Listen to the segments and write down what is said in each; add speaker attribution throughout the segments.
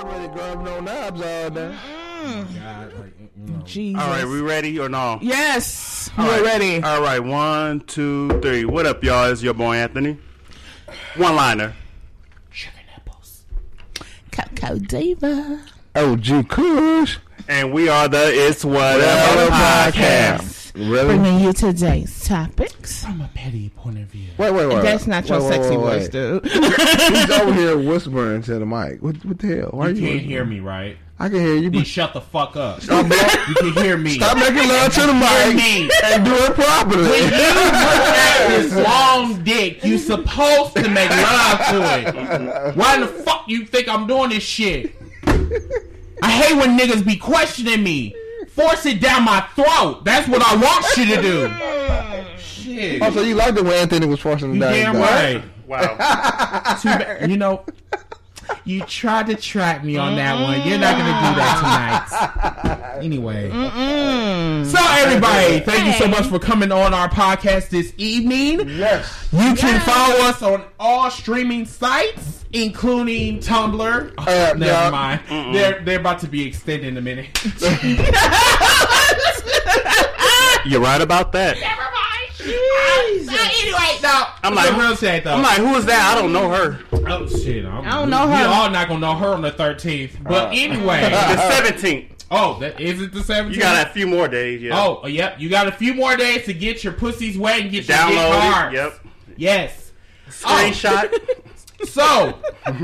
Speaker 1: already grabbing no knobs all day. Mm-hmm.
Speaker 2: God, like, mm, you know.
Speaker 3: Jesus.
Speaker 4: All right, we ready or no?
Speaker 3: yes,
Speaker 4: All
Speaker 3: we're
Speaker 4: right.
Speaker 3: ready.
Speaker 4: All right, one, two, three. What up, y'all? It's your boy Anthony. One liner.
Speaker 3: Sugar nipples. Coco Diva.
Speaker 1: OG Kush.
Speaker 4: And we are the It's Whatever
Speaker 1: Whatever
Speaker 4: Podcast.
Speaker 1: podcast. Really?
Speaker 3: Bringing you today's topics.
Speaker 2: From a petty point of view.
Speaker 1: Wait, wait, wait.
Speaker 3: That's not your
Speaker 1: Wait, wait,
Speaker 3: sexy
Speaker 1: wait,
Speaker 3: voice,
Speaker 1: wait.
Speaker 3: dude.
Speaker 1: He's over here whispering to the mic. What, what the hell? Why
Speaker 2: You
Speaker 1: you
Speaker 2: can't
Speaker 1: whispering?
Speaker 2: hear me, right?
Speaker 1: I can hear you.
Speaker 2: Then
Speaker 1: But
Speaker 2: shut the fuck up.
Speaker 1: stop, ma-
Speaker 2: You can hear me.
Speaker 1: stop making love to the mic
Speaker 2: me.
Speaker 1: and do it properly.
Speaker 2: When you look at this long dick, you supposed to make love to it. Why the fuck you think I'm doing this shit? I hate when niggas be questioning me. Force it down my throat. That's what I want you to do. Shit.
Speaker 1: oh, so you liked it when Anthony was forcing
Speaker 2: You
Speaker 1: the
Speaker 2: damn
Speaker 1: down.
Speaker 2: right.
Speaker 4: Wow.
Speaker 2: Too bad. You know, you tried to trap me on that one. You're not gonna do that tonight. Anyway. So everybody, thank you so much for coming on our podcast this evening.
Speaker 1: Yes.
Speaker 2: You can follow us on all streaming sites, including Tumblr. Oh,
Speaker 1: Uh,
Speaker 2: never
Speaker 1: yeah.
Speaker 2: mind. They're they're about to be extended in a minute.
Speaker 4: You're right about that.
Speaker 2: Anyway, no.
Speaker 4: I'm like-
Speaker 2: real shit though.
Speaker 4: I'm like, who is that? I don't know her.
Speaker 2: oh shit, I'm,
Speaker 3: I don't know her.
Speaker 2: we
Speaker 3: her.
Speaker 2: all not gonna know her on the 13th. But
Speaker 1: Uh.
Speaker 2: anyway,
Speaker 4: The 17th.
Speaker 2: oh, that is it the 17th?
Speaker 4: You got a few more days. Yeah.
Speaker 2: Oh, yep. You got a few more days to get your pussies wet and get your dick
Speaker 4: Download
Speaker 2: hard.
Speaker 4: it. Yep.
Speaker 2: Yes.
Speaker 4: Screenshot.
Speaker 2: So.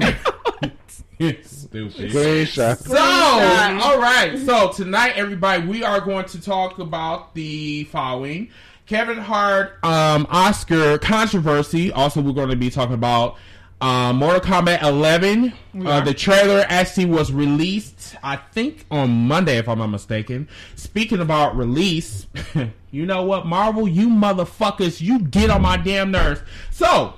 Speaker 2: Stupid.
Speaker 1: Screenshot.
Speaker 2: So, all right. So tonight, everybody, we are going to talk about the following: Kevin Hart, um, Oscar controversy. Also, we're going to be talking about uh, Mortal Kombat 11. Uh, the trailer actually was released, I think, on Monday, if I'm not mistaken. Speaking about release, you know what, Marvel, you motherfuckers, you get on my damn nerves. So,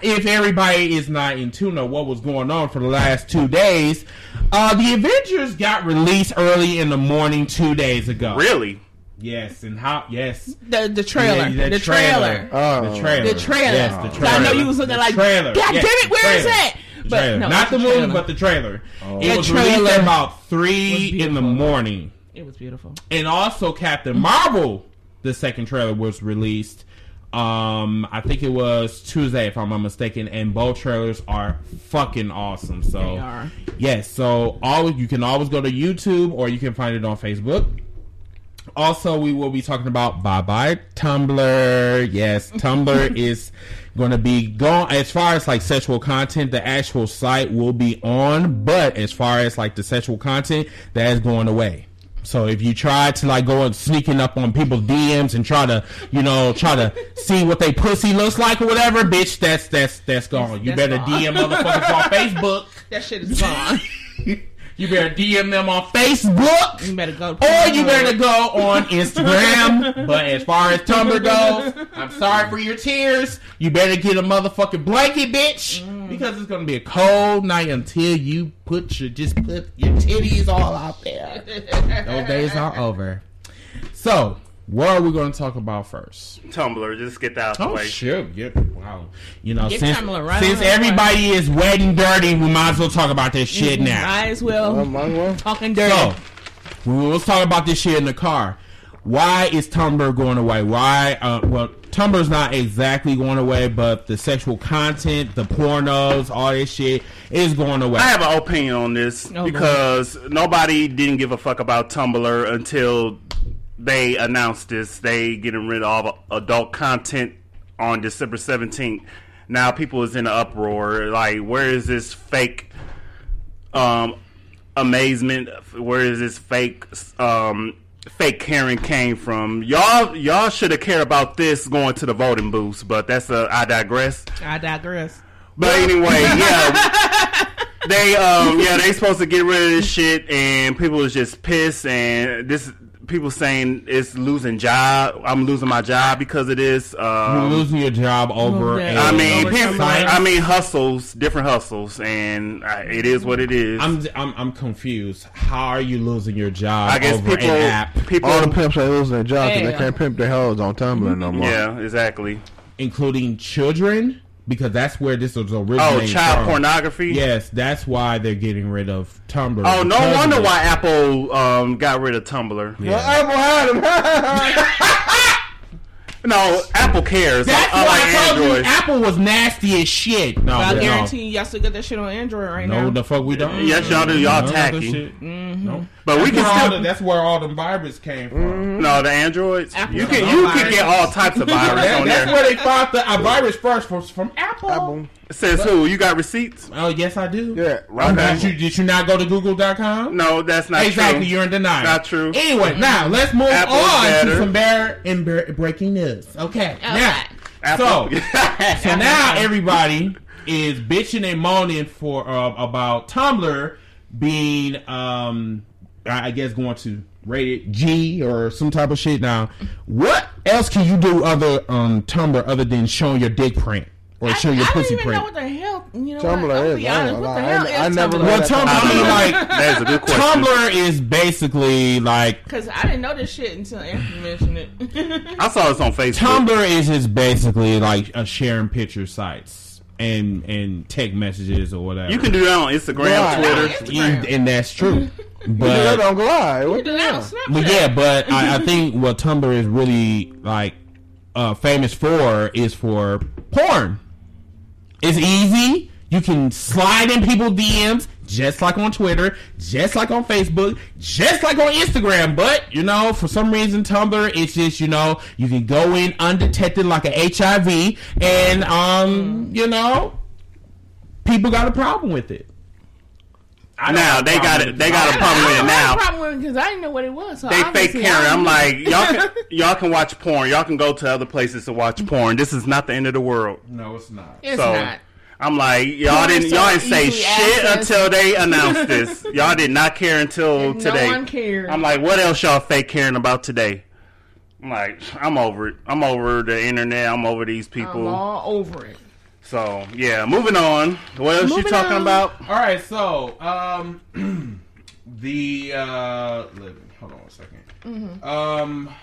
Speaker 2: if everybody is not in tune of what was going on for the last two days, uh, the Avengers got released early in the morning two days ago.
Speaker 4: really?
Speaker 2: Yes, and how? Yes,
Speaker 3: The the trailer.
Speaker 2: Yeah,
Speaker 3: the trailer.
Speaker 1: Oh.
Speaker 2: the trailer,
Speaker 3: The trailer.
Speaker 2: Yes, the
Speaker 3: So I know you was looking
Speaker 2: The
Speaker 3: like,
Speaker 2: trailer.
Speaker 3: God
Speaker 2: Yes,
Speaker 3: damn it, where is
Speaker 2: trailer.
Speaker 3: that? But no,
Speaker 2: not the
Speaker 3: the
Speaker 2: movie,
Speaker 3: trailer.
Speaker 2: but the trailer. It
Speaker 3: The
Speaker 2: was released
Speaker 3: trailer
Speaker 2: at about three in the morning,
Speaker 3: It was beautiful.
Speaker 2: and also Captain Marvel. The second trailer was released. Um, I think it was Tuesday, if I'm not mistaken, and both trailers are fucking awesome. So
Speaker 3: They are.
Speaker 2: Yes, so always you can always go to YouTube or you can find it on Facebook. Also, we will be talking about bye bye Tumblr. Yes, Tumblr is going to be gone as far as like sexual content. The actual site will be on, but as far as like the sexual content, that is going away. So if you try to like go and sneaking up on people's DMs and try to, you know, try to see what they pussy looks like or whatever, bitch, that's that's that's gone. You
Speaker 3: That's
Speaker 2: better
Speaker 3: gone.
Speaker 2: DM motherfuckers on Facebook.
Speaker 3: That shit is gone.
Speaker 2: You better DM them on Facebook.
Speaker 3: you better go.
Speaker 2: Or you better go on Instagram. but as far as Tumblr goes, I'm sorry for your tears. You better get a motherfucking blanket, bitch. Mm. Because it's gonna be a cold night until you put your just put your titties all out there. Those days are over. So, what are we gonna talk about first?
Speaker 4: Tumblr. Just get that out the
Speaker 2: Oh
Speaker 4: way.
Speaker 2: shit! Get, wow. You know,
Speaker 3: Get
Speaker 2: since,
Speaker 3: Tumblr right
Speaker 2: since
Speaker 3: on the
Speaker 2: everybody is wet and dirty, we might as well talk about this shit now.
Speaker 3: Might as well.
Speaker 1: My well.
Speaker 3: Talking dirty.
Speaker 2: So, we was talking about this shit in the car. Why is Tumblr going away? Why? Uh, well, Tumblr's not exactly going away, but the sexual content, the pornos, all this shit is going away.
Speaker 4: I have an opinion on this
Speaker 3: Oh,
Speaker 4: because nobody didn't give a fuck about Tumblr until they announced this. They getting rid of all adult content on December seventeenth. Now people is in an uproar. Like, where is this fake um, amazement? Where is this fake um, fake Karen came from? Y'all, y'all should have cared about this going to the voting booths. But that's a I digress.
Speaker 3: I digress.
Speaker 4: But anyway, yeah. They um yeah, they supposed to get rid of this shit and people is just pissed and this people saying it's losing job. I'm losing my job because of this.
Speaker 2: You're
Speaker 4: Um,
Speaker 2: losing your job over.
Speaker 3: Okay.
Speaker 2: a-
Speaker 4: I mean,
Speaker 3: Over
Speaker 4: people. I mean hustles, different hustles, and uh, it is what it is.
Speaker 2: I'm, I'm I'm confused. How are you losing your job
Speaker 4: I guess
Speaker 2: over
Speaker 4: people,
Speaker 2: an app,
Speaker 4: people,
Speaker 1: All the pimps are losing their jobs because
Speaker 3: Yeah.
Speaker 1: they can't pimp their hoes on Tumblr no more.
Speaker 4: yeah, exactly.
Speaker 2: including children? Because that's where this was
Speaker 4: originally.
Speaker 2: Oh,
Speaker 4: child
Speaker 2: from.
Speaker 4: pornography.
Speaker 2: Yes, that's why they're getting rid of Tumblr.
Speaker 4: Oh, no
Speaker 2: because
Speaker 4: wonder why Apple um, got rid of Tumblr.
Speaker 2: Yeah.
Speaker 1: Well, Apple had him.
Speaker 4: No, Apple cares.
Speaker 2: That's why
Speaker 4: unlike
Speaker 2: I told
Speaker 4: Android.
Speaker 2: you Apple was nasty as shit. No,
Speaker 3: But I
Speaker 2: no.
Speaker 3: guarantee you, y'all still got that shit on Android right
Speaker 2: No,
Speaker 3: now.
Speaker 2: the fuck we don't.
Speaker 4: Yes, y'all do. Y'all
Speaker 2: None of that
Speaker 4: tacky.
Speaker 2: shit. Mm-hmm. No.
Speaker 4: But we can
Speaker 2: all
Speaker 4: still-
Speaker 2: the- that's where all the virus came from. Mm-hmm.
Speaker 4: No, the Androids.
Speaker 3: Apple
Speaker 4: you
Speaker 3: got
Speaker 4: can you
Speaker 3: virus.
Speaker 4: can get all types of virus
Speaker 2: That-
Speaker 4: on
Speaker 2: that's
Speaker 4: there.
Speaker 2: That's where they found the a virus first was from Apple.
Speaker 1: Apple.
Speaker 4: Says who? You got receipts?
Speaker 2: Oh yes, I do.
Speaker 1: Yeah,
Speaker 2: Okay.
Speaker 1: right.
Speaker 2: Did you, did you not go to Google.com?
Speaker 4: No, that's not
Speaker 2: exactly.
Speaker 4: true.
Speaker 2: You're in denial.
Speaker 4: Not true.
Speaker 2: Anyway, now let's move
Speaker 4: Apple's
Speaker 2: on
Speaker 4: better.
Speaker 2: to some bear and bear- breaking news. Okay. Now,
Speaker 4: Apple.
Speaker 2: so so now everybody is bitching and moaning for uh, about Tumblr being, um, I I guess, going to rated G or some type of shit. Now, what else can you do other on Tumblr other than showing your dick print or
Speaker 3: I,
Speaker 2: show your
Speaker 3: I don't even
Speaker 2: print?
Speaker 3: know what the hell. You know
Speaker 1: Tumblr
Speaker 3: what? I'll
Speaker 1: is,
Speaker 3: be
Speaker 1: I ain't
Speaker 3: honest.
Speaker 1: gonna
Speaker 3: What the
Speaker 1: lie.
Speaker 3: hell
Speaker 1: I-
Speaker 3: is
Speaker 1: I never
Speaker 3: Tumblr?
Speaker 1: knew
Speaker 2: well, Tumblr,
Speaker 4: I
Speaker 2: I mean, like
Speaker 4: That's a good question.
Speaker 2: Tumblr is basically like
Speaker 3: Because I didn't know this shit until Anthony mentioned it.
Speaker 4: I saw this on Facebook.
Speaker 2: Tumblr is just basically like a sharing picture sites and and text messages or whatever.
Speaker 4: You can do that on Instagram,
Speaker 1: Right.
Speaker 4: Twitter.
Speaker 3: Instagram.
Speaker 2: and that's true.
Speaker 1: You do that
Speaker 2: But
Speaker 1: on Glide.
Speaker 3: You
Speaker 1: What
Speaker 3: do that on? Snapchat.
Speaker 2: but yeah, but I, I think what Tumblr is really like uh, famous for is for porn. It's easy. You can slide in people DMs just like on Twitter, just like on Facebook, just like on Instagram. But you know, for some reason, Tumblr it's just you know you can go in undetected like a HIV, and um, you know, people got a problem with it. I
Speaker 4: Now they got it. They got a
Speaker 3: I
Speaker 4: problem with it
Speaker 3: don't have a
Speaker 4: now.
Speaker 3: problem with it because I didn't know what it was. So
Speaker 4: They fake
Speaker 3: obviously
Speaker 4: Karen.
Speaker 3: I-
Speaker 4: I'm like, y'all can y'all can watch porn. Y'all can go to other places to watch porn. This is not the end of the world.
Speaker 2: No, it's not.
Speaker 3: it's
Speaker 4: so
Speaker 3: not.
Speaker 4: I'm like, y'all
Speaker 3: Porn
Speaker 4: didn't
Speaker 3: is
Speaker 4: y'all didn't say shit
Speaker 3: accessed.
Speaker 4: until they announced this. Y'all did not care until
Speaker 3: And
Speaker 4: today.
Speaker 3: No one cared.
Speaker 4: I'm like, what else y'all fake caring about today? I'm like, I'm over it. I'm over the internet. I'm over these people.
Speaker 3: I'm
Speaker 4: people.
Speaker 3: all over it.
Speaker 4: So yeah, moving on. What else you talking
Speaker 3: on.
Speaker 4: about?
Speaker 2: All right, so um, the uh, let- hold on a 2nd Um,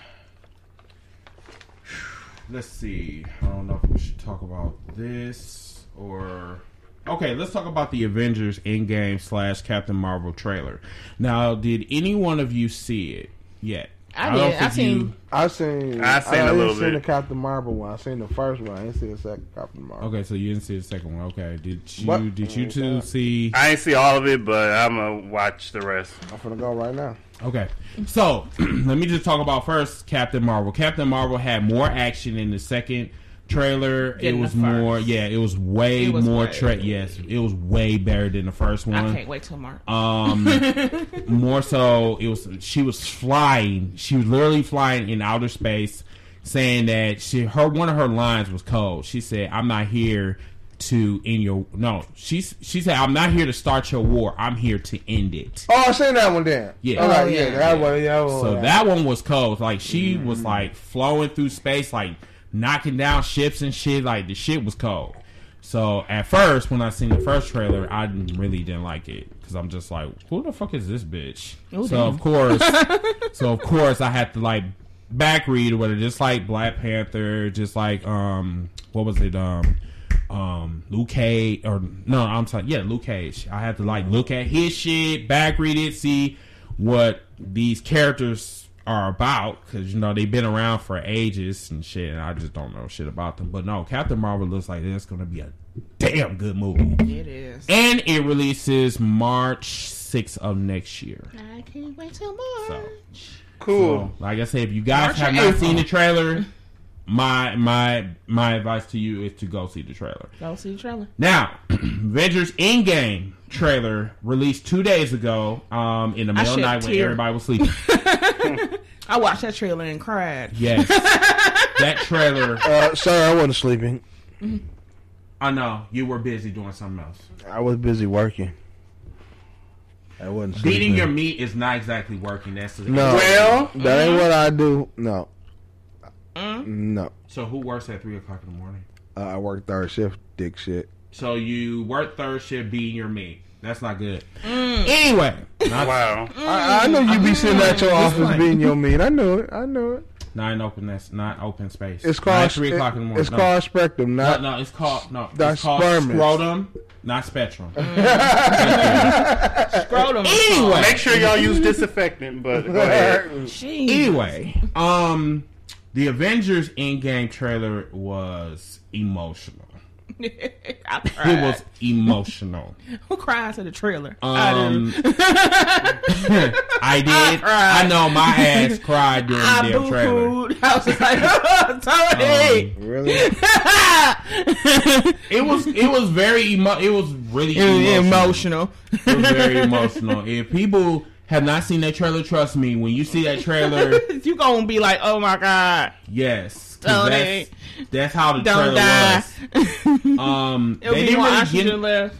Speaker 2: let's see. I don't know if we should talk about this or. Okay, let's talk about the Avengers Endgame slash Captain Marvel trailer. Now, did any one of you see it yet?
Speaker 3: I
Speaker 2: don't
Speaker 3: did. I
Speaker 2: think
Speaker 3: seen-
Speaker 1: I seen.
Speaker 4: I seen a
Speaker 1: didn't
Speaker 4: little
Speaker 1: seen
Speaker 4: bit.
Speaker 1: the Captain Marvel one. I seen the first one. I didn't see the second Captain Marvel.
Speaker 2: Okay, so you didn't see the second one. Okay, did you?
Speaker 1: What?
Speaker 2: Did you oh, two see?
Speaker 4: I didn't see all of it, but I'm gonna watch the rest.
Speaker 1: I'm gonna go right now.
Speaker 2: Okay, so let me just talk about first Captain Marvel. Captain Marvel had more action in the second trailer.
Speaker 3: Than
Speaker 2: it was more, yeah, it was way
Speaker 3: It was
Speaker 2: more.
Speaker 3: way-
Speaker 2: Tra- yes, it was way better than the first one.
Speaker 3: I can't wait till March.
Speaker 2: Um, more so, it was she was flying. She was literally flying in outer space, saying that she her one of her lines was cold. She said, "I'm not here to end your no." She she said, "I'm not here to start your war. I'm here to end it."
Speaker 1: Oh, I seen that one then.
Speaker 2: Yeah.
Speaker 1: All right,
Speaker 3: Oh,
Speaker 1: yeah,
Speaker 3: yeah.
Speaker 1: that one. Yeah, that one.
Speaker 2: So that one was cold. Like she was like flowing through space, like knocking down ships and shit. Like the shit was cold. So at first, when I seen the first trailer, I really didn't like it because I'm just like, who the fuck is this bitch?
Speaker 3: Oh,
Speaker 2: so
Speaker 3: damn.
Speaker 2: of course, so of course I had to like back read or whatever, just like Black Panther, just like um, what was it um. Um, Luke Cage, or no, I'm sorry, yeah, Luke Cage. I had to like look at his shit, back read it, see what these characters are about because you know they've been around for ages and shit. And I just don't know shit about them. But no, Captain Marvel looks like it's going to be a damn good movie,
Speaker 3: it is.
Speaker 2: and it releases March 6th of next year.
Speaker 3: I can't wait till March.
Speaker 4: Cool.
Speaker 2: So, like I said, if you guys
Speaker 3: March
Speaker 2: have not
Speaker 3: April?
Speaker 2: seen the trailer, my my my advice to you is to go see the trailer.
Speaker 3: Go see the trailer.
Speaker 2: Now, Avengers Endgame trailer released two days ago. Um, in the middle of the night when everybody was sleeping.
Speaker 3: I watched that trailer and cried.
Speaker 2: Yes, that trailer.
Speaker 1: Uh, sir, I wasn't sleeping.
Speaker 2: I know you were busy doing something else.
Speaker 1: I was busy working. I wasn't sleeping.
Speaker 2: Beating your meat is not exactly working. That's the
Speaker 1: No.
Speaker 4: Well,
Speaker 1: That ain't what I do. No.
Speaker 3: Mm.
Speaker 1: No.
Speaker 2: So who works at three o'clock in the morning?
Speaker 1: Uh, I work third shift. Dick shit.
Speaker 2: So you work third shift beating your meat. That's not good. Mm. Anyway, not-
Speaker 4: wow. Mm.
Speaker 1: I, I know you be sitting at your office
Speaker 2: fine.
Speaker 1: beating your mean. I know it. I know it.
Speaker 2: Not in open. That's not open space.
Speaker 1: It's called
Speaker 2: at three o'clock in the morning.
Speaker 1: It's
Speaker 2: no.
Speaker 1: called Spectrum,
Speaker 2: No,
Speaker 1: not
Speaker 2: no, it's called no.
Speaker 1: That's
Speaker 2: it's called
Speaker 1: spermins.
Speaker 2: scrotum, not spectrum. Mm.
Speaker 3: Scrotum.
Speaker 2: Anyway.
Speaker 4: Make sure y'all use disinfectant, but go ahead.
Speaker 3: Jeez.
Speaker 2: Anyway, um, the Avengers Endgame trailer was emotional.
Speaker 3: I
Speaker 2: It was emotional.
Speaker 3: Who cries to the trailer? I
Speaker 2: Um,
Speaker 3: didn't.
Speaker 2: I did.
Speaker 3: cried.
Speaker 2: I know my ass cried during the
Speaker 3: I
Speaker 2: damn
Speaker 3: boo
Speaker 2: trailer.
Speaker 3: I was just like, Tony.
Speaker 1: really.
Speaker 2: It was. It was very. Emo- it was really
Speaker 3: It was
Speaker 2: emotional.
Speaker 3: emotional.
Speaker 2: It was very emotional. If people have not seen that trailer, trust me. When you see that trailer,
Speaker 3: you gonna be like, oh my god,
Speaker 2: yes, 'cause
Speaker 3: Tony.
Speaker 2: that's, that's how the
Speaker 3: don't
Speaker 2: trailer
Speaker 3: die.
Speaker 2: was. Um,
Speaker 3: It'll
Speaker 2: they
Speaker 3: be
Speaker 2: didn't really get.
Speaker 3: left.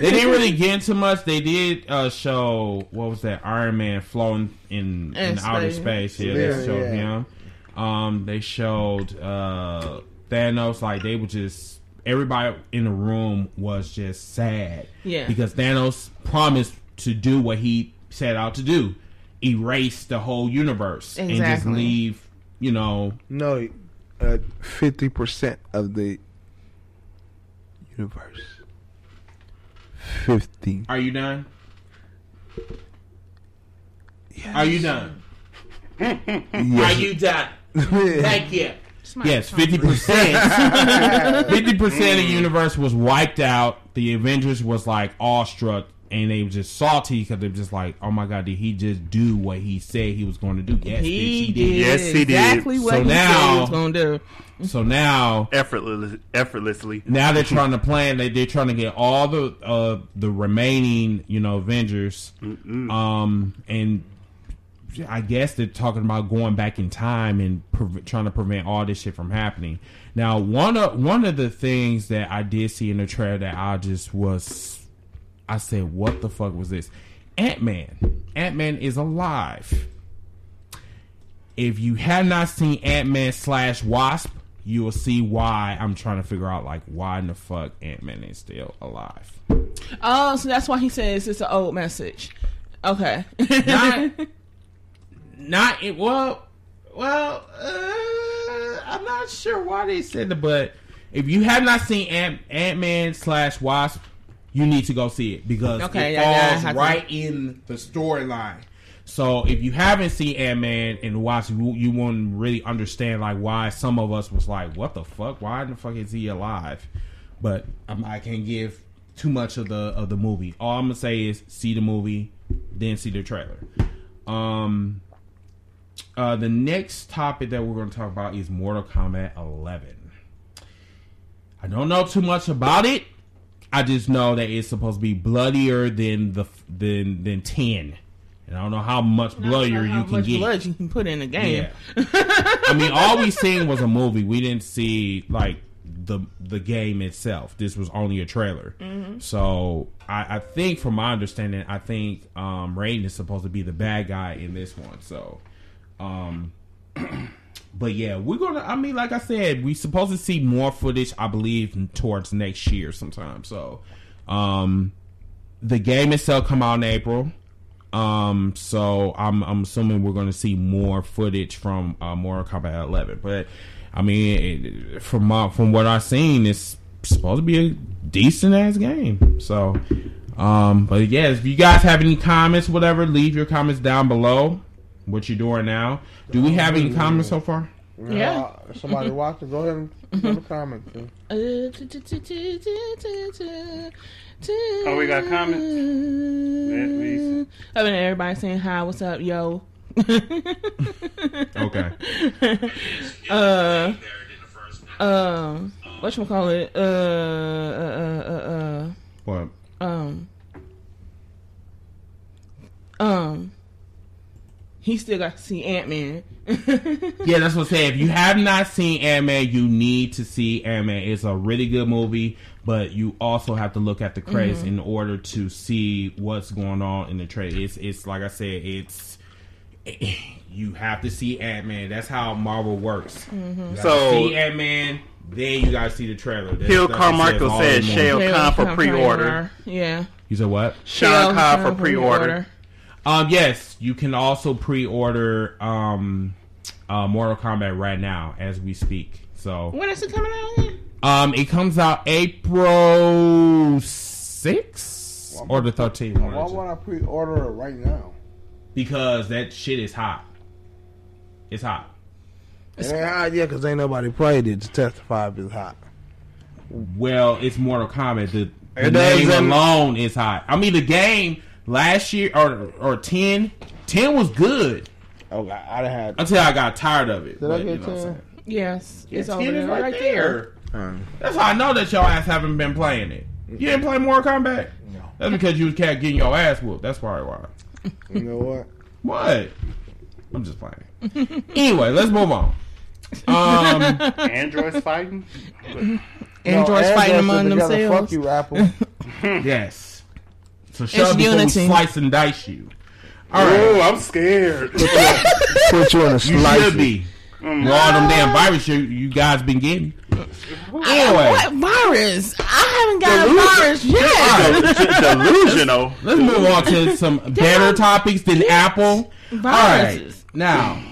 Speaker 2: They didn't really get into much. They did uh, show what was that Iron Man floating in, in,
Speaker 3: In
Speaker 2: outer
Speaker 3: space.
Speaker 2: space. Yeah,
Speaker 1: Yeah,
Speaker 2: they showed
Speaker 1: yeah.
Speaker 2: him. Um, they showed uh, Thanos. Like they were just everybody in the room was just sad.
Speaker 3: Yeah.
Speaker 2: because Thanos promised to do what he set out to do, erase the whole universe and just leave. You know,
Speaker 1: No, uh, fifty percent of the universe. Fifty.
Speaker 2: are you done? Are you done? Are you done? Thank you. Yes, fifty percent. Fifty percent of the universe was wiped out. The Avengers was like awestruck, and they were just salty because they were just like, "Oh my god, did he just do what he said he was going to do?" Yes,
Speaker 3: He,
Speaker 2: bitch, he
Speaker 3: did,
Speaker 2: did.
Speaker 4: Yes, he did.
Speaker 3: exactly what
Speaker 2: So
Speaker 3: he said
Speaker 2: now-
Speaker 3: he was gonna do.
Speaker 2: So now,
Speaker 4: Effortless, effortlessly.
Speaker 2: now they're trying to plan. They they're trying to get all the uh the remaining, you know, Avengers, um, and I guess they're talking about going back in time and pre- trying to prevent all this shit from happening. Now, one of one of the things that I did see in the trailer that I just was, I said, "What the fuck was this?" Ant Man. Ant Man is alive. If you have not seen Ant Man slash Wasp, you will see why I'm trying to figure out like why in the fuck Ant Man is still alive.
Speaker 3: Oh, so that's why he says it's an old message. Okay.
Speaker 2: not not it well well uh, i'm not sure why they said it but if you have not seen ant ant-man slash wasp you need to go see it because
Speaker 3: Okay,
Speaker 2: it
Speaker 3: yeah,
Speaker 2: falls
Speaker 3: have to.
Speaker 2: right in the storyline so if you haven't seen ant-man and watched, you, you won't really understand like why some of us was like what the fuck why the fuck is he alive but um, i can't give too much of the of the movie all i'm gonna say is see the movie then see the trailer um, uh, the next topic that we're going to talk about is Mortal Kombat 11. I don't know too much about it. I just know that it's supposed to be bloodier than the than than 10. And I don't know how much bloodier
Speaker 3: how
Speaker 2: you can
Speaker 3: much
Speaker 2: get.
Speaker 3: blood you can put in a game.
Speaker 2: Yeah. I mean, all we seen was a movie. We didn't see like the the game itself. This was only a trailer. So I, I think, from my understanding, I think um, Raiden is supposed to be the bad guy in this one. So, um, but yeah, we're gonna. I mean, like I said, we supposed to see more footage. I believe towards next year sometime. So, um, the game itself come out in April. Um, so I'm I'm assuming we're to see more footage from uh, Mortal Kombat 11. But I mean, it, from from what I've seen, it's supposed to be a decent ass game. So, um, but yeah, if you guys have any comments, whatever, leave your comments down below. What you're doing now? Do we have any comments so far?
Speaker 3: Yeah.
Speaker 1: Uh, somebody watching, go ahead and leave a comment.
Speaker 3: Oh,
Speaker 4: we got comments? me
Speaker 3: I mean, everybody saying hi. What's up, yo?
Speaker 2: Okay.
Speaker 3: uh, um, what you call it? Uh, uh, uh,
Speaker 2: What?
Speaker 3: uh, um, um, he still got to see Ant Man.
Speaker 2: Yeah, that's what I'm saying. If you have not seen Ant Man, you need to see Ant Man. It's a really good movie, but you also have to look at the credits mm-hmm. in order to see what's going on in the trailer. It's it's like I said, it's you have to see Ant Man. That's how Marvel works. You mm-hmm. gotta
Speaker 4: So-
Speaker 2: see Ant Man, then you gotta see the trailer. That's-
Speaker 4: Hill
Speaker 2: that's what it
Speaker 4: Carmichael
Speaker 2: all
Speaker 4: said
Speaker 2: in one.
Speaker 4: Shell
Speaker 3: Yeah,
Speaker 4: Con for pre-order.
Speaker 3: Yeah.
Speaker 2: You said what?
Speaker 4: Shao Kahn for pre-order.
Speaker 2: Um, yes, you can also pre-order um, uh, Mortal Kombat right now as we speak. So
Speaker 3: When is it coming out again?
Speaker 2: um, it comes out April sixth or the thirteenth.
Speaker 1: Why would I pre-order it right now?
Speaker 2: Because that shit is hot. It's hot.
Speaker 1: It ain't hot yet because ain't nobody played it to testify if it's hot.
Speaker 2: Well, it's Mortal Kombat. The, the name alone is hot. I mean, the game last year or or 10, 10 was good
Speaker 1: Okay, I done had.
Speaker 2: until I got tired of it.
Speaker 1: Did
Speaker 2: But,
Speaker 1: I
Speaker 2: you
Speaker 1: get
Speaker 2: know
Speaker 1: 10?
Speaker 3: Yes,
Speaker 2: Yeah,
Speaker 3: it's
Speaker 2: 10
Speaker 3: over
Speaker 2: is
Speaker 3: there, right, there.
Speaker 2: That's how I know that y'all ass haven't been playing it. You didn't play Mortal Kombat?
Speaker 1: No.
Speaker 2: That's because you was kept getting your ass whooped. That's probably why.
Speaker 1: you know what?
Speaker 2: What? I'm just playing. anyway, let's move on. Um,
Speaker 4: Androids fighting.
Speaker 3: Androids
Speaker 1: No,
Speaker 3: fighting
Speaker 1: Androids
Speaker 3: among
Speaker 1: together.
Speaker 3: themselves.
Speaker 1: Fuck you, Apple.
Speaker 2: yes. So shut up before
Speaker 3: unity.
Speaker 2: we slice and dice you. All right.
Speaker 4: Oh, I'm scared.
Speaker 1: Put you in a slice.
Speaker 2: You
Speaker 1: slice.
Speaker 2: should be. With all them damn virus you, you guys been getting. Anyway,
Speaker 3: What virus? I haven't got a virus yet.
Speaker 2: Alright,
Speaker 4: Delusional.
Speaker 2: let's move on to some better topics than Apple. All right,
Speaker 3: Viruses.
Speaker 2: now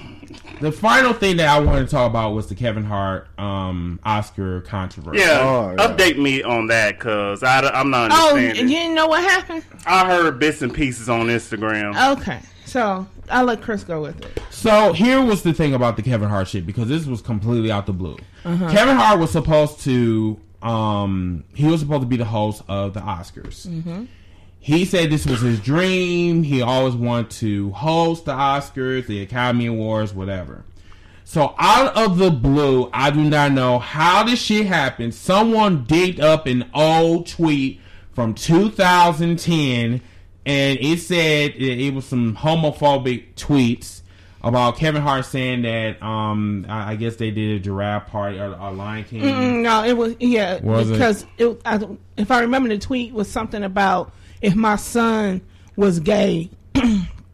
Speaker 2: the final thing that I wanted to talk about was the Kevin Hart um, Oscar controversy.
Speaker 4: Yeah,
Speaker 1: Oh, yeah.
Speaker 4: update me on that because I'm not
Speaker 3: Oh, and
Speaker 4: you
Speaker 3: didn't know what happened?
Speaker 4: I heard bits and pieces on Instagram.
Speaker 3: Okay, so I'll let Chris go with it.
Speaker 2: So here was the thing about the Kevin Hart shit because this was completely out the blue. Kevin Hart was supposed to um he was supposed to be the host of the Oscars. He said this was his dream. He always wanted to host the Oscars, the Academy Awards, whatever. So out of the blue, I do not know how this shit happened. Someone digged up an old tweet from 2010, and it said it it was some homophobic tweets about Kevin Hart saying that um I, guess they did a giraffe party or a Lion King.
Speaker 3: Mm, No, it was yeah
Speaker 2: Was
Speaker 3: because it? I, if I remember the tweet was something about if my son was gay.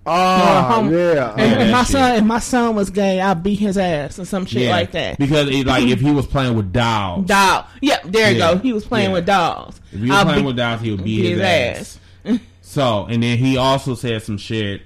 Speaker 1: Oh, yeah.
Speaker 3: If,
Speaker 2: Yeah,
Speaker 3: if my
Speaker 2: shit.
Speaker 3: son, if my son was gay, I'd beat his ass or some shit like that.
Speaker 2: Because it, like if he was playing with dolls,
Speaker 3: Doll. Yep, there you
Speaker 2: Yeah.
Speaker 3: go. He was playing
Speaker 2: Yeah.
Speaker 3: with dolls.
Speaker 2: if he was
Speaker 3: I'll
Speaker 2: playing
Speaker 3: beat-
Speaker 2: with dolls, he would beat
Speaker 3: beat
Speaker 2: his,
Speaker 3: his
Speaker 2: ass.
Speaker 3: ass.
Speaker 2: So, and then he also said some shit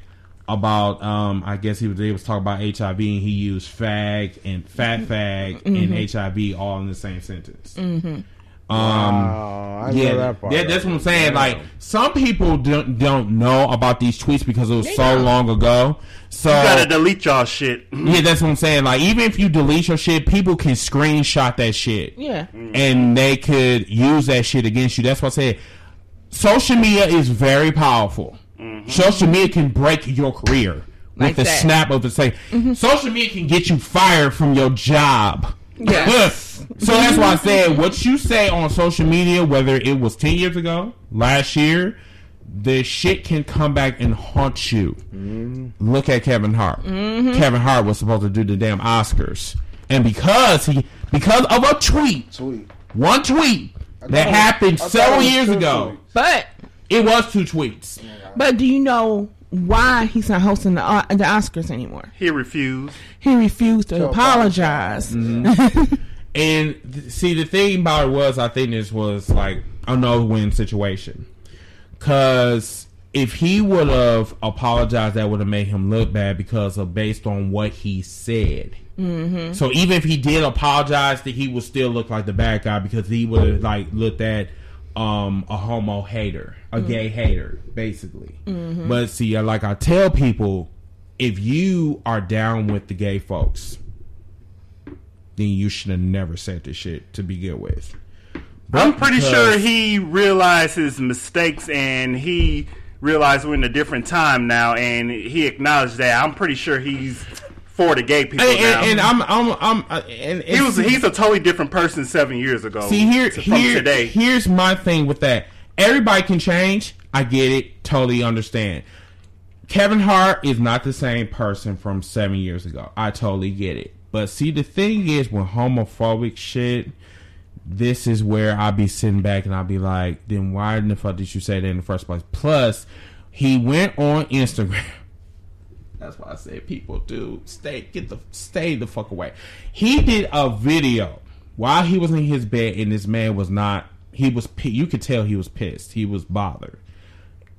Speaker 2: about, um, I guess he was able to talk about HIV, and he used fag and fat fag
Speaker 3: Mm-hmm.
Speaker 2: and HIV all in the same sentence.
Speaker 3: Mm-hmm.
Speaker 2: Um,
Speaker 1: Oh, I know
Speaker 2: yeah,
Speaker 1: that part.
Speaker 2: that- that's what I'm saying. Like some people don't don't know about these tweets because it was so
Speaker 3: don't.
Speaker 2: long ago. So
Speaker 4: You gotta delete y'all shit.
Speaker 2: yeah, that's what I'm saying. Like even if you delete your shit, people can screenshot that shit
Speaker 3: Yeah. Mm-hmm.
Speaker 2: and they could use that shit against you. That's what I said. Social media is very powerful. Mm-hmm. Social media can break your career
Speaker 3: Like
Speaker 2: with the snap of the say. Mm-hmm. Social media can get you fired from your job.
Speaker 3: Yes.
Speaker 2: so that's why I said what you say on social media, whether it was ten years ago, last year, the shit can come back and haunt you. Mm-hmm. Look at Kevin Hart. Mm-hmm. Kevin Hart was supposed to do the damn Oscars, and because he because of a tweet,
Speaker 1: Sweet.
Speaker 2: one tweet that
Speaker 1: thought it was-
Speaker 2: happened several years ago,
Speaker 1: tweets.
Speaker 3: But
Speaker 2: it was two tweets.
Speaker 3: but do you know why he's not hosting the uh, the Oscars anymore?
Speaker 4: He refused.
Speaker 3: He refused to
Speaker 1: To
Speaker 3: apologize.
Speaker 2: And th- see, the thing about it was, I think this was like a no-win situation. Because if he would have apologized, that would have made him look bad because of based on what he said. Mm-hmm. So even if he did apologize, that he would still look like the bad guy because he would have like looked at um, a homo hater, a mm-hmm. gay hater, basically. Mm-hmm. But see, uh, like I tell people, if you are down with the gay folks, then you should have never said this shit to begin with.
Speaker 4: I'm pretty
Speaker 2: because-
Speaker 4: sure he realized his mistakes and he realized we're in a different time now and he acknowledged that. I'm pretty sure he's for the gay people
Speaker 2: And,
Speaker 4: now.
Speaker 2: and, and I'm, I'm, I'm, uh, and
Speaker 4: he was he's a totally different person seven years ago.
Speaker 2: see here,
Speaker 4: to-
Speaker 2: here,
Speaker 4: today.
Speaker 2: here's my thing with that. Everybody can change. I get it. Totally understand. Kevin Hart is not the same person from seven years ago. I totally get it. But see, the thing is, when homophobic shit, this is where I'll be sitting back and I'll be like, then why in the fuck did you say that in the first place? Plus, he went on Instagram. That's why I said people do stay get the stay the fuck away. He did a video while he was in his bed and this man was not he was you could tell he was pissed. He was bothered.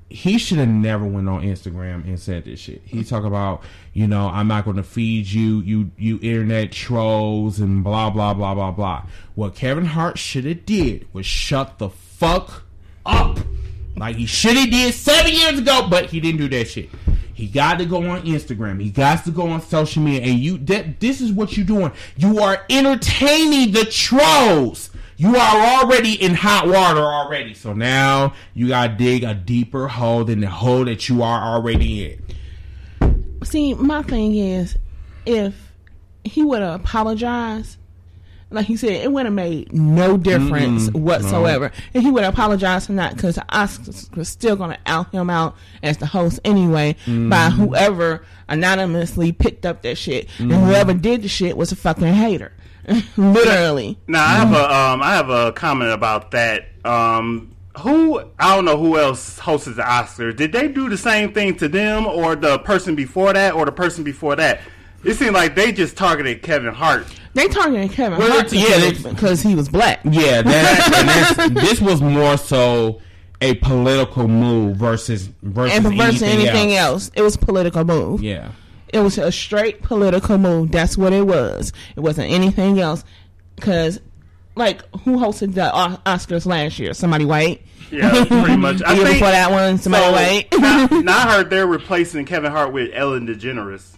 Speaker 2: he should have never went on Instagram and said this shit. He talk about, you know, I'm not going to feed you, you, you internet trolls and blah blah blah blah blah. What Kevin Hart should have did was shut the fuck up, like he should have did seven years ago, but he didn't do that shit. He got to go on Instagram. He got to go on social media, and you that this is what you're doing. You are entertaining the trolls. You are already in hot water already. So now you gotta dig a deeper hole than the hole that you are already in.
Speaker 3: See, my thing is, if he would have apologized, like he said, it would have made no difference whatsoever. And he would have apologized for that because Oscar was still going to out him out as the host anyway by whoever anonymously picked up that shit. And whoever did the shit was a fucking hater. Literally.
Speaker 4: Now I have a um I have a comment about that. Um who I don't know who else hosted the Oscars. Did they do the same thing to them or the person before that or the person before that? It seemed like they just targeted Kevin Hart.
Speaker 3: They targeted Kevin
Speaker 2: Well,
Speaker 3: Hart
Speaker 2: it's- yeah,
Speaker 3: because- he was black.
Speaker 2: Yeah, that, and that's, this was more so a political move versus versus,
Speaker 3: And versus
Speaker 2: anything,
Speaker 3: anything
Speaker 2: else.
Speaker 3: else, it was a political move.
Speaker 2: Yeah.
Speaker 3: It was a straight political move. That's what it was. It wasn't anything else. Because, like, who hosted the Oscars last year? Somebody white.
Speaker 4: Yeah, pretty much. I
Speaker 3: year
Speaker 4: think-
Speaker 3: before that one, somebody
Speaker 4: So,
Speaker 3: white.
Speaker 4: now, now I heard they're replacing Kevin Hart with Ellen DeGeneres.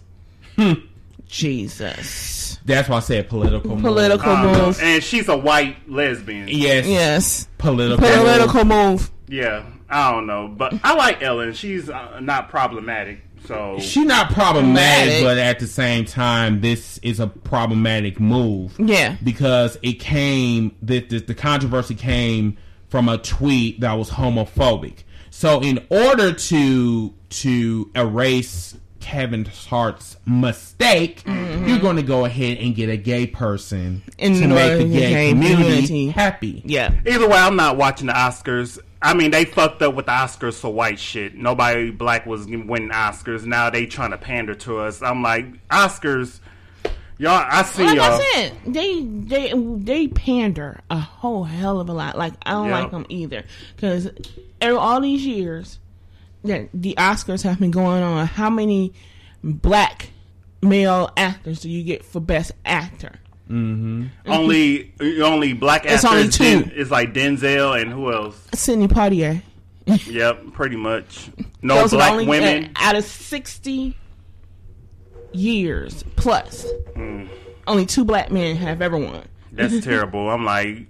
Speaker 3: Jesus.
Speaker 2: That's why I said political. move.
Speaker 3: Political
Speaker 4: Um,
Speaker 3: move.
Speaker 4: and she's a white lesbian.
Speaker 2: Yes.
Speaker 3: Yes.
Speaker 2: Political.
Speaker 3: Political move.
Speaker 4: Yeah, I don't know, but I like Ellen. She's uh, not problematic. So
Speaker 2: She's not problematic,
Speaker 3: Problematic.
Speaker 2: but at the same time, this is a problematic move.
Speaker 3: Yeah.
Speaker 2: because it came the, the the controversy came from a tweet that was homophobic. So in order to to erase Kevin Hart's mistake, mm-hmm. you're going to go ahead and get a gay person
Speaker 3: In
Speaker 2: to
Speaker 3: the
Speaker 2: make the gay,
Speaker 3: gay
Speaker 2: community,
Speaker 3: community.
Speaker 2: happy.
Speaker 3: Yeah.
Speaker 4: either way, I'm not watching the Oscars. I mean, they fucked up with the Oscars for white shit. Nobody black was winning Oscars. Now they trying to pander to us. I'm like, Oscars, y'all. I see
Speaker 3: Like
Speaker 4: y'all.
Speaker 3: I said, they they they pander a whole hell of a lot. Like I don't
Speaker 4: Yeah.
Speaker 3: like them either because all these years that the Oscars have been going on, how many black male actors do you get for best actor?
Speaker 4: only only black
Speaker 3: It's
Speaker 4: actors.
Speaker 3: only two.
Speaker 4: Den- it's like Denzel and who else?
Speaker 3: Sidney Poitier.
Speaker 4: Yep, pretty much. No
Speaker 3: Those
Speaker 4: black
Speaker 3: only
Speaker 4: women.
Speaker 3: uh, out of sixty years plus.
Speaker 4: Hmm.
Speaker 3: Only two black men have ever won.
Speaker 4: That's terrible. I'm like,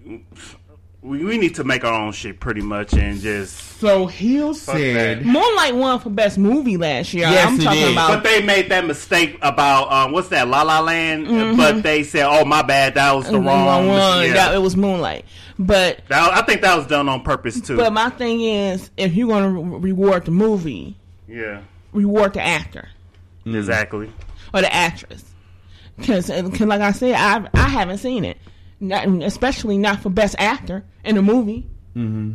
Speaker 4: we, we need to make our own shit pretty much and just.
Speaker 2: So Hill said,
Speaker 4: that.
Speaker 3: Moonlight won for best movie last year.
Speaker 2: Yes,
Speaker 3: I'm
Speaker 2: it
Speaker 3: talking
Speaker 2: did.
Speaker 3: about
Speaker 4: But they made that mistake about um, what's that La La Land? Mm-hmm. But they said, "Oh my bad, that was the
Speaker 3: the
Speaker 4: wrong."
Speaker 3: wrong one.
Speaker 4: Yeah.
Speaker 3: That, it was Moonlight. But
Speaker 4: That- I think that was done on purpose too.
Speaker 3: but my thing is, if you're going to re- reward the movie,
Speaker 4: yeah,
Speaker 3: reward the actor mm.
Speaker 4: exactly.
Speaker 3: or the actress. Because like I said, I I haven't seen it, not, especially not for best actor in a movie
Speaker 4: Mm-hmm.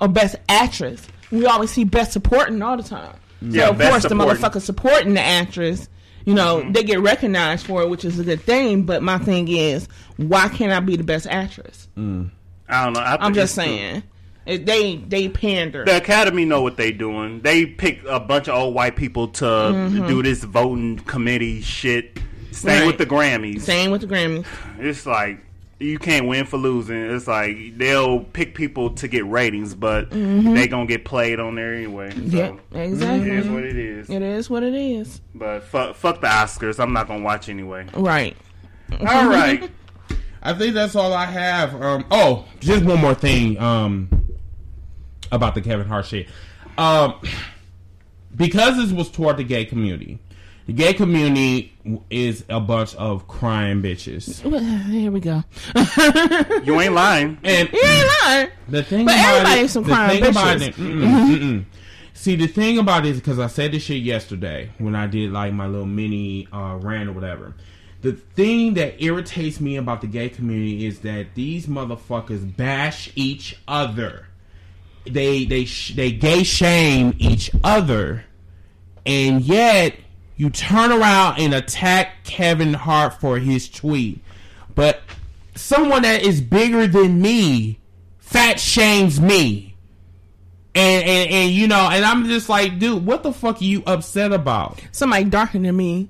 Speaker 3: or best actress. We always see best supporting all the time.
Speaker 4: Yeah,
Speaker 3: so of
Speaker 4: best
Speaker 3: course the
Speaker 4: supporting.
Speaker 3: motherfucker supporting the actress. You know,
Speaker 4: Mm-hmm.
Speaker 3: they get recognized for it, which is a good thing. But my thing is, why can't I be the best actress?
Speaker 4: I don't know. I
Speaker 3: I'm just saying. It, they they pander.
Speaker 4: The Academy know what they doing. They pick a bunch of old white people to do this voting committee shit. Same
Speaker 3: Mm-hmm. Right.
Speaker 4: with the Grammys.
Speaker 3: Same with the Grammys.
Speaker 4: It's like you can't win for losing. It's like they'll pick people to get ratings, but they gonna get played on there anyway. So
Speaker 3: Mm-hmm. Yep, exactly.
Speaker 4: It is what it is.
Speaker 3: It is what it is.
Speaker 4: But fuck, fuck the Oscars. I'm not gonna watch anyway.
Speaker 3: Right.
Speaker 4: All right.
Speaker 2: I think that's all I have. Um, oh, just one more thing um, about the Kevin Hart shit. Um, because this was toward the gay community, the gay community is a bunch of crying bitches.
Speaker 3: Well, Here we go.
Speaker 4: You ain't lying.
Speaker 2: And
Speaker 3: You ain't lying.
Speaker 2: the thing
Speaker 3: But
Speaker 2: about
Speaker 3: everybody's
Speaker 2: it,
Speaker 3: some
Speaker 2: the
Speaker 3: crying
Speaker 2: thing about
Speaker 3: bitches.
Speaker 2: it, mm-mm, mm-mm. see the thing about it is because I said this shit yesterday when I did like my little mini uh, rant or whatever. The thing that irritates me about the gay community is that these motherfuckers bash each other. They they sh- they gay shame each other, and yet you turn around and attack Kevin Hart for his tweet. But someone that is bigger than me fat shames me. And, and and you know, and I'm just like, dude, what the fuck are you upset about?
Speaker 3: Somebody darker than me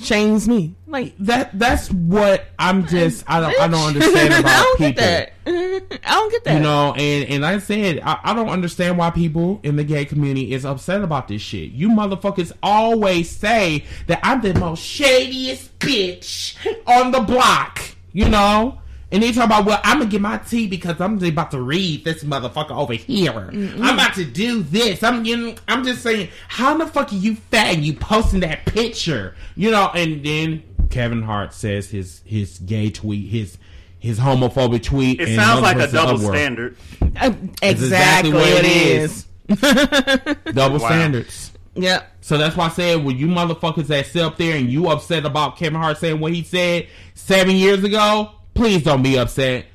Speaker 3: shames me. Like
Speaker 2: That that's what I'm just I don't I don't understand about
Speaker 3: I don't
Speaker 2: people.
Speaker 3: get that. I don't get that.
Speaker 2: You know, and and I said, I, I don't understand why people in the gay community is upset about this shit. You motherfuckers always say that I'm the most shadiest bitch on the block. You know. And they talk about, well, I'm gonna get my tea because I'm about to read this motherfucker over here. I'm about to do this. I'm getting, I'm just saying, how the fuck are you fat and you posting that picture? You know, and then Kevin Hart says his his gay tweet, his his homophobic tweet.
Speaker 4: It
Speaker 2: and
Speaker 4: sounds like a double
Speaker 2: upward.
Speaker 4: standard.
Speaker 3: Uh,
Speaker 2: exactly
Speaker 3: exactly
Speaker 2: what
Speaker 3: what
Speaker 2: it
Speaker 3: it
Speaker 2: is.
Speaker 3: is.
Speaker 2: Double
Speaker 4: Wow.
Speaker 2: standards.
Speaker 3: Yep.
Speaker 2: So that's why I said when you motherfuckers that sit up there and you upset about Kevin Hart saying what he said seven years ago, please don't be upset.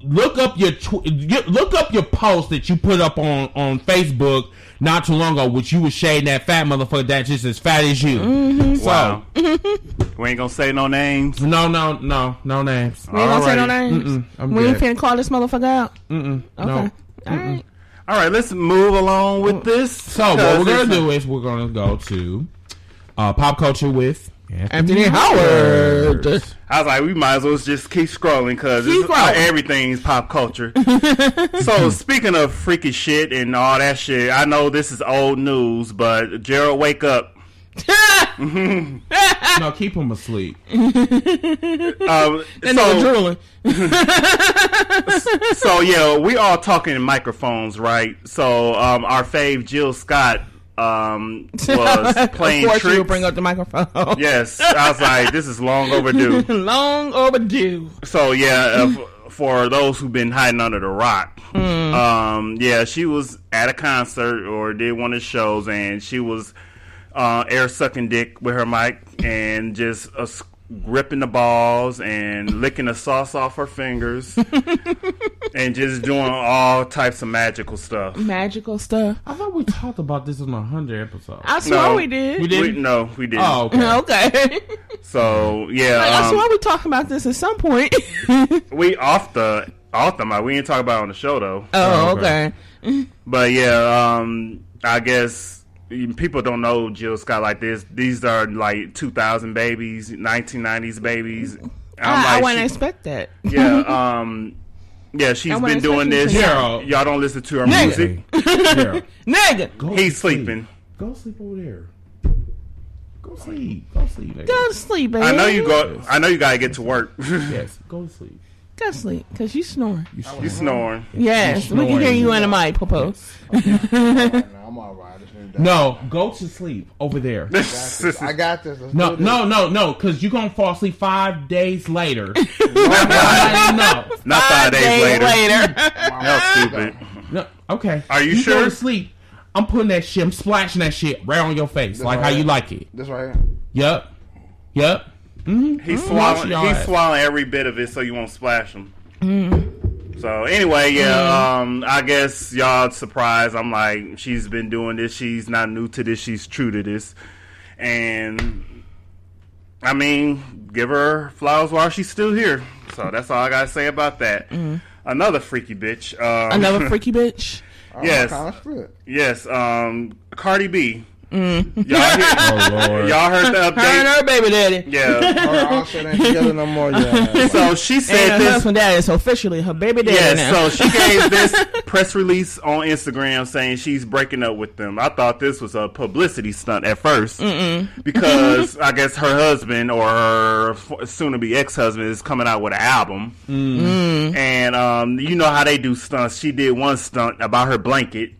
Speaker 2: Look up your tw- you- look up your post that you put up on on Facebook not too long ago, which you was shading that fat motherfucker that's just as fat as you.
Speaker 3: Mm-hmm.
Speaker 2: So
Speaker 4: Wow. we ain't gonna say no names.
Speaker 2: no, no, no, no names.
Speaker 3: We ain't gonna say no names. We ain't
Speaker 2: good.
Speaker 3: finna call this motherfucker out.
Speaker 2: Mm-mm,
Speaker 3: Okay.
Speaker 2: no.
Speaker 3: All right.
Speaker 4: All right, let's move along with this.
Speaker 2: So what we're gonna do is we're gonna go to uh, pop culture with
Speaker 3: Anthony Howard.
Speaker 4: I was like, we might as well just keep scrolling because
Speaker 3: Keep scrolling.
Speaker 4: everything's pop culture. so speaking of freaky shit and all that shit, I know this is old news, but Gerald, wake up.
Speaker 2: No, keep him asleep.
Speaker 4: Um,
Speaker 3: That nigga
Speaker 4: so,
Speaker 3: drooling.
Speaker 4: so yeah, we all talking in microphones, right? So um, our fave Jill Scott um, was playing
Speaker 3: of course
Speaker 4: tricks.
Speaker 3: you bring up the microphone.
Speaker 4: Yes, I was like, this is long overdue.
Speaker 3: Long overdue.
Speaker 4: So yeah, uh, for those who've been hiding under the rock, um, yeah, she was at a concert or did one of the shows, and she was uh, air sucking dick with her mic and just uh, gripping the balls and licking the sauce off her fingers and just doing all types of magical stuff.
Speaker 3: Magical stuff.
Speaker 2: I thought we talked about this in a hundred episodes.
Speaker 3: I swear
Speaker 4: No.
Speaker 3: we did.
Speaker 2: We did?
Speaker 4: We, no, we didn't.
Speaker 2: Oh, okay.
Speaker 3: okay.
Speaker 4: So yeah,
Speaker 3: I
Speaker 4: um,
Speaker 3: swear we talking about this at some point.
Speaker 4: we off the off the mic. We didn't talk about it on the show though.
Speaker 3: oh,
Speaker 2: okay.
Speaker 3: okay.
Speaker 4: But yeah, um, I guess people don't know Jill Scott like this. These are like 2000 babies, 1990s babies. I'm
Speaker 3: I, I wouldn't
Speaker 4: she-
Speaker 3: expect that.
Speaker 4: yeah, um, yeah, she's been doing this.
Speaker 3: you to
Speaker 2: say
Speaker 4: Y'all, y'all don't listen to her
Speaker 3: Nigga.
Speaker 4: music.
Speaker 2: Yeah.
Speaker 3: Nigga,
Speaker 2: Go
Speaker 4: He's
Speaker 2: sleep.
Speaker 4: sleeping.
Speaker 2: Go sleep over there. Go sleep. Go sleep. nigga.
Speaker 3: go to sleep, baby.
Speaker 4: I know you go. I know you gotta get to work.
Speaker 2: Yes. Go to sleep.
Speaker 3: Go to sleep, because you snoring.
Speaker 2: You
Speaker 4: you snoring.
Speaker 3: Yes,
Speaker 2: You
Speaker 3: we can hear you in the mic, Popo.
Speaker 1: no, I'm all right. I just need that.
Speaker 2: No, go to sleep over there.
Speaker 1: I got this. Let's
Speaker 2: No,
Speaker 1: this.
Speaker 2: no, no, no, because you're gonna fall asleep five days later. no,
Speaker 4: Not five days
Speaker 3: Days
Speaker 4: later.
Speaker 3: later.
Speaker 4: That's stupid.
Speaker 2: no, okay.
Speaker 4: Are you
Speaker 2: Go
Speaker 4: sure?
Speaker 2: to sleep. I'm putting that shit. I'm splashing that shit right on your face, like how you like it.
Speaker 1: This right here.
Speaker 2: Yep. Yep. Mm-hmm.
Speaker 4: He's swallowing. He's swallowing every bit of it so you won't splash him. So anyway, yeah. Um, I guess y'all surprised. I'm like, she's been doing this. She's not new to this. She's true to this. And I mean, give her flowers while she's still here. So that's all I gotta say about that. Another freaky bitch. Um,
Speaker 3: Another freaky bitch.
Speaker 1: Oh,
Speaker 4: Yes.
Speaker 1: Kind of split.
Speaker 4: yes. Um, Cardi B.
Speaker 3: Mm.
Speaker 4: Y'all, hear,
Speaker 2: Oh Lord.
Speaker 4: y'all heard the update?
Speaker 3: Her and her baby daddy.
Speaker 4: Yeah.
Speaker 1: All right, I'll they ain't together no more. Yeah.
Speaker 4: So she
Speaker 3: And
Speaker 4: said
Speaker 3: her
Speaker 4: this.
Speaker 3: husband daddy is officially her baby daddy
Speaker 4: Yes,
Speaker 3: now.
Speaker 4: so she gave this press release on Instagram saying she's breaking up with them. I thought this was a publicity stunt at 1st because I guess her husband or her soon-to-be ex-husband is coming out with an album, and um, you know how they do stunts. She did one stunt about her blanket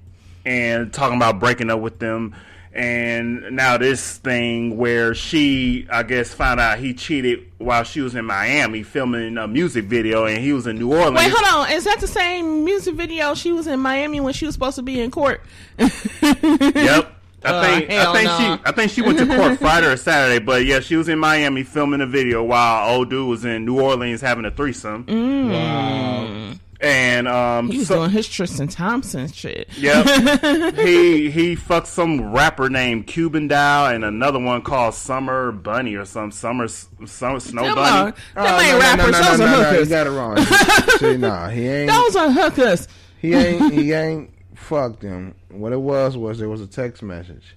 Speaker 4: and talking about breaking up with them. And now this thing where she, I guess, found out he cheated while she was in Miami filming a music video, and he was in New Orleans.
Speaker 3: Wait, hold on. Is that the same music video she was in Miami when she was supposed to be in court?
Speaker 4: Yep. I
Speaker 3: Uh,
Speaker 4: think I think
Speaker 3: no.
Speaker 4: she I think she went to court Friday or Saturday, but yeah, she was in Miami filming a video while old dude was in New Orleans having a threesome.
Speaker 2: Wow.
Speaker 4: And um
Speaker 3: He was
Speaker 4: so-
Speaker 3: doing his Tristan Thompson shit.
Speaker 4: Yep. he he fucked some rapper named Cuban Doll and another one called Summer Bunni or some Summer Summer Snow
Speaker 3: Them,
Speaker 4: Bunny.
Speaker 3: are, them ain't rappers. those are
Speaker 1: You
Speaker 3: hookers.
Speaker 1: got it wrong. See, nah, he ain't.
Speaker 3: Those are hookers.
Speaker 1: He ain't. He ain't fucked him. What it was was there was a text message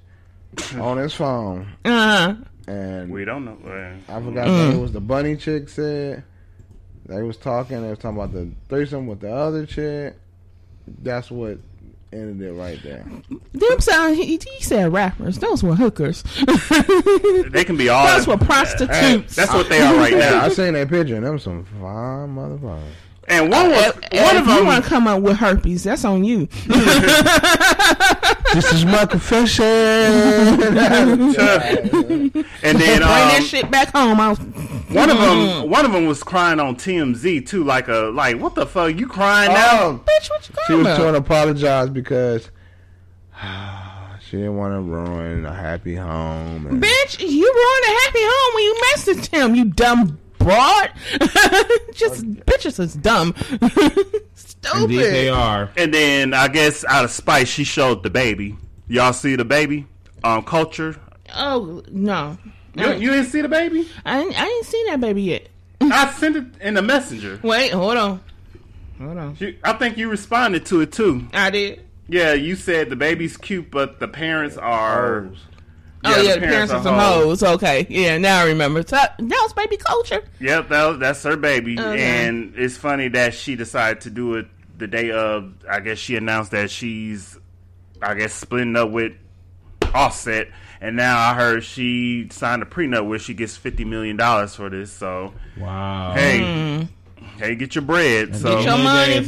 Speaker 1: on his phone,
Speaker 3: Uh,
Speaker 1: and
Speaker 4: We don't know. Uh,
Speaker 1: I forgot that it was the bunny chick said. They was talking. They was talking about the threesome with the other chick. That's what ended it right there.
Speaker 3: them sound. He, he said rappers. Those were hookers.
Speaker 4: They can be all.
Speaker 3: Those were prostitutes.
Speaker 4: That's what they are right
Speaker 1: now. I seen that picture and them some fine motherfuckers.
Speaker 4: And one uh, was
Speaker 3: If,
Speaker 4: one
Speaker 3: if
Speaker 4: of
Speaker 3: you
Speaker 4: them.
Speaker 3: want to come up with herpes, that's on you.
Speaker 1: This is my confession.
Speaker 4: and then
Speaker 3: Bring that
Speaker 4: um,
Speaker 3: shit back home. I was,
Speaker 4: one of them, one of them was crying on TMZ too, like a like, what the fuck, you crying now?
Speaker 1: oh,
Speaker 3: bitch, what you
Speaker 1: she was
Speaker 3: about?
Speaker 1: trying to apologize because she didn't want to ruin a happy home. And
Speaker 3: Bitch, you ruined a happy home when you messaged him, you dumb broad. Just bitches is dumb. Stupid.
Speaker 2: Indeed, they are.
Speaker 4: And then I guess out of spite, she showed the baby. Y'all see the baby? Um, Kulture.
Speaker 3: Oh no,
Speaker 4: You, you didn't see the baby?
Speaker 3: I ain't, I ain't seen that baby yet.
Speaker 4: I sent it in the messenger.
Speaker 3: Wait, hold on, hold on.
Speaker 4: You, I think you responded to it too.
Speaker 3: I did.
Speaker 4: Yeah, you said the baby's cute, but the parents are.
Speaker 1: Hoes.
Speaker 3: oh yeah, the parents are some hoes. Okay, yeah, now I remember. So, that was baby Kulture.
Speaker 4: Yep, that was, that's her baby,
Speaker 3: Okay.
Speaker 4: and it's funny that she decided to do it the day of. I guess she announced that she's, I guess, splitting up with Offset, and now I heard she signed a prenup where she gets fifty million dollars for this. So
Speaker 2: Wow.
Speaker 4: hey, mm. hey, get your bread. So
Speaker 3: Get your money,
Speaker 2: It's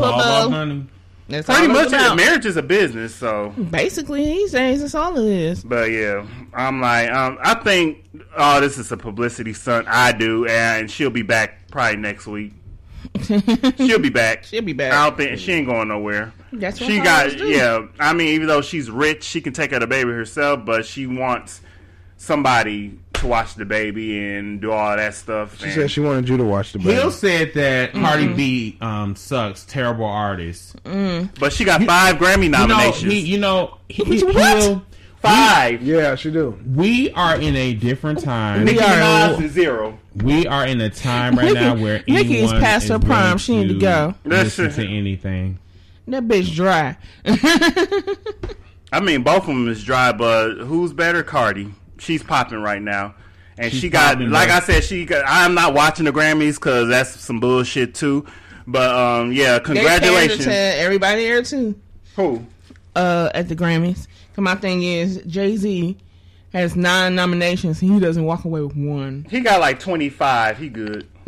Speaker 2: all about
Speaker 3: Bubba.
Speaker 2: money.
Speaker 3: That's
Speaker 4: pretty much,
Speaker 3: about.
Speaker 4: marriage is a business. So,
Speaker 3: Basically, these days, that's all it is.
Speaker 4: but yeah, I'm like, um, I think, oh, this is a publicity stunt. I do, and she'll be back probably next week. She'll be back.
Speaker 3: She'll be back.
Speaker 4: I don't think she ain't going nowhere.
Speaker 3: That's what
Speaker 4: she got. Yeah, I mean, even though she's rich, she can take care of the baby herself, but she wants somebody to watch the baby and do all that stuff.
Speaker 1: She
Speaker 4: and-
Speaker 1: said she wanted you to watch the baby.
Speaker 2: Hill said that Cardi B um, sucks, terrible artist.
Speaker 4: but she got five Grammy
Speaker 2: You know,
Speaker 4: nominations.
Speaker 2: he, you know, he, he,
Speaker 3: What?
Speaker 2: Hill-
Speaker 4: five.
Speaker 1: Yeah, she do.
Speaker 2: we are in a different time.
Speaker 4: Nicki
Speaker 3: are-
Speaker 4: Minaj is zero.
Speaker 2: We are in a time right now where
Speaker 3: Nicki is past her prime. She need to go.
Speaker 2: Listen to anything.
Speaker 3: That bitch dry.
Speaker 4: I mean, both of them is dry, but who's better? Cardi. She's popping right now. And
Speaker 2: She's
Speaker 4: she got, like
Speaker 2: bro.
Speaker 4: I said, she got, I'm not watching the Grammys because that's some bullshit too. But um, yeah,
Speaker 3: They
Speaker 4: congratulations.
Speaker 3: to everybody there too.
Speaker 4: Who?
Speaker 3: Uh, at the Grammys. 'Cause my thing is, Jay Z has nine nominations and he doesn't walk away with one.
Speaker 4: He got like 25. He good.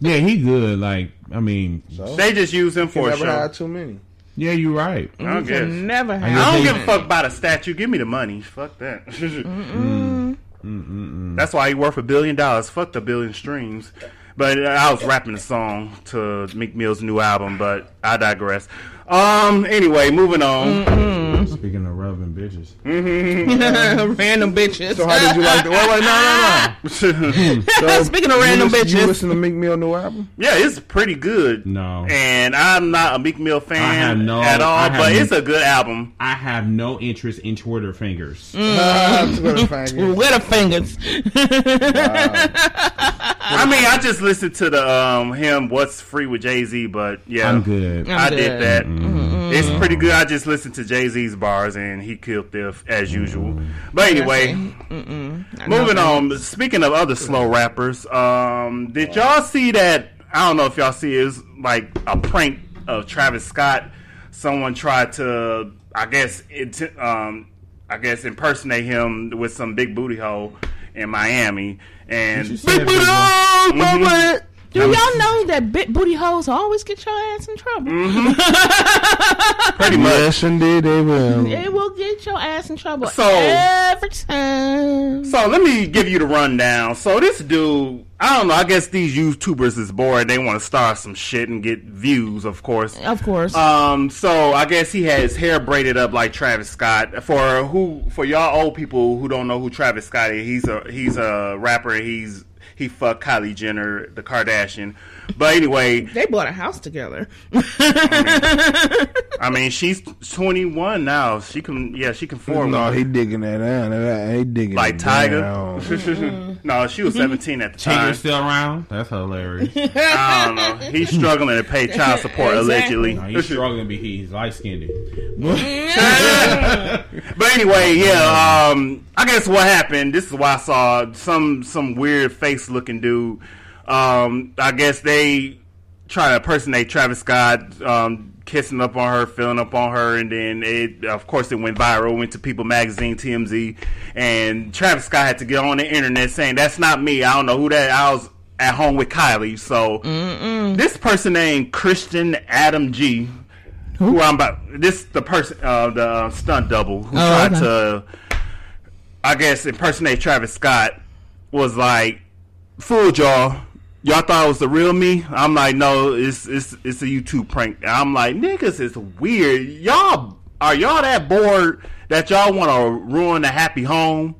Speaker 2: Yeah, he good. Like, I mean,
Speaker 1: So
Speaker 4: They just use him for a
Speaker 1: never
Speaker 4: show.
Speaker 1: had too many.
Speaker 2: Yeah, you're right.
Speaker 4: I
Speaker 3: You
Speaker 4: guess.
Speaker 3: can never
Speaker 2: I
Speaker 3: have.
Speaker 4: I don't
Speaker 2: guess
Speaker 4: give a fuck about a statue. Give me the money. Fuck that. That's why he worth a billion dollars. Fuck the billion streams. But uh, I was rapping a song to Meek Mill's new album, but I digress. Um. Anyway, moving on.
Speaker 2: Speaking of rubbing bitches,
Speaker 3: random bitches.
Speaker 1: So how did you like the? Wait, wait, no, no, no. So
Speaker 3: Speaking of
Speaker 1: you
Speaker 3: random
Speaker 1: listen,
Speaker 3: bitches.
Speaker 1: you listen to Meek Mill new album?
Speaker 4: yeah, it's pretty good.
Speaker 2: no,
Speaker 4: And I'm not a Meek Mill
Speaker 2: I
Speaker 4: fan
Speaker 2: have no-
Speaker 4: at all,
Speaker 2: I have
Speaker 4: but
Speaker 2: no-
Speaker 4: it's a good album.
Speaker 2: I have no interest in Twitter fingers.
Speaker 1: Ah, Twitter fingers.
Speaker 3: With her fingers.
Speaker 4: I mean, I just listened to the um him "What's Free" with Jay Z, but yeah,
Speaker 2: I'm good.
Speaker 3: I'm
Speaker 4: I
Speaker 3: good.
Speaker 4: did that. It's pretty good. I just listened to Jay Z's bars and he killed it as usual. But anyway, moving on. Speaking of other slow rappers, um, did y'all see that? I don't know if y'all see it, it's like a prank of Travis Scott. Someone tried to, I guess, it, um, I guess impersonate him with some big booty hole in Miami, and
Speaker 2: Did you see that video?
Speaker 3: Do y'all know that big booty hoes always get your ass in trouble?
Speaker 4: pretty much.
Speaker 1: Yes, indeed, they will.
Speaker 3: They will get your ass in trouble
Speaker 4: So-
Speaker 3: every time.
Speaker 4: So let me give you the rundown. So this dude, I don't know. I guess these YouTubers is bored. They want to start some shit and get views, of course.
Speaker 3: Of course.
Speaker 4: Um, so I guess he had his hair braided up like Travis Scott. For who, for y'all old people who don't know who Travis Scott is, he's a he's a rapper. He's he fucked Kylie Jenner, the Kardashian. But anyway,
Speaker 3: they bought a house together.
Speaker 4: I mean, she's 21 now. She can, yeah, she can form.
Speaker 1: No, he digging that down. He digging
Speaker 4: like
Speaker 1: it
Speaker 4: Tyga.
Speaker 1: down.
Speaker 4: no, she was 17 at the time.
Speaker 2: Tigger's still around? That's hilarious.
Speaker 4: I don't know. He's struggling to pay child support
Speaker 3: Exactly.
Speaker 4: allegedly.
Speaker 2: No, he's struggling to be he's light skinned.
Speaker 4: But anyway, yeah. Um, I guess what happened. This is why I saw some some weird face looking dude. Um, I guess they try to impersonate Travis Scott, um, kissing up on her, feeling up on her, and then it, of course, it went viral. Went to People Magazine, TMZ, and Travis Scott had to get on the internet saying, "That's not me. I don't know who that. I was." At home with Kylie, so this person named Christian Adam G, who I'm about this the person uh, the stunt double who
Speaker 3: Oh,
Speaker 4: tried
Speaker 3: okay.
Speaker 4: to I guess impersonate Travis Scott was like fooled y'all. Y'all thought it was the real me. I'm like, no, it's it's it's a YouTube prank. I'm like, niggas is weird. Y'all are y'all that bored that y'all want to ruin a happy home?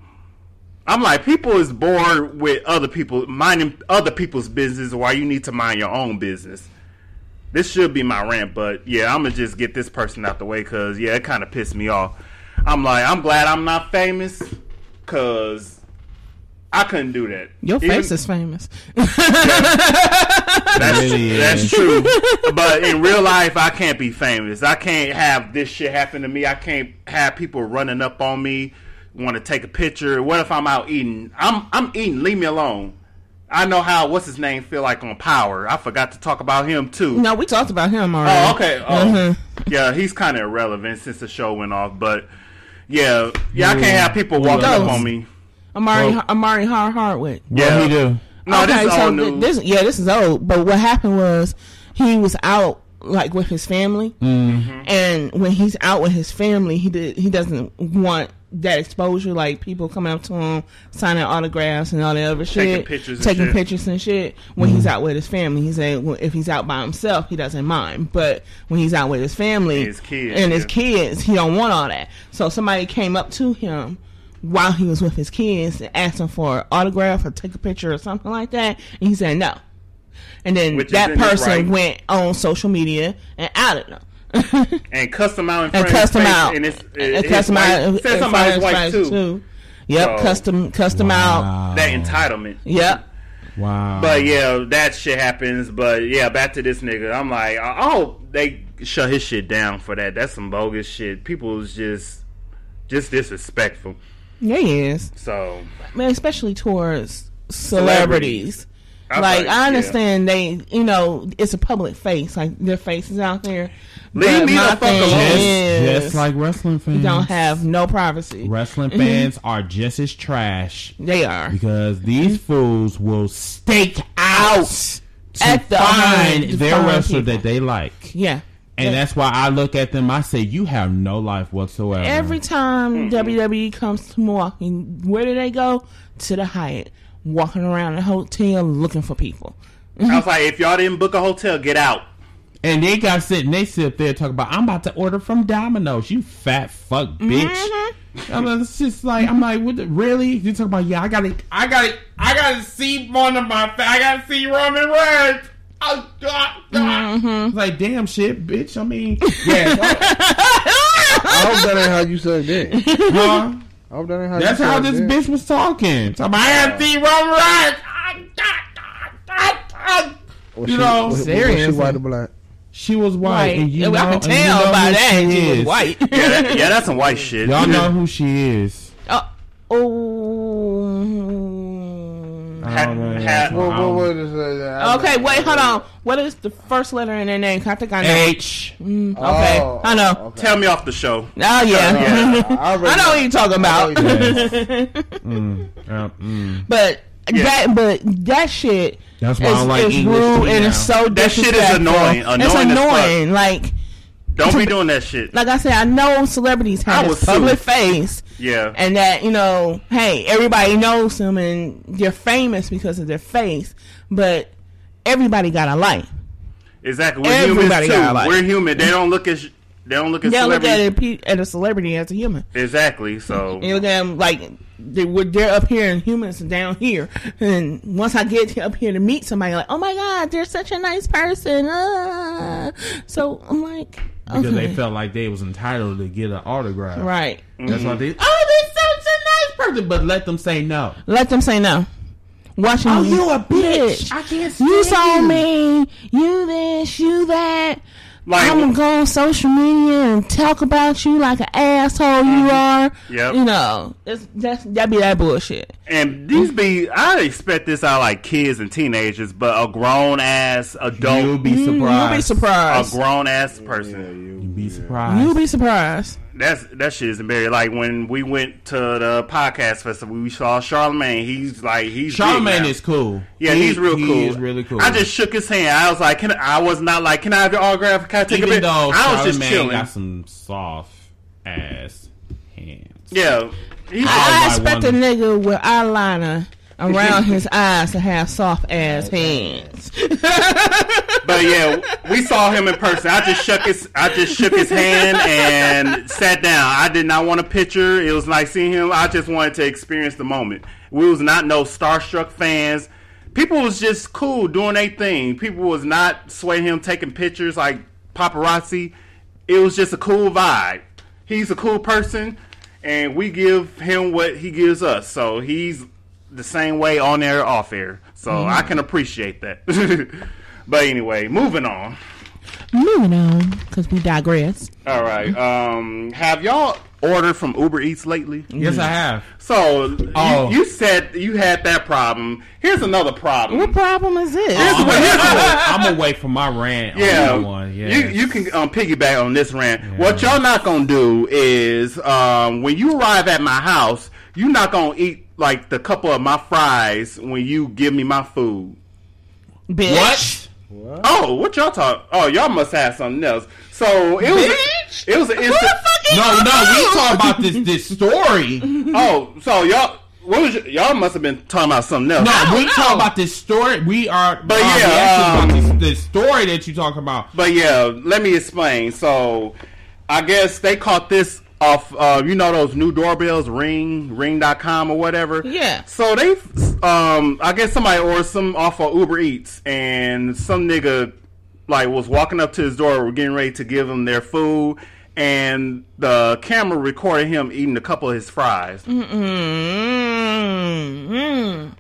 Speaker 4: I'm like, people is bored with other people minding other people's business while you need to mind your own business this should be my rant, but yeah, I'm gonna just get this person out the way because yeah, it kind of pissed me off. I'm like, I'm glad I'm not famous because I couldn't do that.
Speaker 3: Your
Speaker 4: Even-
Speaker 3: face is famous.
Speaker 4: That's,
Speaker 2: really
Speaker 4: that's true. but in real life, I can't be famous. I can't have this shit happen to me. I can't have people running up on me, want to take a picture. What if I'm out eating? I'm I'm eating. Leave me alone. I know how what's his name feel like on Power. I forgot to talk about him too.
Speaker 3: no, we talked about him already.
Speaker 4: Oh, okay. Oh,
Speaker 3: Mhm.
Speaker 4: yeah. He's kind of irrelevant since the show went off, but yeah, yeah. I can't have people walking up on me.
Speaker 3: Omari
Speaker 2: Well-
Speaker 3: Omari Har Hardwick.
Speaker 4: Yeah.
Speaker 2: What he do?
Speaker 4: No, this is
Speaker 3: so
Speaker 4: all
Speaker 3: th-
Speaker 4: new.
Speaker 3: this yeah, this is old. But what happened was he was out like with his family,
Speaker 4: Mm-hmm.
Speaker 3: and when he's out with his family, he did he doesn't want that exposure, like people coming up to him, signing autographs and all that other
Speaker 4: Taking
Speaker 3: shit,
Speaker 4: pictures and
Speaker 3: taking
Speaker 4: shit.
Speaker 3: pictures and shit. When he's out with his family, he said well, if he's out by himself, he doesn't mind. But when he's out with his family
Speaker 4: His kids,
Speaker 3: and his
Speaker 4: yeah.
Speaker 3: kids, he don't want all that. So somebody came up to him while he was with his kids and asked him for an autograph or take a picture or something like that, and he said no. And then
Speaker 4: Which
Speaker 3: that person
Speaker 4: right.
Speaker 3: went on social media and outed him.
Speaker 4: And cuss him out in
Speaker 3: and
Speaker 4: front of
Speaker 3: cussed
Speaker 4: his
Speaker 3: him
Speaker 4: face,
Speaker 3: out.
Speaker 4: And, it's,
Speaker 3: and
Speaker 4: his
Speaker 3: cussed him
Speaker 4: wife-
Speaker 3: out. in
Speaker 4: Said
Speaker 3: front
Speaker 4: somebody's
Speaker 3: of his
Speaker 4: wife
Speaker 3: wife,
Speaker 4: too.
Speaker 3: Yep,
Speaker 4: So-
Speaker 3: cussed him, cussed him out.
Speaker 4: That entitlement.
Speaker 3: Yep.
Speaker 2: Wow.
Speaker 4: But yeah, that shit happens. But yeah, back to this nigga. I'm like, I hope they shut his shit down for that. That's some bogus shit. People is just, just disrespectful.
Speaker 3: Yeah, he is.
Speaker 4: So
Speaker 3: Man, especially towards celebrities.
Speaker 4: I'm
Speaker 3: like
Speaker 4: yeah.
Speaker 3: I understand they, you know, it's a public face, like their faces out there.
Speaker 4: Leave
Speaker 3: But
Speaker 4: me
Speaker 3: my
Speaker 4: the fuck alone.
Speaker 2: just, just like wrestling fans,
Speaker 3: you don't have no privacy.
Speaker 2: wrestling mm-hmm. fans are just as trash
Speaker 3: They are.
Speaker 2: because these fools will stake out to
Speaker 3: At the
Speaker 2: find
Speaker 3: home
Speaker 2: their wrestler
Speaker 3: people.
Speaker 2: that they like,
Speaker 3: Yeah.
Speaker 2: And
Speaker 3: Yeah.
Speaker 2: that's why I look at them. I say, you have no life whatsoever.
Speaker 3: Every time WWE comes to Milwaukee, where do they go? To the Hyatt, walking around the hotel looking for people.
Speaker 4: I was like, if y'all didn't book a hotel, get out.
Speaker 2: And they got sitting, they sit up there talking about, I'm about to order from Domino's. You fat fuck bitch.
Speaker 3: Mm-hmm.
Speaker 2: I'm like, it's just like, I'm like, what the, really? You talking about, yeah, I gotta, I gotta, I gotta see one of my, fa- I gotta see Roman Reigns. Oh, God, God.
Speaker 3: Mm-hmm.
Speaker 2: Like, damn shit, bitch. I mean, yeah,
Speaker 1: I hope that ain't how you said that.
Speaker 2: huh?
Speaker 1: I hope that ain't how
Speaker 2: That's
Speaker 1: you
Speaker 2: how this
Speaker 1: that.
Speaker 2: bitch was talking. Talking about, I gotta see Roman Reigns. You
Speaker 1: she-
Speaker 2: know,
Speaker 1: was, was she white or black?
Speaker 2: She was white,
Speaker 3: White.
Speaker 2: and you
Speaker 3: I
Speaker 2: know,
Speaker 3: can
Speaker 2: and you
Speaker 3: tell
Speaker 2: know
Speaker 3: by that
Speaker 2: she
Speaker 3: she was white.
Speaker 4: Yeah, that- yeah, that's some white shit.
Speaker 2: Y'all know who she is.
Speaker 3: oh, oh.
Speaker 2: I don't.
Speaker 4: Ha-
Speaker 1: What, what, what is that?
Speaker 3: Okay, wait, hold on. What is the first letter in their name? I think I know.
Speaker 2: H.
Speaker 3: Mm, okay,
Speaker 1: Oh,
Speaker 3: I know.
Speaker 1: okay.
Speaker 4: Tell me off the show.
Speaker 3: Oh yeah,
Speaker 4: Yeah,
Speaker 1: I,
Speaker 3: I know what you're talking about.
Speaker 1: I know you-
Speaker 2: Mm, uh, mm.
Speaker 3: but
Speaker 4: Yeah.
Speaker 3: that, but that shit
Speaker 2: That's why
Speaker 3: is,
Speaker 2: don't like
Speaker 3: is
Speaker 2: English
Speaker 3: rude and
Speaker 2: now.
Speaker 3: it's so
Speaker 4: That shit is
Speaker 3: disrespectful.
Speaker 4: annoying.
Speaker 3: It's
Speaker 4: Annoying as fuck.
Speaker 3: annoying. Like,
Speaker 4: Don't be doing that shit.
Speaker 3: like I said, I know celebrities have this public
Speaker 4: sued.
Speaker 3: face,
Speaker 4: Yeah.
Speaker 3: and that you know, hey, everybody knows them, and they're famous because of their face. But everybody got a life.
Speaker 4: Exactly. We're
Speaker 3: Everybody
Speaker 4: humans
Speaker 3: got a life.
Speaker 4: We're human. They don't look at sh- they don't look at
Speaker 3: They look at a, at a celebrity as a human.
Speaker 4: Exactly. So
Speaker 3: You look at them like they were they're up here and humans are down here. And once I get up here to meet somebody, like, oh my god, they're such a nice person. Ah. So I'm like,
Speaker 2: because
Speaker 3: Okay.
Speaker 2: they felt like they was entitled to get an autograph.
Speaker 3: Right.
Speaker 2: That's why they. Mm-hmm. Oh, this such a nice person, but let them say no.
Speaker 3: Let them say no. Watching
Speaker 2: Oh,
Speaker 3: you.
Speaker 2: you a bitch! I can't.
Speaker 3: See.
Speaker 2: You
Speaker 3: saw
Speaker 2: you.
Speaker 3: me. You this. You that.
Speaker 4: Like,
Speaker 3: I'm gonna go on social media and talk about you like an asshole you are.
Speaker 4: Yep.
Speaker 3: You know, it's, that's that be that bullshit.
Speaker 4: and these be, I expect this out like kids and teenagers, but a grown ass adult,
Speaker 2: You'll be
Speaker 3: Mm,
Speaker 2: surprised.
Speaker 3: You'll be surprised.
Speaker 4: a grown ass person.
Speaker 2: You'll be surprised.
Speaker 3: You'll be surprised.
Speaker 4: That's that shit is embarrassing. Like when we went to the podcast festival, we saw Charlemagne. He's like he's big
Speaker 2: Charlemagne
Speaker 4: now.
Speaker 2: is cool.
Speaker 4: Yeah,
Speaker 2: He-
Speaker 4: he's real
Speaker 2: he
Speaker 4: cool.
Speaker 2: He's really cool.
Speaker 4: I just shook his hand. I was like, "Can I, I was not like, can I have your autograph? Can I take
Speaker 2: even
Speaker 4: a bit?"
Speaker 2: though
Speaker 4: I was just chilling.
Speaker 2: got some soft ass hands.
Speaker 4: Yeah, he's
Speaker 2: I-
Speaker 3: I,
Speaker 2: might
Speaker 3: expect a nigga with eyeliner around his eyes to have soft ass hands.
Speaker 4: but yeah, we saw him in person. I just shook his, I just shook his hand and sat down. I did not want a picture. It was like seeing him. I just wanted to experience the moment. We was not no starstruck fans. People was just cool doing their thing. People was not swaying him taking pictures like paparazzi. It was just a cool vibe. He's a cool person, and we give him what he gives us. So he's the same way on air, off air. So I can appreciate that. but anyway, moving on.
Speaker 3: Moving on, because we digress.
Speaker 4: All right. Um, have y'all ordered from Uber Eats lately?
Speaker 2: Yes, I have.
Speaker 4: So
Speaker 2: Oh.
Speaker 4: you, you said you had that problem. Here's another problem.
Speaker 3: What problem is this?
Speaker 2: I'm, gonna, I'm gonna wait for my rant.
Speaker 4: Yeah,
Speaker 2: on that one. Yeah,
Speaker 4: you you can um, piggyback on this rant. What y'all not gonna do is um, when you arrive at my house, you're not gonna eat like the couple of my fries when you give me my food.
Speaker 3: Bitch.
Speaker 2: what?
Speaker 4: Oh, what y'all talk? Oh, y'all must have something else. So it was
Speaker 3: Bitch?
Speaker 4: it was an
Speaker 3: Who
Speaker 4: instant.
Speaker 3: the fuck
Speaker 2: No,
Speaker 3: you?
Speaker 2: no, we talk about this this story.
Speaker 4: Oh, so y'all what was y- y'all must have been talking about something else.
Speaker 2: No, we
Speaker 3: no.
Speaker 2: talk about this story. We are,
Speaker 4: But
Speaker 2: uh,
Speaker 4: yeah,
Speaker 2: reacting
Speaker 4: um,
Speaker 2: about this, this story that you talk about.
Speaker 4: But yeah, let me explain. So, I guess they caught this off, uh, you know, those new doorbells, Ring, Ring.com or whatever.
Speaker 3: Yeah.
Speaker 4: So they, um, I guess somebody ordered some off of Uber Eats, and some nigga like was walking up to his door, getting ready to give him their food, and the camera recorded him eating a couple of his fries.
Speaker 3: Mm-mm.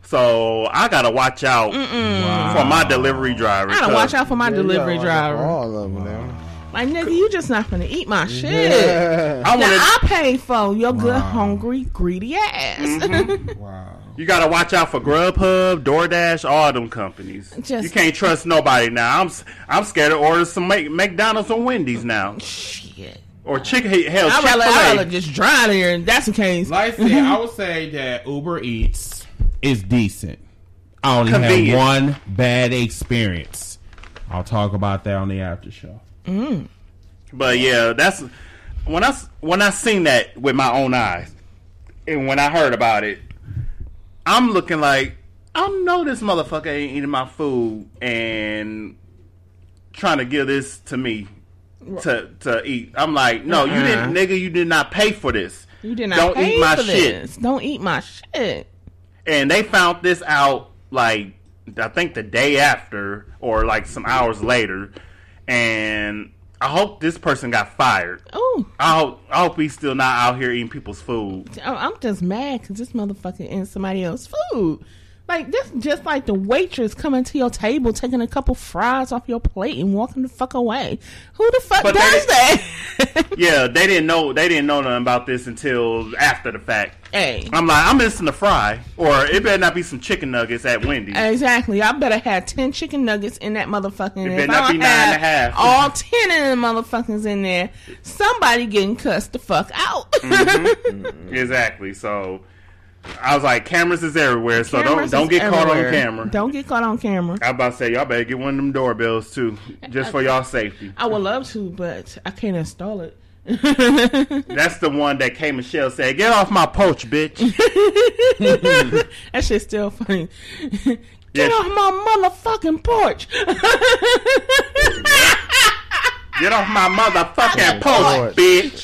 Speaker 4: So I gotta watch out for my delivery driver.
Speaker 3: I gotta watch out for my
Speaker 1: Yeah,
Speaker 3: delivery
Speaker 1: gotta watch out for
Speaker 3: driver.
Speaker 1: All of them now.
Speaker 3: Like, nigga, you just not gonna eat my shit.
Speaker 1: Yeah.
Speaker 4: I
Speaker 3: That
Speaker 4: want
Speaker 3: I pay for your good,
Speaker 2: Wow.
Speaker 3: hungry, greedy ass.
Speaker 4: Mm-hmm.
Speaker 2: Wow.
Speaker 4: You gotta watch out for Grubhub, DoorDash, all them companies.
Speaker 3: Just-
Speaker 4: you can't trust nobody now. I'm s- I'm scared to order some Mac- McDonald's or Wendy's now,
Speaker 3: Shit.
Speaker 4: or chicken. Hell,
Speaker 3: I'd rather, I'd rather just drown here, and that's the case.
Speaker 2: Like I said, I would say that Uber Eats is decent. I only
Speaker 4: Convenient.
Speaker 2: had one bad experience. I'll talk about that on the after show. Mm.
Speaker 4: But yeah, that's when I when I seen that with my own eyes, and when I heard about it, I'm looking like I know this motherfucker ain't eating my food and trying to give this to me to to eat. I'm like, no, you didn't, uh-huh. nigga. You did not pay for this.
Speaker 3: You did not
Speaker 4: Don't
Speaker 3: pay
Speaker 4: eat my
Speaker 3: for
Speaker 4: shit.
Speaker 3: this. Don't eat my shit.
Speaker 4: and they found this out like I think the day after or like some hours later, and I hope this person got fired.
Speaker 3: Oh,
Speaker 4: I hope I hope he's still not out here eating people's food.
Speaker 3: Oh, I'm just mad because this motherfucker in somebody else's food. Like this, just like the waitress coming to your table, taking a couple fries off your plate and walking the fuck away. Who the fuck
Speaker 4: But
Speaker 3: does that?
Speaker 4: Yeah, they didn't know they didn't know nothing about this until after the fact.
Speaker 3: hey,
Speaker 4: I'm like, I'm missing the fry, or it better not be some chicken nuggets at Wendy's.
Speaker 3: exactly. I better have ten chicken nuggets in that motherfucking.
Speaker 4: It better not be nine and a half.
Speaker 3: all ten of them motherfuckers in there, somebody getting cussed the fuck out.
Speaker 4: Mm-hmm. Exactly. So I was like, cameras is everywhere, so
Speaker 3: Cameras
Speaker 4: don't don't get caught on camera.
Speaker 3: Don't get caught on camera.
Speaker 4: I about to say y'all better get one of them doorbells too, just for y'all safety.
Speaker 3: I would love to, but I can't install it.
Speaker 4: That's the one that K Michelle said, "Get off my porch, bitch."
Speaker 3: that shit's still funny. Get
Speaker 4: Yes.
Speaker 3: off my motherfucking porch.
Speaker 4: Get off my motherfucking porch,
Speaker 1: Porch.
Speaker 4: bitch.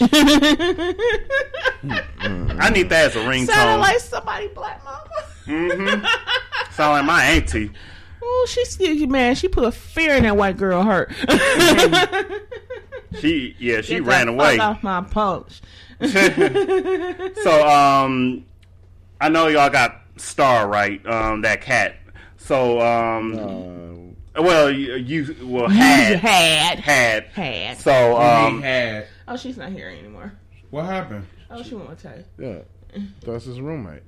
Speaker 4: I need that as a ringtone.
Speaker 3: Sounded
Speaker 4: ringtone.
Speaker 3: like somebody black mama.
Speaker 4: Sound like my auntie.
Speaker 3: Oh, she scared man. She put a fear in that white girl heart.
Speaker 4: She yeah, she
Speaker 3: Get
Speaker 4: ran
Speaker 3: fuck
Speaker 4: away.
Speaker 3: off my porch.
Speaker 4: So um, I know y'all got Star right, um, that cat. So um,
Speaker 1: Uh,
Speaker 4: well, you, you well
Speaker 3: You
Speaker 4: had
Speaker 3: had.
Speaker 4: had.
Speaker 3: Had.
Speaker 4: So
Speaker 2: Um,
Speaker 4: um,
Speaker 2: had
Speaker 3: Oh, she's not here anymore.
Speaker 2: what happened?
Speaker 3: Oh, she went with Tay.
Speaker 1: yeah, that's his roommate.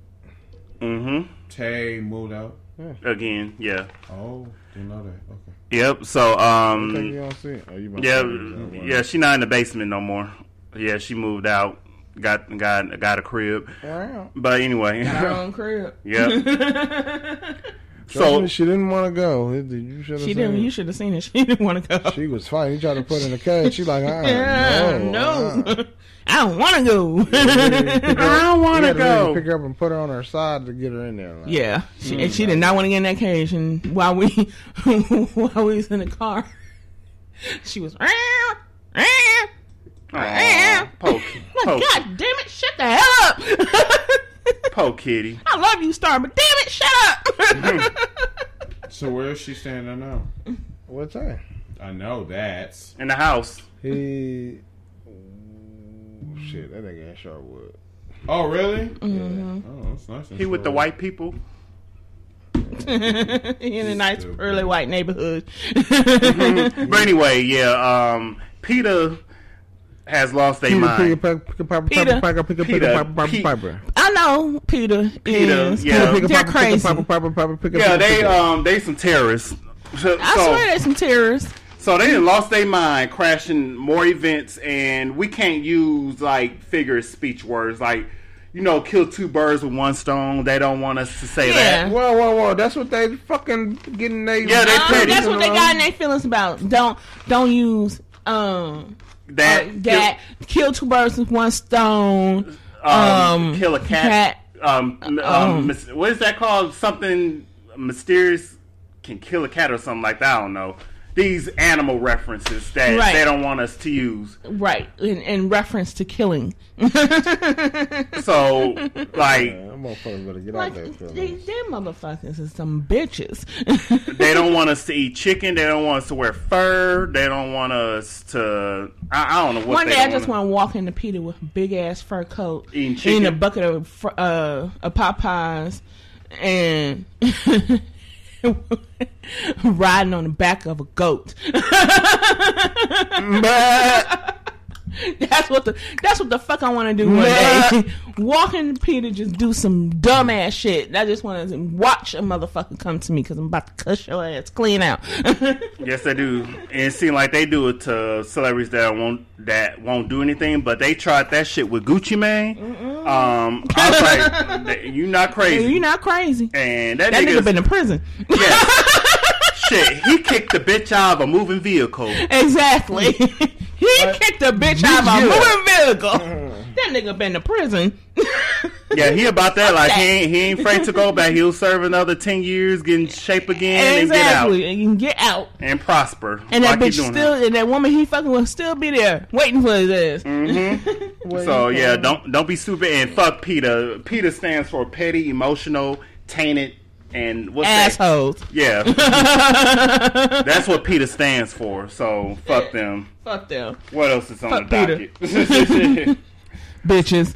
Speaker 4: Mm hmm
Speaker 2: Tay moved out. Yeah.
Speaker 4: Again, yeah,
Speaker 2: Oh, didn't know that. Okay.
Speaker 4: yep. So
Speaker 1: I think you
Speaker 4: um,
Speaker 1: don't see. Oh, you
Speaker 4: yeah,
Speaker 1: have it.
Speaker 4: yeah, she not in the basement no more. Yeah, she moved out, got got got a crib.
Speaker 1: Wow.
Speaker 4: But anyway,
Speaker 3: Got her own crib.
Speaker 4: yeah.
Speaker 1: So
Speaker 4: So
Speaker 1: she didn't want to go. You should have
Speaker 3: She
Speaker 1: seen.
Speaker 3: didn't. You should have seen it. She didn't want to go.
Speaker 1: She was fine. He tried to put in a cage. She like, uh,
Speaker 3: Yeah,
Speaker 1: no,
Speaker 3: no,
Speaker 1: uh-uh.
Speaker 3: I don't want to go.
Speaker 4: I don't want to
Speaker 1: had really
Speaker 4: go.
Speaker 1: pick her up and put her on her side to get her in there. Like,
Speaker 3: yeah, she, mm, and she did not want to get in that cage. And while we while we was in the car, she was.
Speaker 4: Ah, ah, Aw, poor,
Speaker 3: Like,
Speaker 4: poor,
Speaker 3: God damn it! Shut the hell up!
Speaker 4: Poor kitty.
Speaker 3: I love you, Star, but damn it, shut up!
Speaker 2: So where is she standing now?
Speaker 1: What's that?
Speaker 2: I know that.
Speaker 4: In the house.
Speaker 1: He. Ooh, shit, that nigga in Sharpwood.
Speaker 2: Oh, really?
Speaker 3: Mm-hmm.
Speaker 2: Oh, that's nice. and
Speaker 4: He with the white people.
Speaker 3: in a nice
Speaker 2: Stupid.
Speaker 3: early white neighborhood.
Speaker 4: But anyway, yeah. Um, Peter has lost their
Speaker 1: Peter,
Speaker 4: mind.
Speaker 1: Peter,
Speaker 3: Peter.
Speaker 1: Piper, Piper,
Speaker 4: Peter.
Speaker 1: Piper, Piper,
Speaker 4: Pe-
Speaker 1: Piper.
Speaker 3: I know Peter,
Speaker 4: Peter,
Speaker 3: is.
Speaker 4: yeah.
Speaker 1: Picker,
Speaker 3: They're
Speaker 1: Piper,
Speaker 3: crazy.
Speaker 4: Yeah,
Speaker 1: Picker,
Speaker 4: they
Speaker 1: Picker.
Speaker 4: um they some terrorists. So,
Speaker 3: I swear there's some terrorists.
Speaker 4: so they done lost their mind, crashing more events, and we can't use like figure speech words like. You know, kill two birds with one stone. They don't want us to say
Speaker 3: Yeah.
Speaker 4: that.
Speaker 1: Whoa, whoa, whoa! That's what they fucking getting. They
Speaker 4: Yeah, they
Speaker 3: Um,
Speaker 4: petty.
Speaker 3: that's what they got in their feelings about. Don't don't use um
Speaker 4: That
Speaker 3: uh, that kill two birds with one stone.
Speaker 4: Um,
Speaker 3: um,
Speaker 4: kill a cat. Um, um,
Speaker 3: um,
Speaker 4: what is that called? Something mysterious can kill a cat or something like that. I don't know. These animal references that
Speaker 3: Right.
Speaker 4: they don't want us to use.
Speaker 3: Right, in, in reference to killing.
Speaker 4: So, like,
Speaker 1: Yeah, them motherfuckers better get
Speaker 3: like
Speaker 1: out there.
Speaker 3: they,
Speaker 1: feelings.
Speaker 3: them motherfuckers is some bitches.
Speaker 4: they don't want us to eat chicken. They don't want us to wear fur. They don't want us to. I, I don't know what.
Speaker 3: One
Speaker 4: they
Speaker 3: day I just
Speaker 4: wanna-
Speaker 3: to walk into Peter with a big ass fur coat,
Speaker 4: Eating
Speaker 3: eating a bucket of fr- uh, of Popeyes, and riding on the back of a goat. That's what the that's what the fuck I want to do one day. Walk into Peter, just do some dumbass shit. I just want to watch a motherfucker come to me because I'm about to cuss your ass clean out.
Speaker 4: Yes, they do, and it seems like they do it to celebrities that won't that won't do anything. But they tried that shit with Gucci Mane. Um, I was like, "You not crazy?"
Speaker 3: You're not crazy.
Speaker 4: and that,
Speaker 3: That nigga been in prison.
Speaker 4: yeah. Shit, he kicked the bitch out of a moving vehicle.
Speaker 3: Exactly. he kicked a bitch out of a moving vehicle. that nigga been to prison.
Speaker 4: Yeah, he about that. Like he ain't, he ain't afraid to go back. He'll serve another ten years, get in shape again, and get out.
Speaker 3: And you can get out.
Speaker 4: and prosper.
Speaker 3: And that
Speaker 4: like
Speaker 3: bitch
Speaker 4: doing
Speaker 3: still, and that woman he fucking will still be there, waiting for his ass.
Speaker 4: Mm. So yeah, don't don't be stupid and fuck Peter. Peter stands for petty, emotional, tainted, and what's that?
Speaker 3: Assholes.
Speaker 4: Yeah, that's what Peter stands for. So fuck them.
Speaker 3: Fuck them.
Speaker 4: What else is on
Speaker 3: Fuck
Speaker 4: the docket?
Speaker 3: Bitches.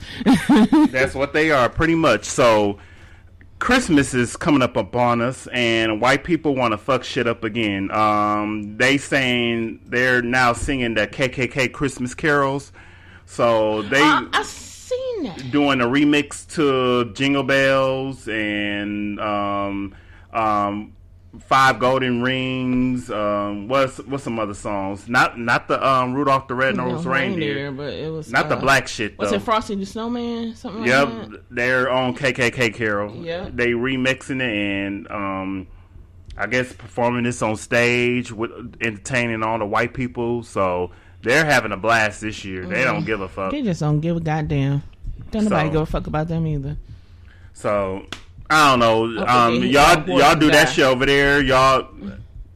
Speaker 4: that's what they are, pretty much. So Christmas is coming up upon us, and white people want to fuck shit up again. Um, they saying they're now singing the KKK Christmas carols. So they.
Speaker 3: Uh, seen that.
Speaker 4: doing a remix to Jingle Bells and um, um, Five Golden Rings. Um, what's what's some other songs? Not not the um, Rudolph the Red-Nosed
Speaker 3: No,
Speaker 4: Reindeer.
Speaker 3: but it was
Speaker 4: Not the
Speaker 3: uh,
Speaker 4: black shit though.
Speaker 3: Was it Frosty the Snowman? Something like that.
Speaker 4: Yep,
Speaker 3: that.
Speaker 4: they're on KKK Carol.
Speaker 3: Yeah.
Speaker 4: they remixing it and um, I guess performing this on stage with entertaining all the white people. So they're having a blast this year. They don't give a fuck.
Speaker 3: They just don't give a goddamn. Don't nobody
Speaker 4: So-
Speaker 3: give a fuck about them either.
Speaker 4: So I don't know. Um, y'all y'all do that shit over there. Y'all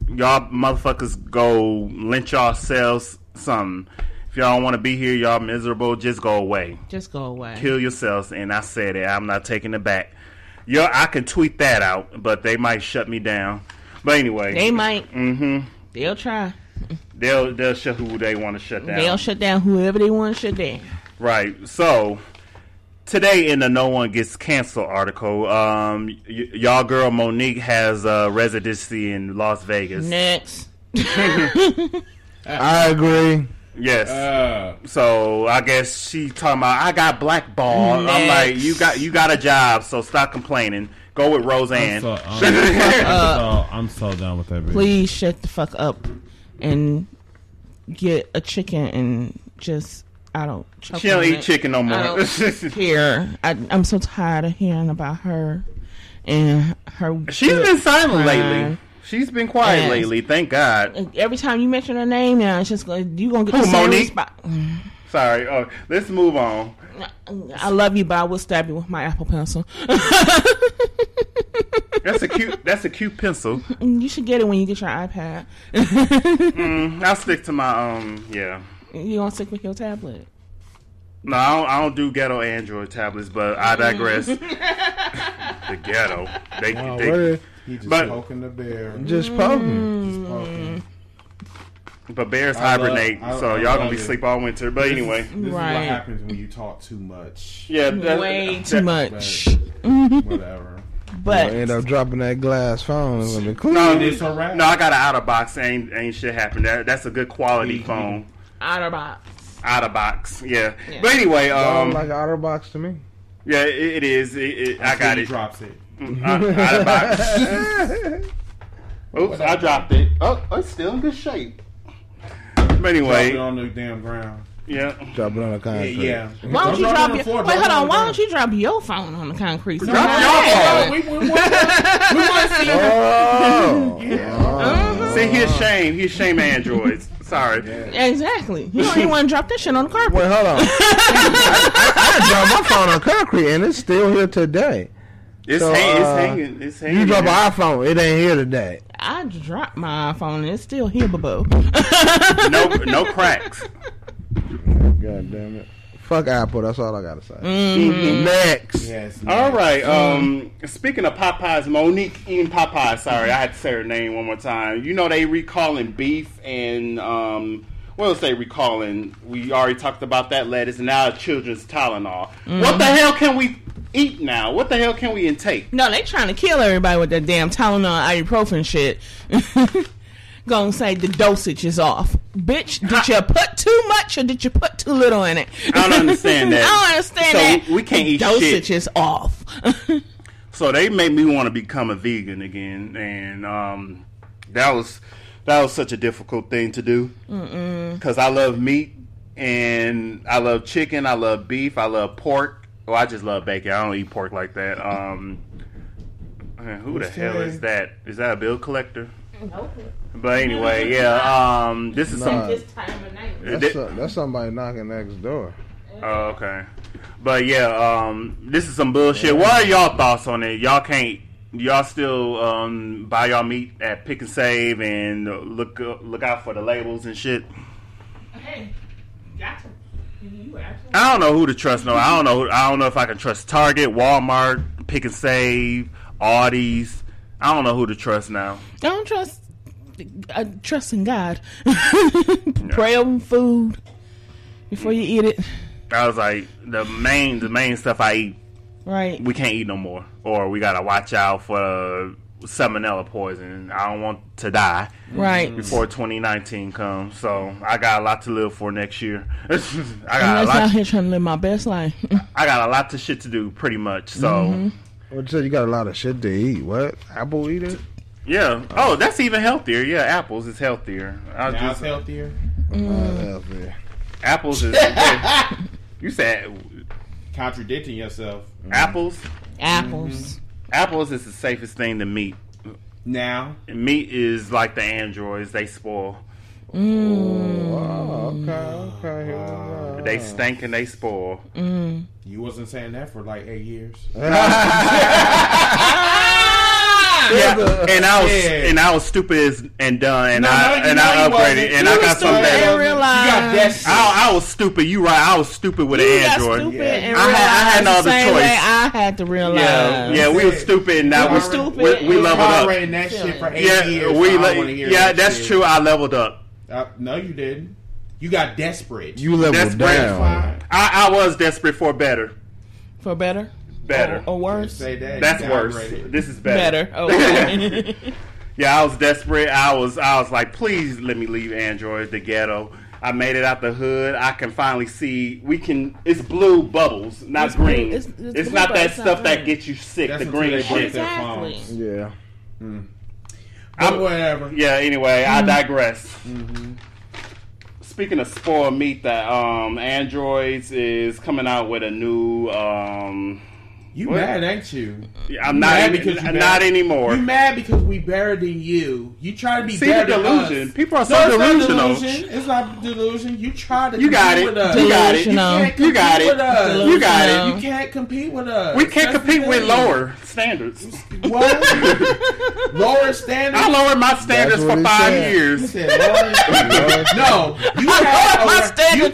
Speaker 4: y'all motherfuckers go lynch yourselves something. If y'all don't want to be here, y'all miserable. Just go away.
Speaker 3: Just go away.
Speaker 4: Kill yourselves. And I said it. I'm not taking it back. Yo, I can tweet that out, but they might shut me down. But anyway,
Speaker 3: They might.
Speaker 4: Mm-hmm.
Speaker 3: They'll try.
Speaker 4: They'll they'll shut who they want to shut down.
Speaker 3: They'll shut down whoever they want to shut down.
Speaker 4: Right. So today in the No One Gets Canceled article, um, y- y'all girl Monique has a residency in Las Vegas.
Speaker 3: Next.
Speaker 1: I agree.
Speaker 4: Yes.
Speaker 2: Uh,
Speaker 4: so I guess she talking about I got blackballed. I'm like, you got you got a job, so stop complaining. Go with
Speaker 2: I'm
Speaker 4: Roseanne.
Speaker 2: so, I'm, so, I'm so done with that bitch.
Speaker 3: Please shut the fuck up and get a chicken and just I don't.
Speaker 4: she don't
Speaker 3: on
Speaker 4: eat
Speaker 3: it.
Speaker 4: chicken no
Speaker 3: I
Speaker 4: more.
Speaker 3: don't care. I, I'm so tired of hearing about her and her.
Speaker 4: She's been silent lately. She's been quiet
Speaker 3: Yes.
Speaker 4: lately. Thank God.
Speaker 3: Every time you mention her name, now it's just you gonna get
Speaker 4: Who,
Speaker 3: the same
Speaker 4: Monique?
Speaker 3: spot.
Speaker 4: Sorry. Oh, let's move on.
Speaker 3: I love you, but I will stab you with my apple pencil.
Speaker 4: That's a cute. That's a cute pencil.
Speaker 3: you should get it when you get your iPad.
Speaker 4: Mm, I'll stick to my um. Yeah.
Speaker 3: you gonna stick with your tablet.
Speaker 4: No, I don't, I don't do ghetto Android tablets, but I digress. the ghetto. They, they
Speaker 1: what is-
Speaker 2: He just
Speaker 4: But-
Speaker 2: poking the bear.
Speaker 1: just poking.
Speaker 3: Mm.
Speaker 2: Just poking.
Speaker 4: But bears
Speaker 2: I love-
Speaker 4: hibernate,
Speaker 2: I-
Speaker 4: so
Speaker 2: I
Speaker 4: y'all gonna be
Speaker 2: it.
Speaker 4: sleep all winter. But anyway,
Speaker 2: This, is, this
Speaker 3: Right.
Speaker 2: is what happens when you talk too much.
Speaker 4: yeah, that,
Speaker 3: Way
Speaker 4: that-
Speaker 3: too much.
Speaker 2: Whatever.
Speaker 3: But
Speaker 1: End up dropping that glass phone. It's be clean.
Speaker 4: No,
Speaker 2: It's a
Speaker 4: no, I got an out of box. Ain't ain't shit happened. That that's a good quality
Speaker 2: Mhm.
Speaker 4: phone.
Speaker 3: Otterbox.
Speaker 4: Out of box, yeah.
Speaker 3: Yeah.
Speaker 4: But anyway,
Speaker 1: Sound
Speaker 4: um,
Speaker 1: like an OtterBox to me.
Speaker 4: yeah, it, it is. It, it, I got
Speaker 2: he
Speaker 4: it.
Speaker 2: Drops it.
Speaker 4: Uh, out of box. Oops, I dropped it. Oh, it's still in good shape. But
Speaker 2: Drop it on the damn ground.
Speaker 4: yeah.
Speaker 1: Drop it on the concrete.
Speaker 2: yeah.
Speaker 3: Why don't you
Speaker 2: it
Speaker 3: drop your
Speaker 2: floor,
Speaker 3: wait? Hold
Speaker 2: it
Speaker 3: on. Why don't you drop your phone on the concrete?
Speaker 4: Drop your phone.
Speaker 2: We, we, we, we want to see
Speaker 1: Oh,
Speaker 3: Uh-huh.
Speaker 4: See, he's ashamed. He's ashamed of androids. Sorry.
Speaker 3: Exactly. You don't even want to drop that shit on the carpet.
Speaker 1: Wait, hold on. I, I, I dropped my phone on concrete and it's still here today.
Speaker 4: It's,
Speaker 1: So,
Speaker 4: hang, it's
Speaker 1: uh,
Speaker 4: hanging. It's hanging.
Speaker 1: You drop an iPhone, it ain't here today.
Speaker 3: I dropped my iPhone and it's still here, boo.
Speaker 4: no, no cracks.
Speaker 1: God damn it. Fuck Apple, that's all I gotta say.
Speaker 3: Mm-hmm.
Speaker 1: Next.
Speaker 2: Yes.
Speaker 4: All right. Um, speaking of Popeyes, Monique eating Popeyes. Sorry, I had to say her name one more time. You know they recalling beef and um, what was they recalling? We already talked about that lettuce and now children's Tylenol. What the hell can we eat now? What the hell can we intake?
Speaker 3: No, they trying to kill everybody with that damn Tylenol ibuprofen shit. Gonna say the dosage is off. Bitch, did you put too much or did you put too little in it?
Speaker 4: I don't understand that.
Speaker 3: I don't understand
Speaker 4: So
Speaker 3: that.
Speaker 4: we- can't eat
Speaker 3: dosage
Speaker 4: shit.
Speaker 3: is off.
Speaker 4: So they made me want to become a vegan again, and um, that was that was such a difficult thing to do because I love meat and I love chicken, I love beef, I love pork. Well, I just love bacon. I don't eat pork like that. Um, man, who the
Speaker 2: Who's
Speaker 4: hell is that? Is that a bill collector? Nope. But anyway, yeah. Um, this is some.
Speaker 3: This time of night.
Speaker 4: Th-
Speaker 1: That's, so- that's somebody knocking next door.
Speaker 4: Oh, okay. But yeah, um, this is some bullshit. What are y'all thoughts on it? Y'all can't. Y'all still um, buy y'all meat at Pick and Save and look look out for the labels and shit.
Speaker 3: Hey, got to. You absolutely.
Speaker 4: I don't know who to trust. No, I don't know. who- I don't know if I can trust Target, Walmart, Pick and Save, Aldi's. I don't know who to trust now.
Speaker 3: I don't trust. I trust in God. Pray over food before you eat it.
Speaker 4: I was like, the main the main stuff I eat,
Speaker 3: Right.
Speaker 4: we can't eat no more, or we gotta watch out for salmonella poison. I don't want to die.
Speaker 3: Right.
Speaker 4: before 2019 comes. So I got a lot to live for next year. I got a
Speaker 3: Unless out
Speaker 4: lot.
Speaker 3: here trying to live my best life.
Speaker 4: I got a lot of shit to do, pretty much. So
Speaker 3: Mm-hmm.
Speaker 1: What you said? You got a lot of shit to eat. What? Apple eat it?
Speaker 4: yeah. Oh, that's even healthier. Yeah, apples is healthier. I
Speaker 2: Now it's
Speaker 4: just
Speaker 2: healthier.
Speaker 1: Uh, healthy.
Speaker 4: apples is. you said
Speaker 2: Contradicting yourself.
Speaker 4: apples.
Speaker 3: Apples.
Speaker 4: Apples is the safest thing to meat.
Speaker 2: Now,
Speaker 4: Meat is like the androids; they spoil. Mm.
Speaker 1: Oh, okay, okay. Here we go.
Speaker 4: They stink and they spoil. Mm.
Speaker 2: you wasn't saying that for like eight years.
Speaker 4: Yeah, and I was
Speaker 2: Yeah.
Speaker 4: and I was stupid as, and done, and
Speaker 2: No,
Speaker 4: I
Speaker 2: no,
Speaker 4: and
Speaker 2: know
Speaker 4: I upgraded, and
Speaker 3: You
Speaker 4: I got some better.
Speaker 3: realized.
Speaker 2: You got.
Speaker 4: I, I was stupid. You right. I was stupid with
Speaker 3: You
Speaker 4: an Android.
Speaker 2: Yeah.
Speaker 3: and
Speaker 4: I had- I had no
Speaker 3: the
Speaker 4: other choice.
Speaker 3: way I had to realize.
Speaker 4: Yeah, yeah, we were stupid. and Now
Speaker 2: You
Speaker 4: we,
Speaker 2: stupid
Speaker 4: we, we leveled up.
Speaker 2: that shit for eight
Speaker 4: Yeah,
Speaker 2: years.
Speaker 4: we
Speaker 2: I don't
Speaker 4: le- yeah,
Speaker 2: that
Speaker 4: that's
Speaker 2: shit.
Speaker 4: true. I leveled up.
Speaker 2: Uh, no, you didn't. You got desperate.
Speaker 1: You leveled
Speaker 4: Desperate.
Speaker 1: down.
Speaker 4: I, I was desperate for better.
Speaker 3: For better?
Speaker 4: Better.
Speaker 3: Or, or worse?
Speaker 2: Say that.
Speaker 4: That's worse.
Speaker 2: downgraded.
Speaker 4: This is better.
Speaker 3: Better. Oh, okay.
Speaker 4: Yeah, I was desperate. I was I was like, please let me leave Android, the ghetto. I made it out the hood. I can finally see we can. It's blue bubbles, not
Speaker 3: It's blue-
Speaker 4: green.
Speaker 3: it's-
Speaker 4: It's,
Speaker 3: it's blue,
Speaker 4: not that
Speaker 3: it's not
Speaker 4: stuff that gets you sick.
Speaker 2: That's
Speaker 4: the green
Speaker 2: they break
Speaker 4: shit.
Speaker 2: their
Speaker 3: Exactly.
Speaker 2: phones.
Speaker 1: Yeah.
Speaker 2: But
Speaker 4: I'm-
Speaker 2: whatever.
Speaker 4: Yeah. Anyway, I digress.
Speaker 2: Mm-hmm.
Speaker 4: Speaking of spoiled meat, that um Androids is coming out with a new um.
Speaker 2: You
Speaker 4: What?
Speaker 2: mad, ain't you?
Speaker 4: I'm
Speaker 2: You
Speaker 4: not
Speaker 2: mad
Speaker 4: any-
Speaker 2: because you
Speaker 4: not
Speaker 2: mad.
Speaker 4: anymore.
Speaker 2: You mad because we better than you. You try to be
Speaker 4: See the
Speaker 2: better than
Speaker 4: delusion.
Speaker 2: us.
Speaker 4: People are so
Speaker 2: no, it's
Speaker 4: delusional.
Speaker 2: Not delusion. It's not delusion. You try to
Speaker 4: You got
Speaker 2: compete
Speaker 4: it.
Speaker 2: with us.
Speaker 4: You got it.
Speaker 2: You can't
Speaker 4: You got it.
Speaker 2: with.
Speaker 4: You got it.
Speaker 2: You can't compete with us.
Speaker 4: We can't
Speaker 2: That's
Speaker 4: compete with lower standards.
Speaker 2: What? lower standards.
Speaker 4: I lowered my standards
Speaker 1: what
Speaker 4: for five
Speaker 1: said.
Speaker 4: Years.
Speaker 2: said lower- no, you had
Speaker 3: My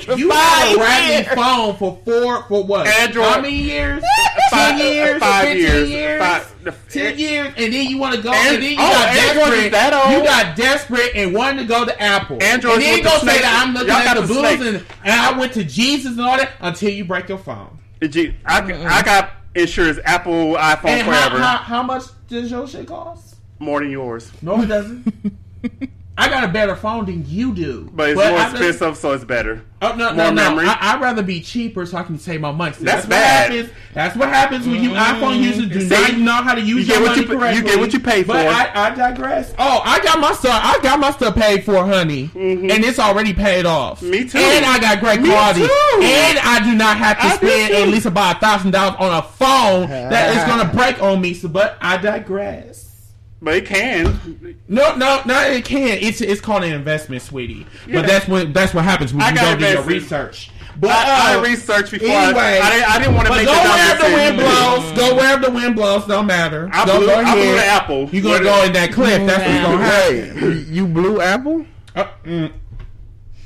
Speaker 2: a, you,
Speaker 3: for
Speaker 2: you had a
Speaker 3: five
Speaker 2: raggedy
Speaker 3: years.
Speaker 2: phone for four for what?
Speaker 4: Android-
Speaker 2: How many years?
Speaker 4: Five,
Speaker 2: Ten years?
Speaker 4: five
Speaker 2: Fifteen
Speaker 4: years.
Speaker 2: years?
Speaker 4: Five- the-
Speaker 2: Ten years, and then you want to go,
Speaker 4: And-
Speaker 2: and, then you
Speaker 4: oh,
Speaker 2: got
Speaker 4: Android is that old?
Speaker 2: You got desperate and wanted to go to Apple.
Speaker 4: Android
Speaker 2: and then
Speaker 4: with
Speaker 2: you
Speaker 4: the
Speaker 2: gonna say
Speaker 4: snake.
Speaker 2: that I'm looking
Speaker 4: Y'all
Speaker 2: at
Speaker 4: got
Speaker 2: the
Speaker 4: the
Speaker 2: blues and, and I went to Jesus and all that until you break your phone.
Speaker 4: Gee, I, uh-uh. I got insurance, Apple iPhone
Speaker 2: And how,
Speaker 4: forever,
Speaker 2: how, how much does your shit cost?
Speaker 4: more than yours,
Speaker 2: No, it doesn't. I got a better phone than you do,
Speaker 4: but it's
Speaker 2: I
Speaker 4: more
Speaker 2: just-
Speaker 4: expensive, so it's better.
Speaker 2: Oh no,
Speaker 4: More
Speaker 2: no, no!
Speaker 4: memory.
Speaker 2: I, I'd rather be cheaper so I can save my money. See,
Speaker 4: That's
Speaker 2: what
Speaker 4: bad.
Speaker 2: happens. That's what happens when you iPhone users do
Speaker 4: See?
Speaker 2: not know how to use
Speaker 4: You get
Speaker 2: your
Speaker 4: what
Speaker 2: money
Speaker 4: you pay- you get what you pay
Speaker 2: But
Speaker 4: for.
Speaker 2: I, I digress. Oh, I got my stuff. I got my stuff paid for, honey, and it's already paid off.
Speaker 4: Mm-hmm. Me too.
Speaker 2: And I got great
Speaker 4: Me
Speaker 2: quality.
Speaker 4: too.
Speaker 2: And I do not have to
Speaker 4: I
Speaker 2: spend at least about a thousand dollars on a phone that is going to break on me. So, but I digress.
Speaker 4: But it can.
Speaker 2: No, no, no, it can't. It's it's called an investment, sweetie.
Speaker 4: Yeah.
Speaker 2: But that's what that's what happens when
Speaker 4: I
Speaker 2: you
Speaker 4: got
Speaker 2: go do your research. But
Speaker 4: I,
Speaker 2: uh,
Speaker 4: I researched before.
Speaker 2: anyway.
Speaker 4: I, I, didn't, I didn't want to
Speaker 2: but
Speaker 4: make
Speaker 2: go
Speaker 4: a
Speaker 2: wherever the wind
Speaker 4: decision.
Speaker 2: blows. Go wherever the wind blows. Don't matter.
Speaker 4: I
Speaker 2: go,
Speaker 4: blew,
Speaker 2: go
Speaker 4: I blew
Speaker 2: ahead.
Speaker 4: the apple.
Speaker 2: You gonna go in that cliff? That's what's gonna happen.
Speaker 1: Hey, you blew Apple?
Speaker 2: Uh, mm.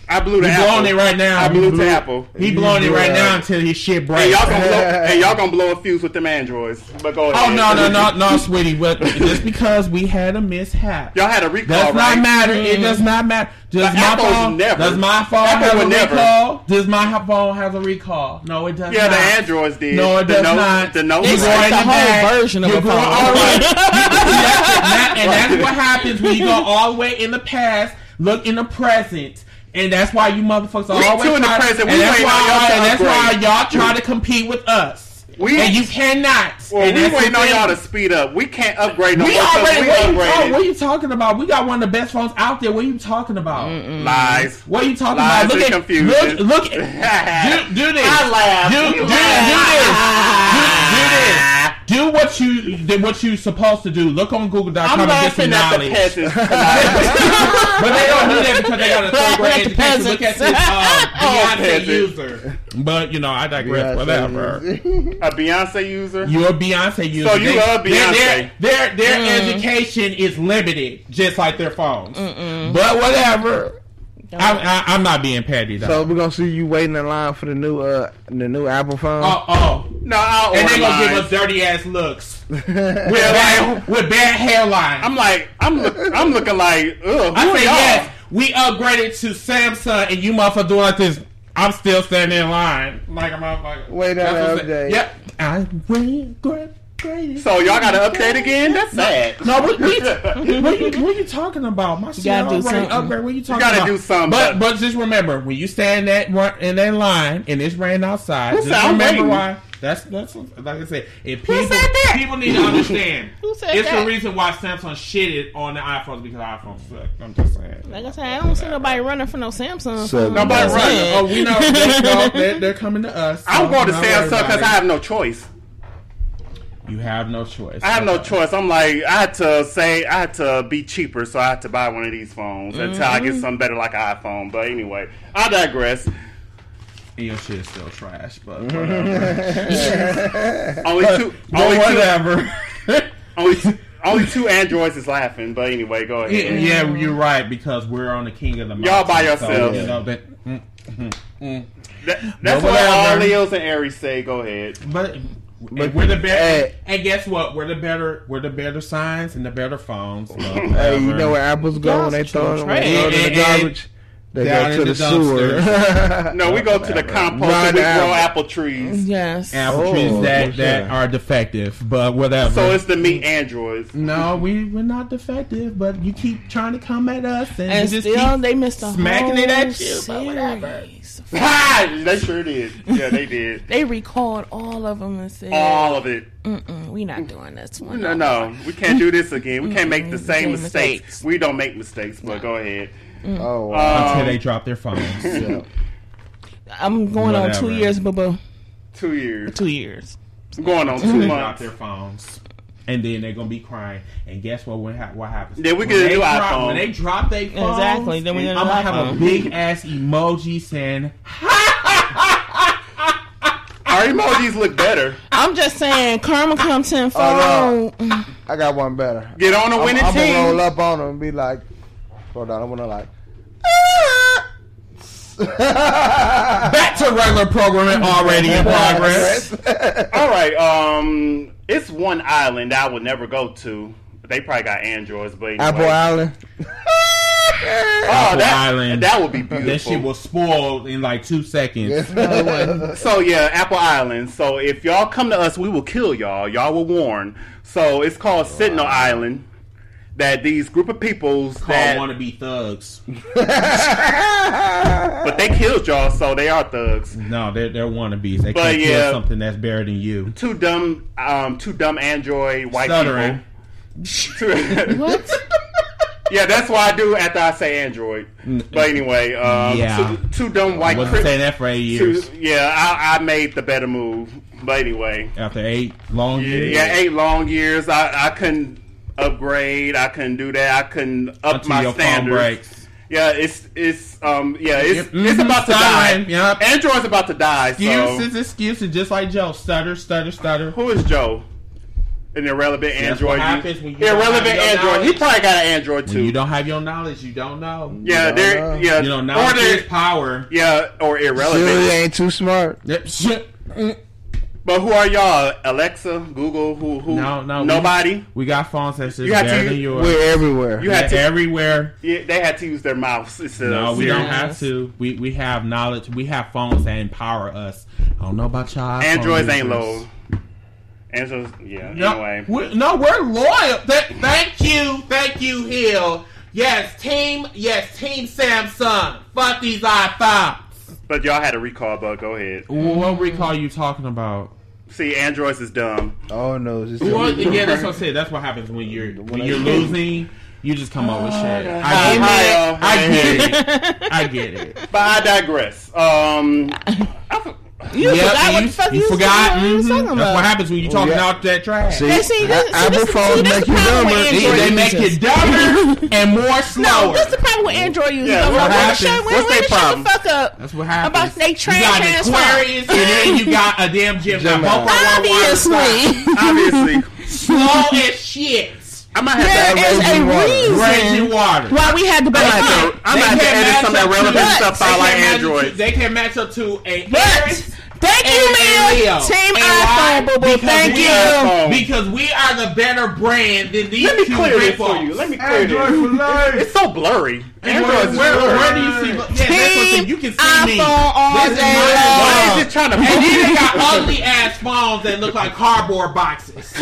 Speaker 4: I blew the
Speaker 2: He
Speaker 4: apple.
Speaker 2: blowing it right now.
Speaker 4: I blew
Speaker 2: blew-
Speaker 4: the apple.
Speaker 2: He
Speaker 1: You
Speaker 2: blowing it right
Speaker 1: it
Speaker 2: now until his shit
Speaker 4: And
Speaker 2: breaks.
Speaker 4: y'all gonna blow. and y'all gonna blow a fuse with them androids. But go oh, ahead.
Speaker 2: Oh no no no no, sweetie! But just because we had a mishap,
Speaker 4: Y'all had a recall,
Speaker 2: does not
Speaker 4: right?
Speaker 2: matter. It mm-hmm. does not matter. Does
Speaker 4: But
Speaker 2: my
Speaker 4: Apple's
Speaker 2: phone?
Speaker 4: never.
Speaker 2: Does my phone
Speaker 4: Apple
Speaker 2: have a
Speaker 4: never.
Speaker 2: recall? Does my phone have a recall? No, it does not.
Speaker 4: Yeah,
Speaker 2: not.
Speaker 4: the androids did.
Speaker 2: No, it
Speaker 4: the
Speaker 2: does
Speaker 4: note,
Speaker 2: not.
Speaker 4: The note.
Speaker 2: It's
Speaker 3: It's like the whole
Speaker 2: back.
Speaker 3: version of
Speaker 2: You're
Speaker 3: a phone.
Speaker 2: all right. and that's what happens when you go all the way in the past, look in the present. And that's why you motherfuckers are
Speaker 4: We
Speaker 2: always
Speaker 4: in the present. We
Speaker 2: And that's why, and that's why y'all try to compete with us.
Speaker 4: We-
Speaker 2: and you cannot.
Speaker 4: Well,
Speaker 2: and
Speaker 4: we waiting on y'all to speed up. We can't upgrade no
Speaker 2: We
Speaker 4: more
Speaker 2: already.
Speaker 4: we
Speaker 2: What are, you,
Speaker 4: upgraded.
Speaker 2: what are you talking about? We got one of the best phones out there. What are you talking about?
Speaker 4: Lies.
Speaker 2: What are you talking
Speaker 4: Lies
Speaker 2: about? Look at
Speaker 4: confusion.
Speaker 2: look look at do, do this.
Speaker 4: I laugh.
Speaker 2: Do, do, do this. Do, do this. Do what you did what you supposed to do. Look on Google.com
Speaker 4: I'm
Speaker 2: and get some
Speaker 4: laughing at the
Speaker 2: knowledge. but they don't do that because they got a third grade
Speaker 3: At the
Speaker 2: education. Look at this uh,
Speaker 4: Oh,
Speaker 2: Beyonce
Speaker 4: peasant.
Speaker 2: user. But you know, I digress.
Speaker 1: Yeah,
Speaker 2: Whatever.
Speaker 1: so-
Speaker 4: a Beyonce user.
Speaker 2: You're a Beyonce user.
Speaker 4: So you love
Speaker 2: their-
Speaker 4: Beyonce.
Speaker 2: Their their, their
Speaker 3: Mm.
Speaker 2: education is limited, just like their phones. But whatever. I, I, I'm not being petty though.
Speaker 1: So we're gonna see you waiting in line for the new uh the new Apple phone.
Speaker 2: oh, oh,
Speaker 4: No, I'll
Speaker 2: and
Speaker 4: order
Speaker 2: they gonna give us dirty ass looks with
Speaker 4: Yeah,
Speaker 2: bad, with bad hairline.
Speaker 4: I'm like, I'm look, I'm looking like, ugh. Who
Speaker 2: I say yes. We upgraded to Samsung, and you motherfucker doing like this. I'm still standing in line like a motherfucker.
Speaker 1: Wait,
Speaker 2: That's
Speaker 1: that
Speaker 2: what's-
Speaker 1: update.
Speaker 2: Yep. I regret.
Speaker 4: So y'all got to update again? That's sad.
Speaker 2: No, what, what, you, what, you, what you talking about? My shit
Speaker 3: gotta do
Speaker 2: already
Speaker 3: something.
Speaker 2: upgrade. What you talking about?
Speaker 4: you gotta
Speaker 2: about?
Speaker 4: do something,
Speaker 2: But
Speaker 4: but-
Speaker 2: but just remember when you stand that in that line and it's raining outside.
Speaker 4: Who
Speaker 2: just remember
Speaker 4: waiting?
Speaker 2: why. That's that's like I said. If people
Speaker 4: said that?
Speaker 2: people need to understand,
Speaker 3: Who said
Speaker 2: it's
Speaker 3: that?
Speaker 2: the reason why Samsung shitted on the iPhones because iPhones suck. I'm just saying.
Speaker 3: Like I said, I don't see nobody running for no Samsung.
Speaker 1: So-
Speaker 4: Nobody running.
Speaker 3: it.
Speaker 2: Oh, we know. they, no, they're, they're coming to us. so
Speaker 4: I'm going to Samsung because. I have no choice.
Speaker 2: You have no choice.
Speaker 4: I have no choice. I'm like, I had to say, I had to be cheaper, so I had to buy one of these phones until I
Speaker 2: Mm-hmm.
Speaker 4: get something better like an iPhone. But anyway, I digress.
Speaker 2: And your shit is still trash, but
Speaker 4: Mm-hmm.
Speaker 2: whatever.
Speaker 4: Only two,
Speaker 2: But
Speaker 4: only two,
Speaker 2: whatever.
Speaker 4: only two, only two androids is laughing. But anyway, go ahead.
Speaker 2: yeah, you're right because we're on the king of the mountain.
Speaker 4: Y'all by
Speaker 2: so,
Speaker 4: yourselves.
Speaker 2: you know, that, mm,
Speaker 4: That, that's
Speaker 2: But
Speaker 4: what all
Speaker 2: whatever.
Speaker 4: Leos and Aries say. Go ahead.
Speaker 2: but
Speaker 1: But-
Speaker 2: we're the better.
Speaker 1: Hey.
Speaker 2: and guess what? We're the better. We're the better signs and the better phones.
Speaker 1: Hey, you know where Apple's going? They
Speaker 3: some
Speaker 1: throw it
Speaker 3: true
Speaker 1: when they throw it in the
Speaker 2: trash.
Speaker 1: garbage. They
Speaker 2: Down
Speaker 1: go
Speaker 2: in
Speaker 1: to the,
Speaker 2: the
Speaker 1: sewer.
Speaker 4: No, we go to the compost and we
Speaker 1: apple.
Speaker 4: grow apple trees.
Speaker 3: Yes.
Speaker 2: apple
Speaker 1: Oh,
Speaker 2: trees that,
Speaker 1: okay.
Speaker 2: that are defective, but whatever.
Speaker 4: So it's the meat androids.
Speaker 2: no, we we're not defective, but you keep trying to come at us, and,
Speaker 3: and
Speaker 2: just
Speaker 3: still,
Speaker 2: keep
Speaker 3: they missed the
Speaker 2: smacking
Speaker 3: whole
Speaker 2: it at you, but whatever.
Speaker 3: series.
Speaker 4: Ha! they sure did. Yeah, they did.
Speaker 3: They recalled all of them and said,
Speaker 4: All of it.
Speaker 3: Mm-mm, "We not mm. doing this one."
Speaker 4: No, no, we can't do this again. We can't make the same
Speaker 3: same
Speaker 4: mistakes.
Speaker 3: mistakes.
Speaker 4: We don't make mistakes, but go ahead.
Speaker 1: Oh wow.
Speaker 2: Until
Speaker 4: Um,
Speaker 2: they drop their phones.
Speaker 1: Yeah.
Speaker 3: I'm going on two
Speaker 2: Whatever.
Speaker 3: years, boo boo.
Speaker 4: Two years.
Speaker 3: Two years.
Speaker 4: I'm going on two
Speaker 2: they drop
Speaker 4: months.
Speaker 2: their phones, and then they're gonna be crying. And guess what? When ha- what happens?
Speaker 4: Yeah, we
Speaker 2: When
Speaker 4: get a
Speaker 2: they
Speaker 4: new
Speaker 2: drop,
Speaker 4: iPhone.
Speaker 2: When they drop their phones,
Speaker 3: Exactly, then we get a
Speaker 2: I'm gonna have a
Speaker 3: iPhone.
Speaker 2: big ass emoji saying,
Speaker 4: Our emojis look better.
Speaker 3: I'm just saying, karma comes
Speaker 1: Oh,
Speaker 3: tenfold.
Speaker 1: I got one better.
Speaker 4: Get on a
Speaker 1: I'm,
Speaker 4: winning
Speaker 1: I'm
Speaker 4: team.
Speaker 1: gonna roll up on them and be like, hold on, I'm gonna like.
Speaker 2: "Back to regular programming already in progress."
Speaker 4: All right. Um, it's one island I would never go to. They probably got androids, but anyway.
Speaker 1: Apple Island.
Speaker 4: Oh,
Speaker 2: Apple
Speaker 4: that,
Speaker 2: Island.
Speaker 4: That would be beautiful.
Speaker 2: That shit was spoiled in like two seconds.
Speaker 4: So yeah, Apple Island. So if y'all come to us, we will kill y'all. Y'all were warned. So it's called Sentinel Island. That these group of peoples
Speaker 2: Called
Speaker 4: that,
Speaker 2: wannabe thugs.
Speaker 4: but they killed y'all, so they are thugs.
Speaker 2: No, they're they're wannabes. They
Speaker 4: But
Speaker 2: can't
Speaker 4: yeah.
Speaker 2: kill something that's better than you.
Speaker 4: Two dumb, um, two dumb android white
Speaker 2: Stuttering.
Speaker 4: people.
Speaker 3: What?
Speaker 4: yeah, that's why I do after I say android. But anyway, um,
Speaker 2: Yeah.
Speaker 4: two, two dumb
Speaker 2: I
Speaker 4: white.
Speaker 2: wasn't
Speaker 4: cri-
Speaker 2: saying that for eight
Speaker 4: two,
Speaker 2: years.
Speaker 4: yeah, I, I made the better move. But anyway,
Speaker 2: After eight long
Speaker 4: Yeah,
Speaker 2: years,
Speaker 4: yeah, eight long years. I, I couldn't upgrade. I couldn't do that. I couldn't up
Speaker 2: until
Speaker 4: my
Speaker 2: your
Speaker 4: standards.
Speaker 2: breaks.
Speaker 4: Yeah, it's it's um yeah it's
Speaker 2: Yep.
Speaker 4: it's about to die.
Speaker 2: Stuttering, yep.
Speaker 4: Android's about to die.
Speaker 2: Excuses,
Speaker 4: So
Speaker 2: excuses, just like Joe. Stutter, stutter, stutter.
Speaker 4: who is Joe? An irrelevant
Speaker 2: That's
Speaker 4: Android.
Speaker 2: what happens when you
Speaker 4: irrelevant
Speaker 2: have your
Speaker 4: Android. He probably got an Android
Speaker 2: When
Speaker 4: too.
Speaker 2: you don't have your knowledge, you don't know.
Speaker 4: yeah,
Speaker 1: You know.
Speaker 4: yeah
Speaker 2: You know,
Speaker 4: or
Speaker 2: knowledge is power.
Speaker 4: yeah or irrelevant.
Speaker 1: Julie ain't too smart.
Speaker 2: Yep. Shit.
Speaker 4: But who are y'all? Alexa, Google, who who?
Speaker 2: No, no,
Speaker 4: nobody.
Speaker 2: We got phones that's just
Speaker 4: You
Speaker 2: better
Speaker 4: to-
Speaker 2: than yours.
Speaker 1: We're everywhere.
Speaker 4: You had to.
Speaker 2: everywhere.
Speaker 4: yeah, they had to use their mouths. Instead of us.
Speaker 2: No,
Speaker 4: of
Speaker 2: we don't have to. We we have knowledge. We have phones that empower us. I don't know about y'all.
Speaker 4: Androids ain't low. Androids, yeah.
Speaker 2: No,
Speaker 4: Anyway,
Speaker 2: we're, no, we're loyal. Th- thank you, thank you, Hill. Yes, team. Yes, team Samsung. Fuck these iPhones.
Speaker 4: but y'all had a recall but Go ahead.
Speaker 2: What recall you talking about?
Speaker 4: See, Androids is dumb.
Speaker 1: Oh no, it's
Speaker 2: Well, yeah, that's what I said. That's what happens when you're when you're losing. You just come up with shit. I get
Speaker 4: Hi,
Speaker 2: it.
Speaker 4: uh,
Speaker 2: I
Speaker 4: hey.
Speaker 2: get it. I get it.
Speaker 4: But I digress. Um,
Speaker 3: You
Speaker 2: Yep,
Speaker 3: forgot what
Speaker 2: you,
Speaker 3: the fuck
Speaker 2: you
Speaker 3: you,
Speaker 2: forgot.
Speaker 3: What you was
Speaker 2: mhm.
Speaker 3: talking
Speaker 2: That's what happens when you talking
Speaker 1: yeah.
Speaker 2: out that trash.
Speaker 1: See,
Speaker 3: Hey, see, this-
Speaker 1: A-
Speaker 3: see,
Speaker 1: Apple
Speaker 3: this-
Speaker 1: phones make
Speaker 3: the
Speaker 1: you
Speaker 3: problem
Speaker 1: dumber.
Speaker 3: with
Speaker 2: They,
Speaker 3: Android
Speaker 2: they make
Speaker 3: users.
Speaker 2: you dumber and more slower.
Speaker 3: No, that's the problem with Android users.
Speaker 4: Yeah,
Speaker 3: Yeah,
Speaker 4: what
Speaker 3: when
Speaker 2: happens?
Speaker 3: Shut,
Speaker 4: What's their
Speaker 3: they shut
Speaker 4: problem?
Speaker 3: the fuck up.
Speaker 2: That's what happens.
Speaker 3: About they
Speaker 2: you
Speaker 3: trash
Speaker 2: got an
Speaker 3: ass
Speaker 2: Aquarius and then you got a damn gym. Now,
Speaker 1: Gemini.
Speaker 2: both of them are
Speaker 3: Obviously.
Speaker 4: obviously,
Speaker 2: slow as shit.
Speaker 4: I might have
Speaker 3: There
Speaker 4: to.
Speaker 3: is a
Speaker 1: raging water.
Speaker 2: Raging
Speaker 3: reason
Speaker 2: water.
Speaker 3: why we had to buy
Speaker 4: I might have to, I might have to edit some of that relevant stuff out like Android.
Speaker 2: They can match up to a
Speaker 3: But
Speaker 2: Harris
Speaker 3: thank you,
Speaker 2: and
Speaker 3: man.
Speaker 2: Leo.
Speaker 3: Team
Speaker 2: And
Speaker 3: iPhone, boo boo. Thank you.
Speaker 2: are-
Speaker 4: iPhone.
Speaker 2: Because we are the better brand than these
Speaker 4: Let me
Speaker 2: two
Speaker 4: clear this for you. Let me clear
Speaker 2: Android
Speaker 4: this.
Speaker 2: for life.
Speaker 4: It's so blurry.
Speaker 2: And
Speaker 4: Android
Speaker 2: where,
Speaker 4: is
Speaker 2: where,
Speaker 4: blurry.
Speaker 2: where do you see? Yeah, that's what I'm saying. You can see me.
Speaker 3: all
Speaker 2: This is
Speaker 3: day
Speaker 2: my
Speaker 3: long.
Speaker 4: Why is it trying to?
Speaker 2: And then they got ugly ass phones that look like cardboard boxes.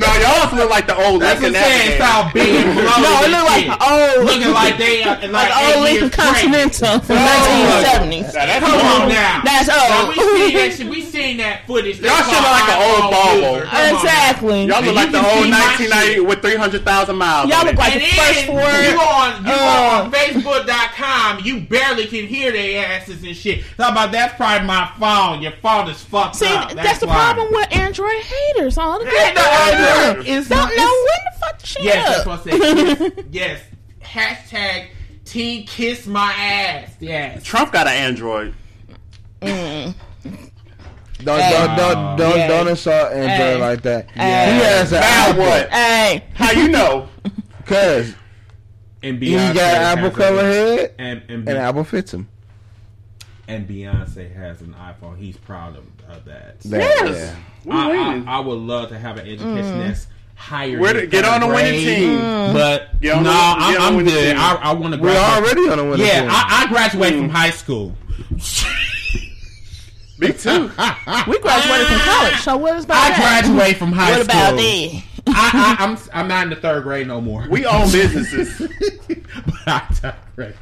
Speaker 4: no, y'all look like the old
Speaker 2: That's what I'm saying. It's
Speaker 4: Navigator.
Speaker 2: all big and bloated.
Speaker 3: No, it
Speaker 2: and
Speaker 3: looked like old,
Speaker 2: looking like they are like,
Speaker 3: like old Lincoln. Continental from
Speaker 2: Oh.
Speaker 3: 1970s.
Speaker 4: That's
Speaker 2: Come on
Speaker 4: old.
Speaker 2: Now.
Speaker 3: That's
Speaker 2: Now,
Speaker 3: old.
Speaker 2: we seen that shit. We seen that footage.
Speaker 4: Y'all shit look like an old
Speaker 2: iPhone
Speaker 4: Volvo.
Speaker 2: user. On.
Speaker 3: Exactly.
Speaker 4: Y'all look like the
Speaker 2: can
Speaker 4: old 1990 with 300,000 miles.
Speaker 3: Y'all look like
Speaker 2: And
Speaker 3: the
Speaker 2: then
Speaker 3: first word.
Speaker 2: you go on you
Speaker 3: Uh.
Speaker 2: go on Facebook.com, you barely can hear their asses and shit. Talk about that's probably my phone. Your phone is fucked
Speaker 3: See,
Speaker 2: up.
Speaker 3: that's, the
Speaker 2: why.
Speaker 3: problem with Android haters. All the
Speaker 2: Ain't no
Speaker 3: Android
Speaker 2: Android. It's
Speaker 3: don't
Speaker 2: not-
Speaker 3: know when to fuck the shit
Speaker 2: Yes,
Speaker 3: up.
Speaker 2: that's what I said. Yes. yes. Hashtag team kiss my ass. Yes.
Speaker 4: Trump got an Android.
Speaker 1: Don't
Speaker 3: Hey.
Speaker 1: don't don't don't,
Speaker 3: Yeah.
Speaker 1: don't insult Android
Speaker 3: Hey.
Speaker 1: like that.
Speaker 3: Hey.
Speaker 1: He has an
Speaker 4: Now
Speaker 1: Apple.
Speaker 4: what?
Speaker 3: Hey,
Speaker 4: How you know?
Speaker 1: Cause
Speaker 2: And
Speaker 1: he got Apple
Speaker 2: has
Speaker 1: cover
Speaker 2: a-
Speaker 1: head
Speaker 2: And and,
Speaker 1: and Apple fits him.
Speaker 2: and Beyonce has an iPhone. He's proud of, of that.
Speaker 1: That-
Speaker 4: Yes.
Speaker 1: yeah.
Speaker 2: I. I, I would love to have an education
Speaker 3: Mm.
Speaker 2: that's higher.
Speaker 4: Where
Speaker 2: than
Speaker 4: to- get on the winning
Speaker 2: grade,
Speaker 4: team.
Speaker 2: But no,
Speaker 4: the-
Speaker 2: I'm,
Speaker 4: get on the
Speaker 2: I'm good.
Speaker 4: team.
Speaker 2: I, I want to
Speaker 1: We're already on a winning
Speaker 2: Yeah,
Speaker 1: team.
Speaker 2: Yeah, I, I graduated
Speaker 4: Mm.
Speaker 2: from high school.
Speaker 4: Me too.
Speaker 3: We graduated from college, so what is about
Speaker 2: I
Speaker 3: that?
Speaker 2: graduated from high
Speaker 3: What
Speaker 2: school.
Speaker 3: What about that?
Speaker 2: I, I, I'm I'm not in the third grade no more.
Speaker 4: We own businesses.
Speaker 2: but I digress.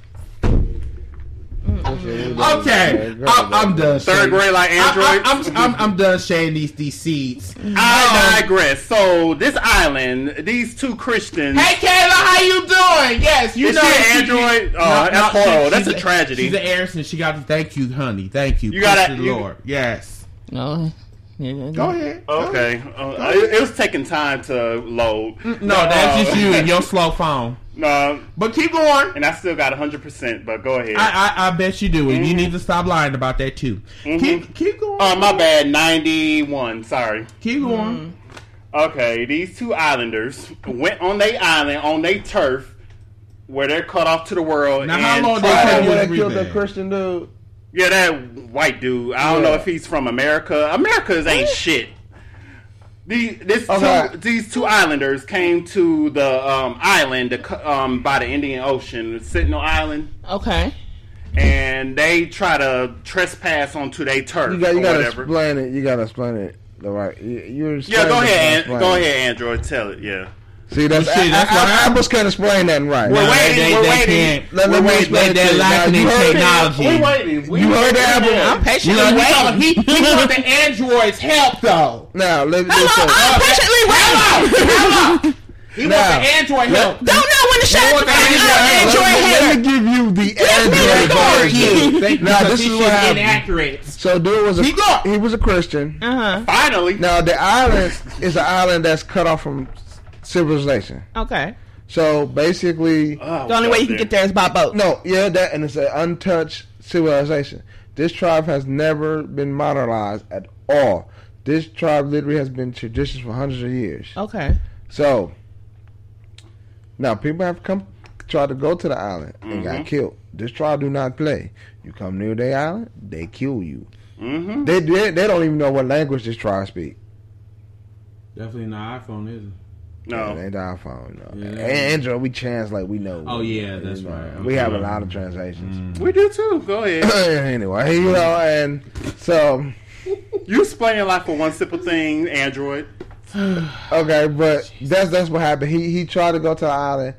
Speaker 1: Okay,
Speaker 2: Okay, I'm, I'm done.
Speaker 4: Third grade like
Speaker 2: I- I, I'm, I'm, I'm done shading these these seeds.
Speaker 4: I um, digress. So this island, these two Christians.
Speaker 2: Hey Kayla, how you doing? Yes, you
Speaker 4: Is
Speaker 2: know
Speaker 4: she an
Speaker 2: she-
Speaker 4: android?
Speaker 2: No,
Speaker 4: Oh,
Speaker 2: no,
Speaker 4: that's
Speaker 2: she-
Speaker 4: horrible. That's
Speaker 2: she's
Speaker 4: a tragedy.
Speaker 2: She's an Ayrton. She got to thank you, honey. Thank you.
Speaker 4: You gotta-
Speaker 2: Praise the
Speaker 4: you-
Speaker 2: Lord. Yes.
Speaker 3: No. Yeah,
Speaker 2: Go ahead.
Speaker 4: Okay, uh, it, it was taking time to load.
Speaker 2: No, that's just you and your slow phone.
Speaker 4: No,
Speaker 2: But keep going.
Speaker 4: and I still got hundred percent. But go ahead.
Speaker 2: I, I, I bet you do, and
Speaker 4: Mm-hmm.
Speaker 2: you need to stop lying about that too. Keep keep going.
Speaker 4: oh my bad, ninety-one. Sorry.
Speaker 2: Keep going.
Speaker 4: Okay, these two islanders went on their island on their turf, where they're cut off to the world.
Speaker 2: Now,
Speaker 4: and
Speaker 2: how long they
Speaker 4: tried-
Speaker 2: take you-
Speaker 1: when they
Speaker 2: read
Speaker 1: killed
Speaker 2: that.
Speaker 1: that Christian dude.
Speaker 4: Yeah, that white dude. I don't
Speaker 1: Yeah.
Speaker 4: know if he's from America. America's ain't shit. These two, these two islanders came to the um, island um, by the Indian Ocean, Sentinel Island,
Speaker 3: Okay.
Speaker 4: and they try to trespass onto their turf
Speaker 1: You got you
Speaker 4: or
Speaker 1: got to
Speaker 4: whatever.
Speaker 1: explain it. You got to explain it the right. You,
Speaker 4: yeah, go ahead, An- go ahead, Android. Tell it. Yeah.
Speaker 1: See, that's,
Speaker 2: Well, see, that's
Speaker 1: I,
Speaker 2: what
Speaker 1: I, I,
Speaker 2: happened.
Speaker 1: was can't explain that right.
Speaker 4: We're waiting,
Speaker 2: they,
Speaker 4: we're
Speaker 2: they
Speaker 4: waiting.
Speaker 2: can't.
Speaker 1: Let- let
Speaker 4: We're
Speaker 1: me
Speaker 4: waiting.
Speaker 1: explain
Speaker 2: They,
Speaker 1: it
Speaker 2: they're
Speaker 1: to you. Now, heard
Speaker 2: technology.
Speaker 4: We're waiting. We,
Speaker 1: You heard the album.
Speaker 3: I'm patiently
Speaker 2: You know,
Speaker 3: waiting.
Speaker 2: told- he, he want the androids help though.
Speaker 1: Now, let, me
Speaker 3: Hello,
Speaker 1: listen.
Speaker 3: I'm patiently waiting.
Speaker 2: Hello. He
Speaker 1: Now,
Speaker 2: want the android help.
Speaker 3: Don't know when to shut
Speaker 2: They
Speaker 3: the
Speaker 2: want
Speaker 3: uh,
Speaker 2: Android
Speaker 3: Android
Speaker 1: let, let me give you the Android
Speaker 3: the
Speaker 1: version. Now, this
Speaker 2: this
Speaker 1: is what happened.
Speaker 2: inaccurate.
Speaker 1: So, dude was a
Speaker 2: Keep going.
Speaker 1: he was a Christian.
Speaker 3: Uh huh.
Speaker 4: Finally.
Speaker 1: Now, the island is an island that's cut off from civilization.
Speaker 3: Okay.
Speaker 1: So basically,
Speaker 4: Oh,
Speaker 3: The only way you can get there is by boat.
Speaker 1: no, yeah, that and it's an untouched civilization. This tribe has never been modernized at all. This tribe literally has been traditions for hundreds of years.
Speaker 3: Okay.
Speaker 1: So now people have come tried to go to the island and got killed. This tribe do not play. You come near their island, they kill you.
Speaker 4: Mm-hmm.
Speaker 1: They, they they don't even know what language this tribe speak.
Speaker 2: Definitely not iPhone, is it?
Speaker 4: No.
Speaker 1: They die phone. No.
Speaker 2: Yeah.
Speaker 1: Android, we translate. We know.
Speaker 2: Oh, yeah, that's
Speaker 1: You know,
Speaker 2: right.
Speaker 1: We have a lot of translations.
Speaker 4: We do too. Go ahead.
Speaker 1: anyway, you know, and so
Speaker 4: you explain life for one simple thing, Android.
Speaker 1: okay, but that's that's what happened. He he tried to go to the island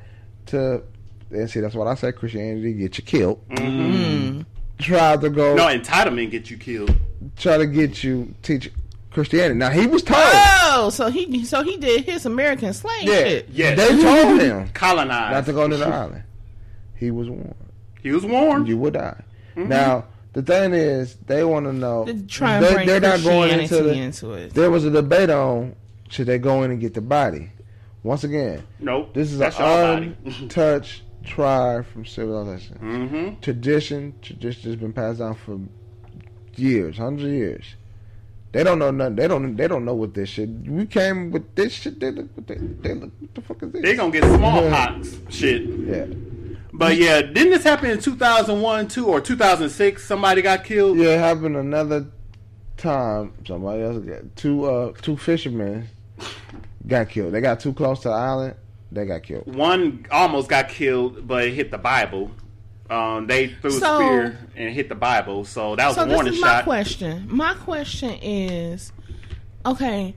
Speaker 1: to and see that's what I said. Christianity get you killed.
Speaker 3: Mm.
Speaker 1: Tried to go
Speaker 4: No entitlement get you killed.
Speaker 1: try to get you teach Christianity. Now he was told.
Speaker 3: Oh, so he so he did his American slave
Speaker 1: yeah,
Speaker 3: shit.
Speaker 4: Yes.
Speaker 1: they told him
Speaker 4: Colonized.
Speaker 1: not to go to the island. He was warned.
Speaker 4: He was warned.
Speaker 1: You would die. Now the thing is, they want to know.
Speaker 3: To try
Speaker 1: they,
Speaker 3: bring
Speaker 1: they're not going into the,
Speaker 3: into it.
Speaker 1: There was a debate on should they go in and get the body. Once again,
Speaker 4: Nope.
Speaker 1: this is an
Speaker 4: your body.
Speaker 1: untouched tribe from civilization.
Speaker 4: mm-hmm.
Speaker 1: Tradition, tradition has been passed down for years, hundreds of years. They don't know nothing. They don't. They don't know what this shit. We came with this shit. They look. They, they look. What the fuck is this?
Speaker 4: They gonna get smallpox shit.
Speaker 1: Yeah.
Speaker 4: But yeah, didn't this happen in 2001 too or 2006? Somebody got killed.
Speaker 1: Yeah, it happened another time. Somebody else got two. Uh, two fishermen got killed. They got too close to the island. They got killed.
Speaker 4: One almost got killed, but it hit the Bible. Um, they threw a spear and hit the Bible, so that was
Speaker 3: So
Speaker 4: a
Speaker 3: this
Speaker 4: warning
Speaker 3: is my
Speaker 4: shot.
Speaker 3: question. My question is, okay,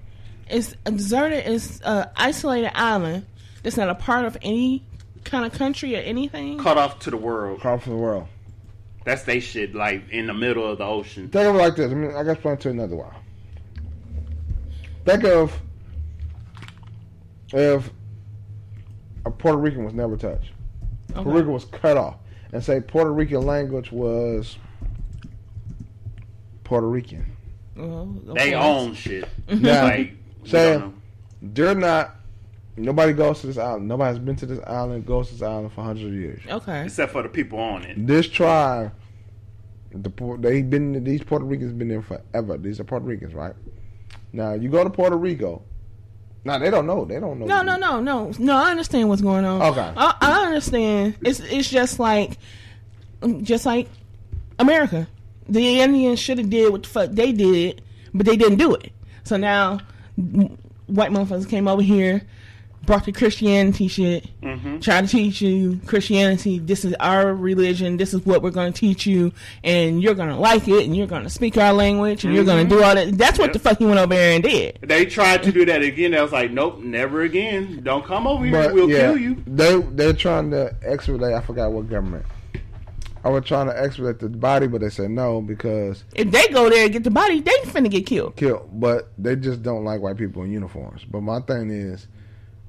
Speaker 3: is deserted is a isolated island that's not a part of any kind of country or anything?
Speaker 4: Cut off to the world.
Speaker 1: Across the world.
Speaker 4: That's they shit, like in the middle of the ocean.
Speaker 1: Think of it like this. I mean, I got to explain to another while. Think of if a Puerto Rican was never touched. Puerto
Speaker 3: Okay.
Speaker 1: Rico was cut off, and say Puerto Rican language was Puerto Rican.
Speaker 3: Well, of
Speaker 4: They own shit.
Speaker 1: Now,
Speaker 4: like we
Speaker 1: say they're not. Nobody goes to this island. Nobody has been to this island. Goes to this island for hundreds of years.
Speaker 3: Okay.
Speaker 4: except for the people on it.
Speaker 1: This tribe, the Pu- they been these Puerto Ricans been there forever. These are Puerto Ricans, right? Now you go to Puerto Rico. Now they don't know. They don't know.
Speaker 3: No, no, no, no, no. I understand what's going on.
Speaker 1: Okay.
Speaker 3: I, I understand. It's it's just like, just like America. The Indians should have did what the fuck they did, but they didn't do it. So now, white motherfuckers came over here brought the Christianity shit,
Speaker 4: Mm-hmm.
Speaker 3: try to teach you Christianity. This is our religion. This is what we're going to teach you, and you're going to like it, and you're going to speak our language, and you're going to do all that. That's what
Speaker 4: Yep.
Speaker 3: the fuck you went over there and did.
Speaker 4: They tried to do that again. I was like, nope, never again. Don't come over here.
Speaker 1: But
Speaker 4: we'll
Speaker 1: yeah,
Speaker 4: kill you.
Speaker 1: They they're trying to expedite. I forgot what government. I was trying to expedite the body, but they said no because
Speaker 3: If they go there and get the body, they finna get killed.
Speaker 1: kill. But they just don't like white people in uniforms. But my thing is,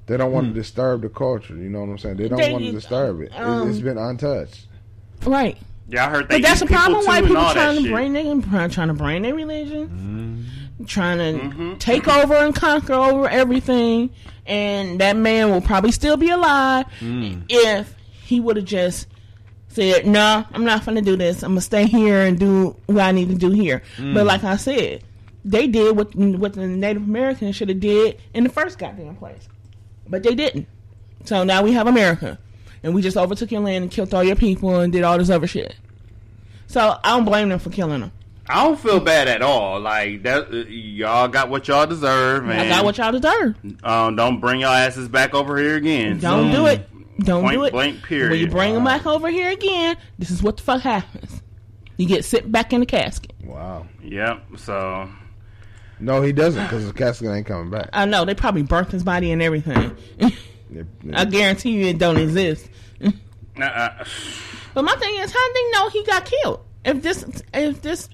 Speaker 1: they don't want to disturb the culture. You know what I'm saying? They don't
Speaker 3: They-
Speaker 1: want to disturb it. It-
Speaker 3: um,
Speaker 1: it's been untouched.
Speaker 3: Right.
Speaker 4: Yeah, I heard they
Speaker 3: But that's
Speaker 4: eat
Speaker 3: the problem.
Speaker 4: people
Speaker 3: White people trying to
Speaker 4: shit.
Speaker 3: bring their trying to bring their religion, trying to
Speaker 4: Mhm.
Speaker 3: take over and conquer over everything, and that man will probably still be alive if he would have just said, "No, I'm not going to do this. I'm gonna stay here and do what I need to do here." But like I said, they did what what the Native Americans should have did in the first goddamn place, but they didn't. So now we have America, and we just overtook your land and killed all your people and did all this other shit. So I don't blame them for killing them.
Speaker 4: I don't feel bad at all. Like that, uh, y'all got what y'all deserve, man.
Speaker 3: I got what y'all deserve.
Speaker 4: Um, don't bring your asses back over here again.
Speaker 3: Don't do it. Don't
Speaker 4: Point
Speaker 3: do it.
Speaker 4: blank, period.
Speaker 3: When you bring them back over here again, this is what the fuck happens. You get sit back in the casket.
Speaker 1: Wow.
Speaker 4: Yep. So
Speaker 1: No, he doesn't because the casket ain't coming back.
Speaker 3: I know they probably burnt his body and everything.
Speaker 1: They- they-
Speaker 3: I guarantee you it don't exist.
Speaker 4: uh,
Speaker 3: But my thing is, how do they know he got killed? If this if this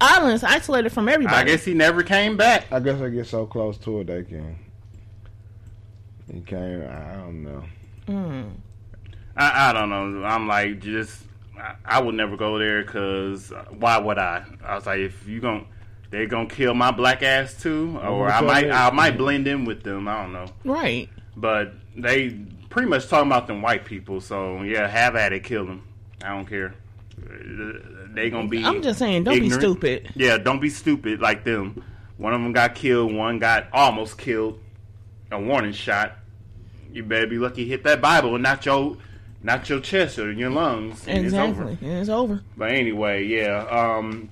Speaker 3: island is isolated from everybody,
Speaker 4: I guess he never came back.
Speaker 1: I guess I get so close to it they can. He can't. I don't know.
Speaker 3: Mm.
Speaker 4: I, I don't know. I'm like just. I, I would never go there because why would I? I was like, if you gon' they gonna kill my black ass too, or I might I might blend in with them. I don't know.
Speaker 3: right.
Speaker 4: But they pretty much talking about them white people. So yeah, have at it, kill them. I don't care. They gonna be.
Speaker 3: I'm just saying, don't
Speaker 4: ignorant.
Speaker 3: be stupid.
Speaker 4: Yeah, don't be stupid like them. One of them got killed. One got almost killed. A warning shot. You better be lucky hit that Bible and not your, not your chest or your lungs. And It's over.
Speaker 3: Exactly. And it's over.
Speaker 4: But anyway, yeah. Um,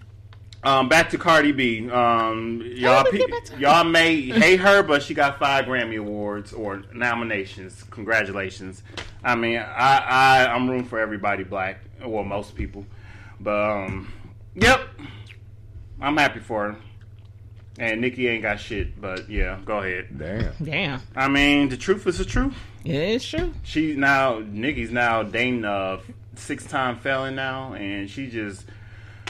Speaker 4: um, back to Cardi B. Um, y'all, pe-
Speaker 3: get back to-
Speaker 4: y'all may hate her, but she got five Grammy awards or nominations. Congratulations. I mean, I, I I'm room for everybody black. Well, most people. But um, yep, I'm happy for her. And Nicki ain't got shit, but yeah, go ahead.
Speaker 1: Damn.
Speaker 3: Damn.
Speaker 4: I mean, the truth is the truth.
Speaker 3: Yeah, it's true.
Speaker 4: She's now Nicki's now dating a six time felon now, and she just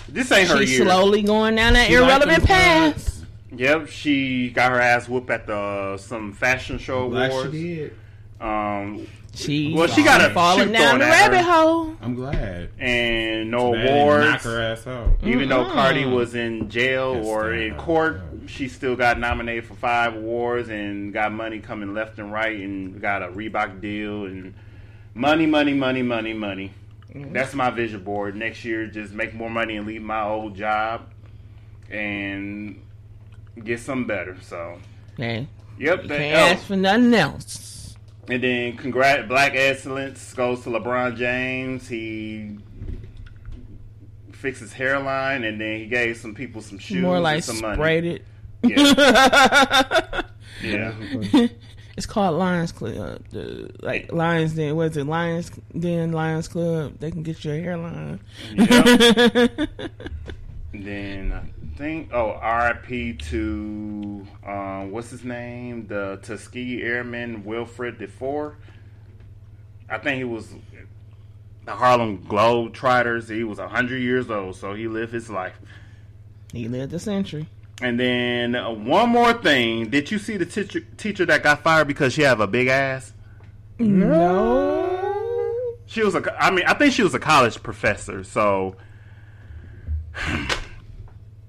Speaker 4: this ain't her
Speaker 3: She's
Speaker 4: year.
Speaker 3: slowly going down that
Speaker 2: She
Speaker 3: irrelevant path.
Speaker 4: Yep, she got her ass whooped at the uh, some fashion show
Speaker 2: Glad she
Speaker 4: awards.
Speaker 2: did.
Speaker 4: Um,
Speaker 3: She
Speaker 4: Well, she got a
Speaker 3: falling down
Speaker 4: thrown
Speaker 3: the
Speaker 4: at her.
Speaker 3: rabbit hole.
Speaker 2: I'm glad.
Speaker 4: and no
Speaker 2: Bad
Speaker 4: awards.
Speaker 2: Knock her ass out.
Speaker 4: Even though
Speaker 3: Mm-mm.
Speaker 4: Cardi was in jail
Speaker 2: Yes,
Speaker 4: or in court,
Speaker 2: Yeah.
Speaker 4: she still got nominated for five awards and got money coming left and right and got a Reebok deal and money, money, money, money, money.
Speaker 3: Mm-hmm.
Speaker 4: That's my vision board. Next year, just make more money and leave my old job and get some better. So,
Speaker 3: Hey,
Speaker 4: yep.
Speaker 3: you
Speaker 4: that-
Speaker 3: can't
Speaker 4: oh.
Speaker 3: ask for nothing else.
Speaker 4: And then congrat Black Excellence goes to LeBron James. He fixed his hairline and then he gave some people some shoes
Speaker 3: More
Speaker 4: and
Speaker 3: like
Speaker 4: some money.
Speaker 3: sprayed it.
Speaker 4: Yeah. Yeah.
Speaker 3: it's called Lions Club. The, like Lions Den. What is it? Lions Den Lions Club. They can get your hairline.
Speaker 4: Yep. then I think oh RIP to um, what's his name? The Tuskegee Airman Wilfred DeFour. I think he was the Harlem Globetrotters. He was hundred years old, so he lived his life.
Speaker 3: he lived a century.
Speaker 4: And then uh, one more thing. Did you see the teacher teacher that got fired because she have a big ass?
Speaker 3: No.
Speaker 4: She was a. I mean, I think she was a college professor. So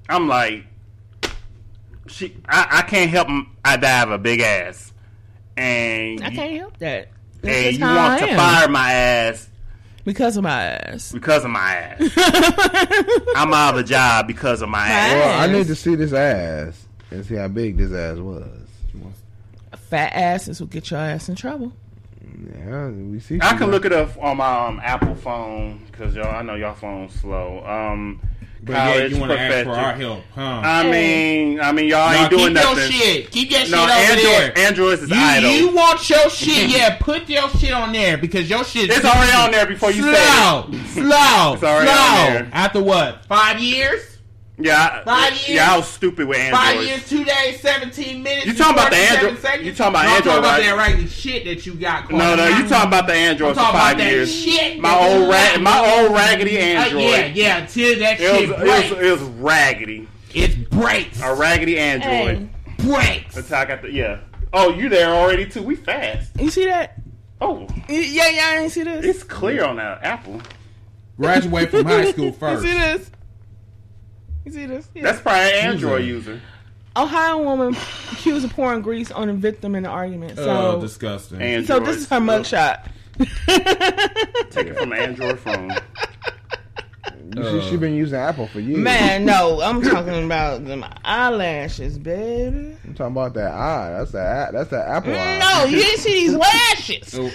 Speaker 4: I'm like, she. I, I can't help. m- I that I have a big ass, and
Speaker 3: I can't help that. That's
Speaker 4: and you want to fire my ass
Speaker 3: because of my ass.
Speaker 4: because of my ass. I'm out of a job because of my ass.
Speaker 1: Well, I need to see this ass and see how big this ass was.
Speaker 3: Fat asses will get your ass in trouble.
Speaker 1: Yeah, we see.
Speaker 4: I can look it up on my um, Apple phone because y'all, I know y'all phone's slow. Um,
Speaker 2: But yeah,
Speaker 4: college
Speaker 2: you want to ask for our help, huh?
Speaker 4: I mean, I mean, y'all
Speaker 2: Nah,
Speaker 4: ain't doing
Speaker 2: keep
Speaker 4: nothing.
Speaker 2: your shit. Keep your
Speaker 4: No,
Speaker 2: shit over
Speaker 4: Android,
Speaker 2: there.
Speaker 4: Androids is
Speaker 2: You,
Speaker 4: idle.
Speaker 2: you want your shit? Yeah, put your shit on there because your shit.
Speaker 4: it's already on there before you said
Speaker 2: slow,
Speaker 4: it.
Speaker 2: slow,
Speaker 4: It's already
Speaker 2: slow.
Speaker 4: on there.
Speaker 2: After what? Five years?
Speaker 4: Yeah,
Speaker 2: Five years?
Speaker 4: yeah, I was stupid with Androids.
Speaker 2: Five years, two days, seventeen minutes.
Speaker 4: You talking about the
Speaker 2: 47
Speaker 4: Android-
Speaker 2: Seconds?
Speaker 4: you talking about
Speaker 2: no, I'm
Speaker 4: Android,
Speaker 2: talking about
Speaker 4: right?
Speaker 2: that raggedy shit that you got.
Speaker 4: No, no, you talking about the Androids
Speaker 2: I'm
Speaker 4: for five
Speaker 2: about that
Speaker 4: years.
Speaker 2: shit
Speaker 4: My old
Speaker 2: you
Speaker 4: ra- my old raggedy
Speaker 2: Uh,
Speaker 4: Android.
Speaker 2: yeah, yeah. Until that
Speaker 4: It
Speaker 2: shit
Speaker 4: was,
Speaker 2: breaks,
Speaker 4: it, was, it was raggedy.
Speaker 2: it breaks.
Speaker 4: A raggedy Android.
Speaker 3: Hey,
Speaker 2: breaks.
Speaker 4: That's how I got the yeah. Oh, you there already too? We fast.
Speaker 3: you see that?
Speaker 4: Oh,
Speaker 3: Yeah, yeah, I ain't see this.
Speaker 4: it's clear on that Apple.
Speaker 2: Graduate from high school first.
Speaker 3: You
Speaker 2: first.
Speaker 3: see this? You see this? Yeah.
Speaker 4: That's probably an Android
Speaker 2: Who's
Speaker 4: user.
Speaker 3: Ohio woman accused of pouring grease on a victim in an argument. So,
Speaker 2: Oh, disgusting.
Speaker 4: Android.
Speaker 3: so this is her mugshot.
Speaker 4: Take it from an Android phone.
Speaker 1: Uh, you see, she been using Apple for years.
Speaker 3: Man, no, I'm talking about them eyelashes, baby.
Speaker 1: I'm talking about that eye. That's that. That's that Apple eye.
Speaker 3: No, you didn't see these lashes.
Speaker 2: Oh.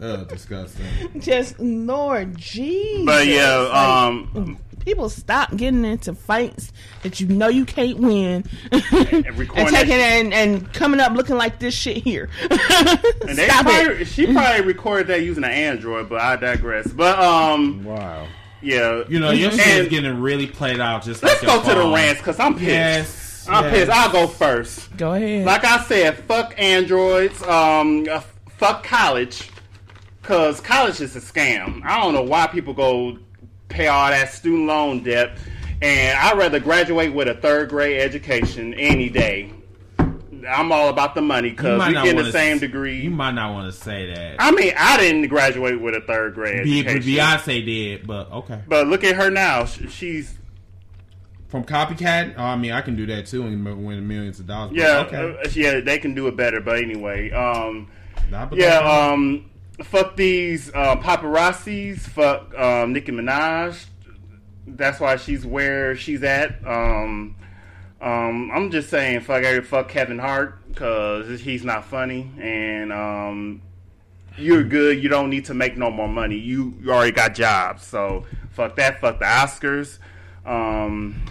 Speaker 2: Oh. Disgusting.
Speaker 3: Just Lord Jesus.
Speaker 4: But yeah,
Speaker 3: Like,
Speaker 4: um,
Speaker 3: people stop getting into fights that you know you can't win, and
Speaker 4: recording
Speaker 3: taking
Speaker 4: that-
Speaker 3: and, and coming up looking like this shit here.
Speaker 4: and they
Speaker 3: stop
Speaker 4: probably,
Speaker 3: it.
Speaker 4: she probably recorded that using an Android, but I digress. But um,
Speaker 1: Wow.
Speaker 4: yeah,
Speaker 2: You know, your shit is getting really played out just
Speaker 4: let's
Speaker 2: like
Speaker 4: go
Speaker 2: your
Speaker 4: to the
Speaker 2: phone.
Speaker 4: rants because I'm pissed.
Speaker 2: Yes.
Speaker 4: I'm
Speaker 2: yes.
Speaker 4: pissed. I'll go first.
Speaker 3: Go ahead.
Speaker 4: Like I said, fuck androids. Um, fuck college, cause college is a scam. I don't know why people go pay all that student loan debt, and I'd rather graduate with a third grade education any day. I'm all about the money because we get the same
Speaker 2: s-
Speaker 4: degree.
Speaker 2: You might not want to say that.
Speaker 4: I mean, I didn't graduate with a third grade
Speaker 2: Be-
Speaker 4: education.
Speaker 2: Beyonce did, but okay.
Speaker 4: But look at her now. She's
Speaker 2: From copycat, oh, I mean, I can do that too and win millions of dollars.
Speaker 4: yeah,
Speaker 2: okay.
Speaker 4: uh, yeah. They can do it better. But anyway, um, Yeah, um, fuck these uh, paparazzis. Fuck um, Nicki Minaj. That's why she's where she's at. Um, um, I'm just saying, fuck every fuck Kevin Hart because he's not funny, and um, you're good. You don't need to make no more money. You, you already got jobs, so fuck that. Fuck the Oscars. Um,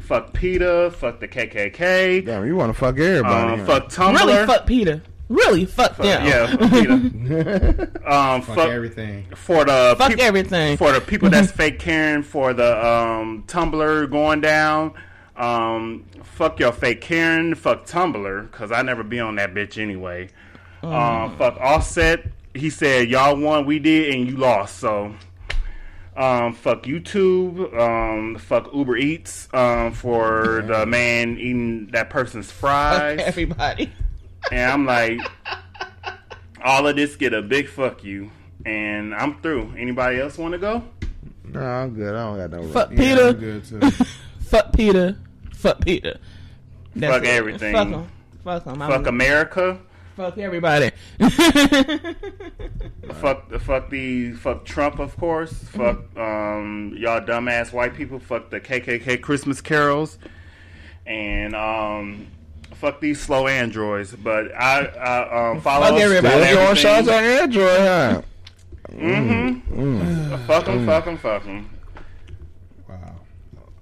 Speaker 4: fuck Peter. Fuck the KKK.
Speaker 1: Damn, you want to fuck everybody.
Speaker 4: Um, fuck Tumblr.
Speaker 3: really, fuck Peter. Really, fuck them.
Speaker 4: Yeah, fuck um,
Speaker 2: fuck,
Speaker 4: fuck,
Speaker 2: everything.
Speaker 4: for the
Speaker 3: Fuck
Speaker 4: peop-
Speaker 3: everything.
Speaker 4: for the people that's fake caring for the um, Tumblr going down. Um, fuck your fake Karen. Fuck Tumblr because I never be on that bitch anyway. Um, fuck Offset. He said y'all won, we did, and you lost. So. Um, fuck YouTube. Um, fuck Uber Eats. Um, for the man eating that person's fries.
Speaker 3: Fuck everybody.
Speaker 4: And I'm like, all of this get a big fuck you. And I'm through. Anybody else want to go?
Speaker 1: no, I'm good. I don't got no.
Speaker 3: Fuck
Speaker 2: Yeah,
Speaker 3: Peter.
Speaker 2: I'm good too.
Speaker 3: Fuck Peter. Fuck Peter. That's
Speaker 4: Fuck
Speaker 3: it.
Speaker 4: everything.
Speaker 3: Fuck them. Fuck them.
Speaker 4: Fuck America.
Speaker 3: Fuck everybody.
Speaker 4: Fuck the fuck the fuck Trump, of course. Fuck um, y'all dumbass white people. Fuck the KKK Christmas carols. And um, fuck these slow androids. But I, I um, follow
Speaker 3: Fuck
Speaker 4: us
Speaker 3: everybody.
Speaker 4: on
Speaker 1: Still throwing
Speaker 4: everything.
Speaker 1: shots at Android, huh?
Speaker 4: Mm-hmm. Fuck them, fuck them, fuck them.
Speaker 2: wow.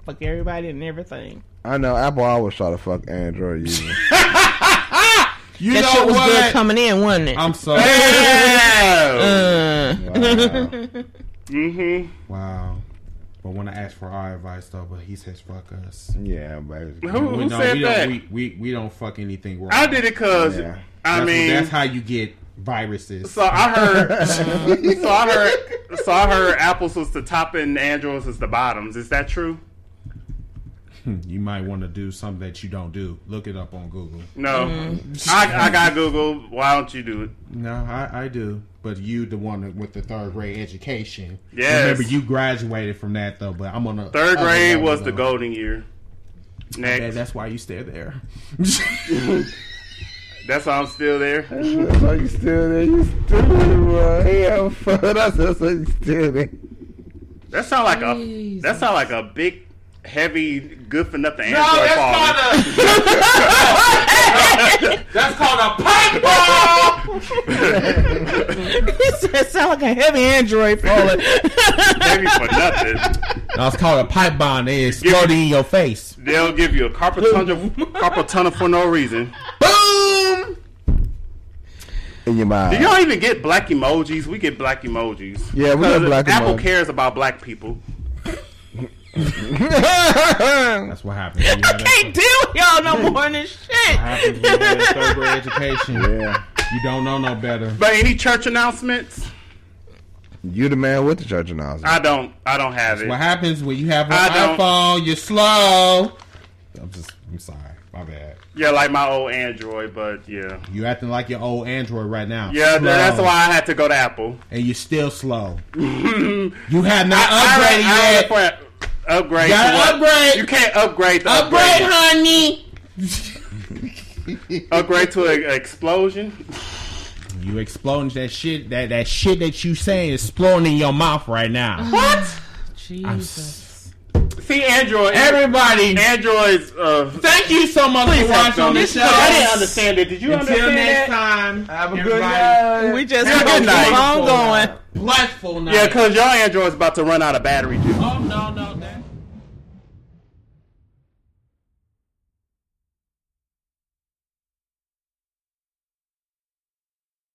Speaker 3: Fuck everybody and everything.
Speaker 1: I know Apple always try to fuck Android users.
Speaker 2: You
Speaker 3: That
Speaker 2: know
Speaker 3: shit was
Speaker 2: what?
Speaker 3: good coming in, wasn't it?
Speaker 2: I'm sorry.
Speaker 4: Yeah.
Speaker 3: uh,
Speaker 1: Wow.
Speaker 4: mm-hmm.
Speaker 2: wow. But when I asked for our advice though, but he says fuck us.
Speaker 1: yeah, basically.
Speaker 4: Who,
Speaker 2: we
Speaker 4: who
Speaker 2: don't,
Speaker 4: said
Speaker 2: we
Speaker 4: that?
Speaker 2: Don't, we, we we don't fuck anything wrong.
Speaker 4: I did it because
Speaker 1: Yeah.
Speaker 4: I
Speaker 2: That's,
Speaker 4: mean
Speaker 2: that's how you get viruses.
Speaker 4: So I heard, so I heard, so I heard Apple's was the top and Android's was the bottoms. Is that true?
Speaker 2: you might want to do something that you don't do. Look it up on Google.
Speaker 4: No,
Speaker 3: Mm-hmm.
Speaker 4: I, I got Google. Why don't you do it?
Speaker 2: No, I, I do. But you, the one with the third grade education.
Speaker 4: Yeah.
Speaker 2: Remember, you graduated from that though. But I'm on the
Speaker 4: Third grade
Speaker 2: level,
Speaker 4: was the golden year.
Speaker 2: Yeah,
Speaker 4: Next,
Speaker 2: that's why you stay there.
Speaker 4: that's why I'm still there.
Speaker 1: That's why you still there. You still there, bro. Yeah, fuck. That's that's why you still there.
Speaker 4: That sound like a
Speaker 3: Jesus.
Speaker 4: that sound like a big, heavy, good for nothing
Speaker 2: no,
Speaker 4: Android
Speaker 2: that's
Speaker 4: phone.
Speaker 2: not a. That's called a pipe bomb.
Speaker 3: he said, "Sound like a heavy Android falling."
Speaker 4: Maybe for nothing.
Speaker 2: That's called a pipe bomb. They exploding in your face.
Speaker 4: They'll give you a carpet tunnel, carpet tunnel for no reason.
Speaker 2: Boom.
Speaker 1: In your mind.
Speaker 4: Do y'all even get black emojis? We get black emojis.
Speaker 1: Yeah, we get
Speaker 4: 'Cause
Speaker 1: black emojis.
Speaker 4: Apple
Speaker 1: emojis.
Speaker 4: cares about black people.
Speaker 2: That's what happens. when you have
Speaker 3: Can't deal with y'all no more than this
Speaker 2: what
Speaker 3: shit.
Speaker 2: happens when you have third grade education.
Speaker 1: yeah.
Speaker 2: You don't know no better.
Speaker 4: But any church announcements?
Speaker 1: You the man with the church announcement.
Speaker 4: I don't. I don't have it.
Speaker 2: What happens when you have an
Speaker 4: I don't-
Speaker 2: iPhone? You're slow. I'm just. I'm sorry. My bad.
Speaker 4: Yeah, like my old Android, but yeah,
Speaker 2: You acting like your old Android right now.
Speaker 4: yeah.
Speaker 2: Slow.
Speaker 4: That's why I had to go to Apple.
Speaker 2: And you're still slow. you have not
Speaker 4: I-
Speaker 2: upgraded
Speaker 4: I- I
Speaker 2: yet.
Speaker 4: Upgrade- Upgrade.
Speaker 2: Gotta
Speaker 4: to
Speaker 2: upgrade.
Speaker 4: You can't upgrade. To
Speaker 2: Upgrade,
Speaker 4: upgrade.
Speaker 2: honey.
Speaker 4: Upgrade to an explosion.
Speaker 2: You exploding that shit. That that shit that you saying is exploding in your mouth right now.
Speaker 4: What?
Speaker 3: Jesus.
Speaker 4: See, Android.
Speaker 2: Everybody,
Speaker 4: Android's. Uh,
Speaker 2: thank you so much for watching this show.
Speaker 4: I didn't understand it. Did you
Speaker 2: Until
Speaker 4: understand
Speaker 2: next
Speaker 4: that?
Speaker 2: time.
Speaker 1: Have a good night.
Speaker 3: We just
Speaker 4: Have a good night.
Speaker 3: keep on going.
Speaker 2: Blessful night.
Speaker 4: Yeah, because your Android's about to run out of battery. Too.
Speaker 2: Oh no no that.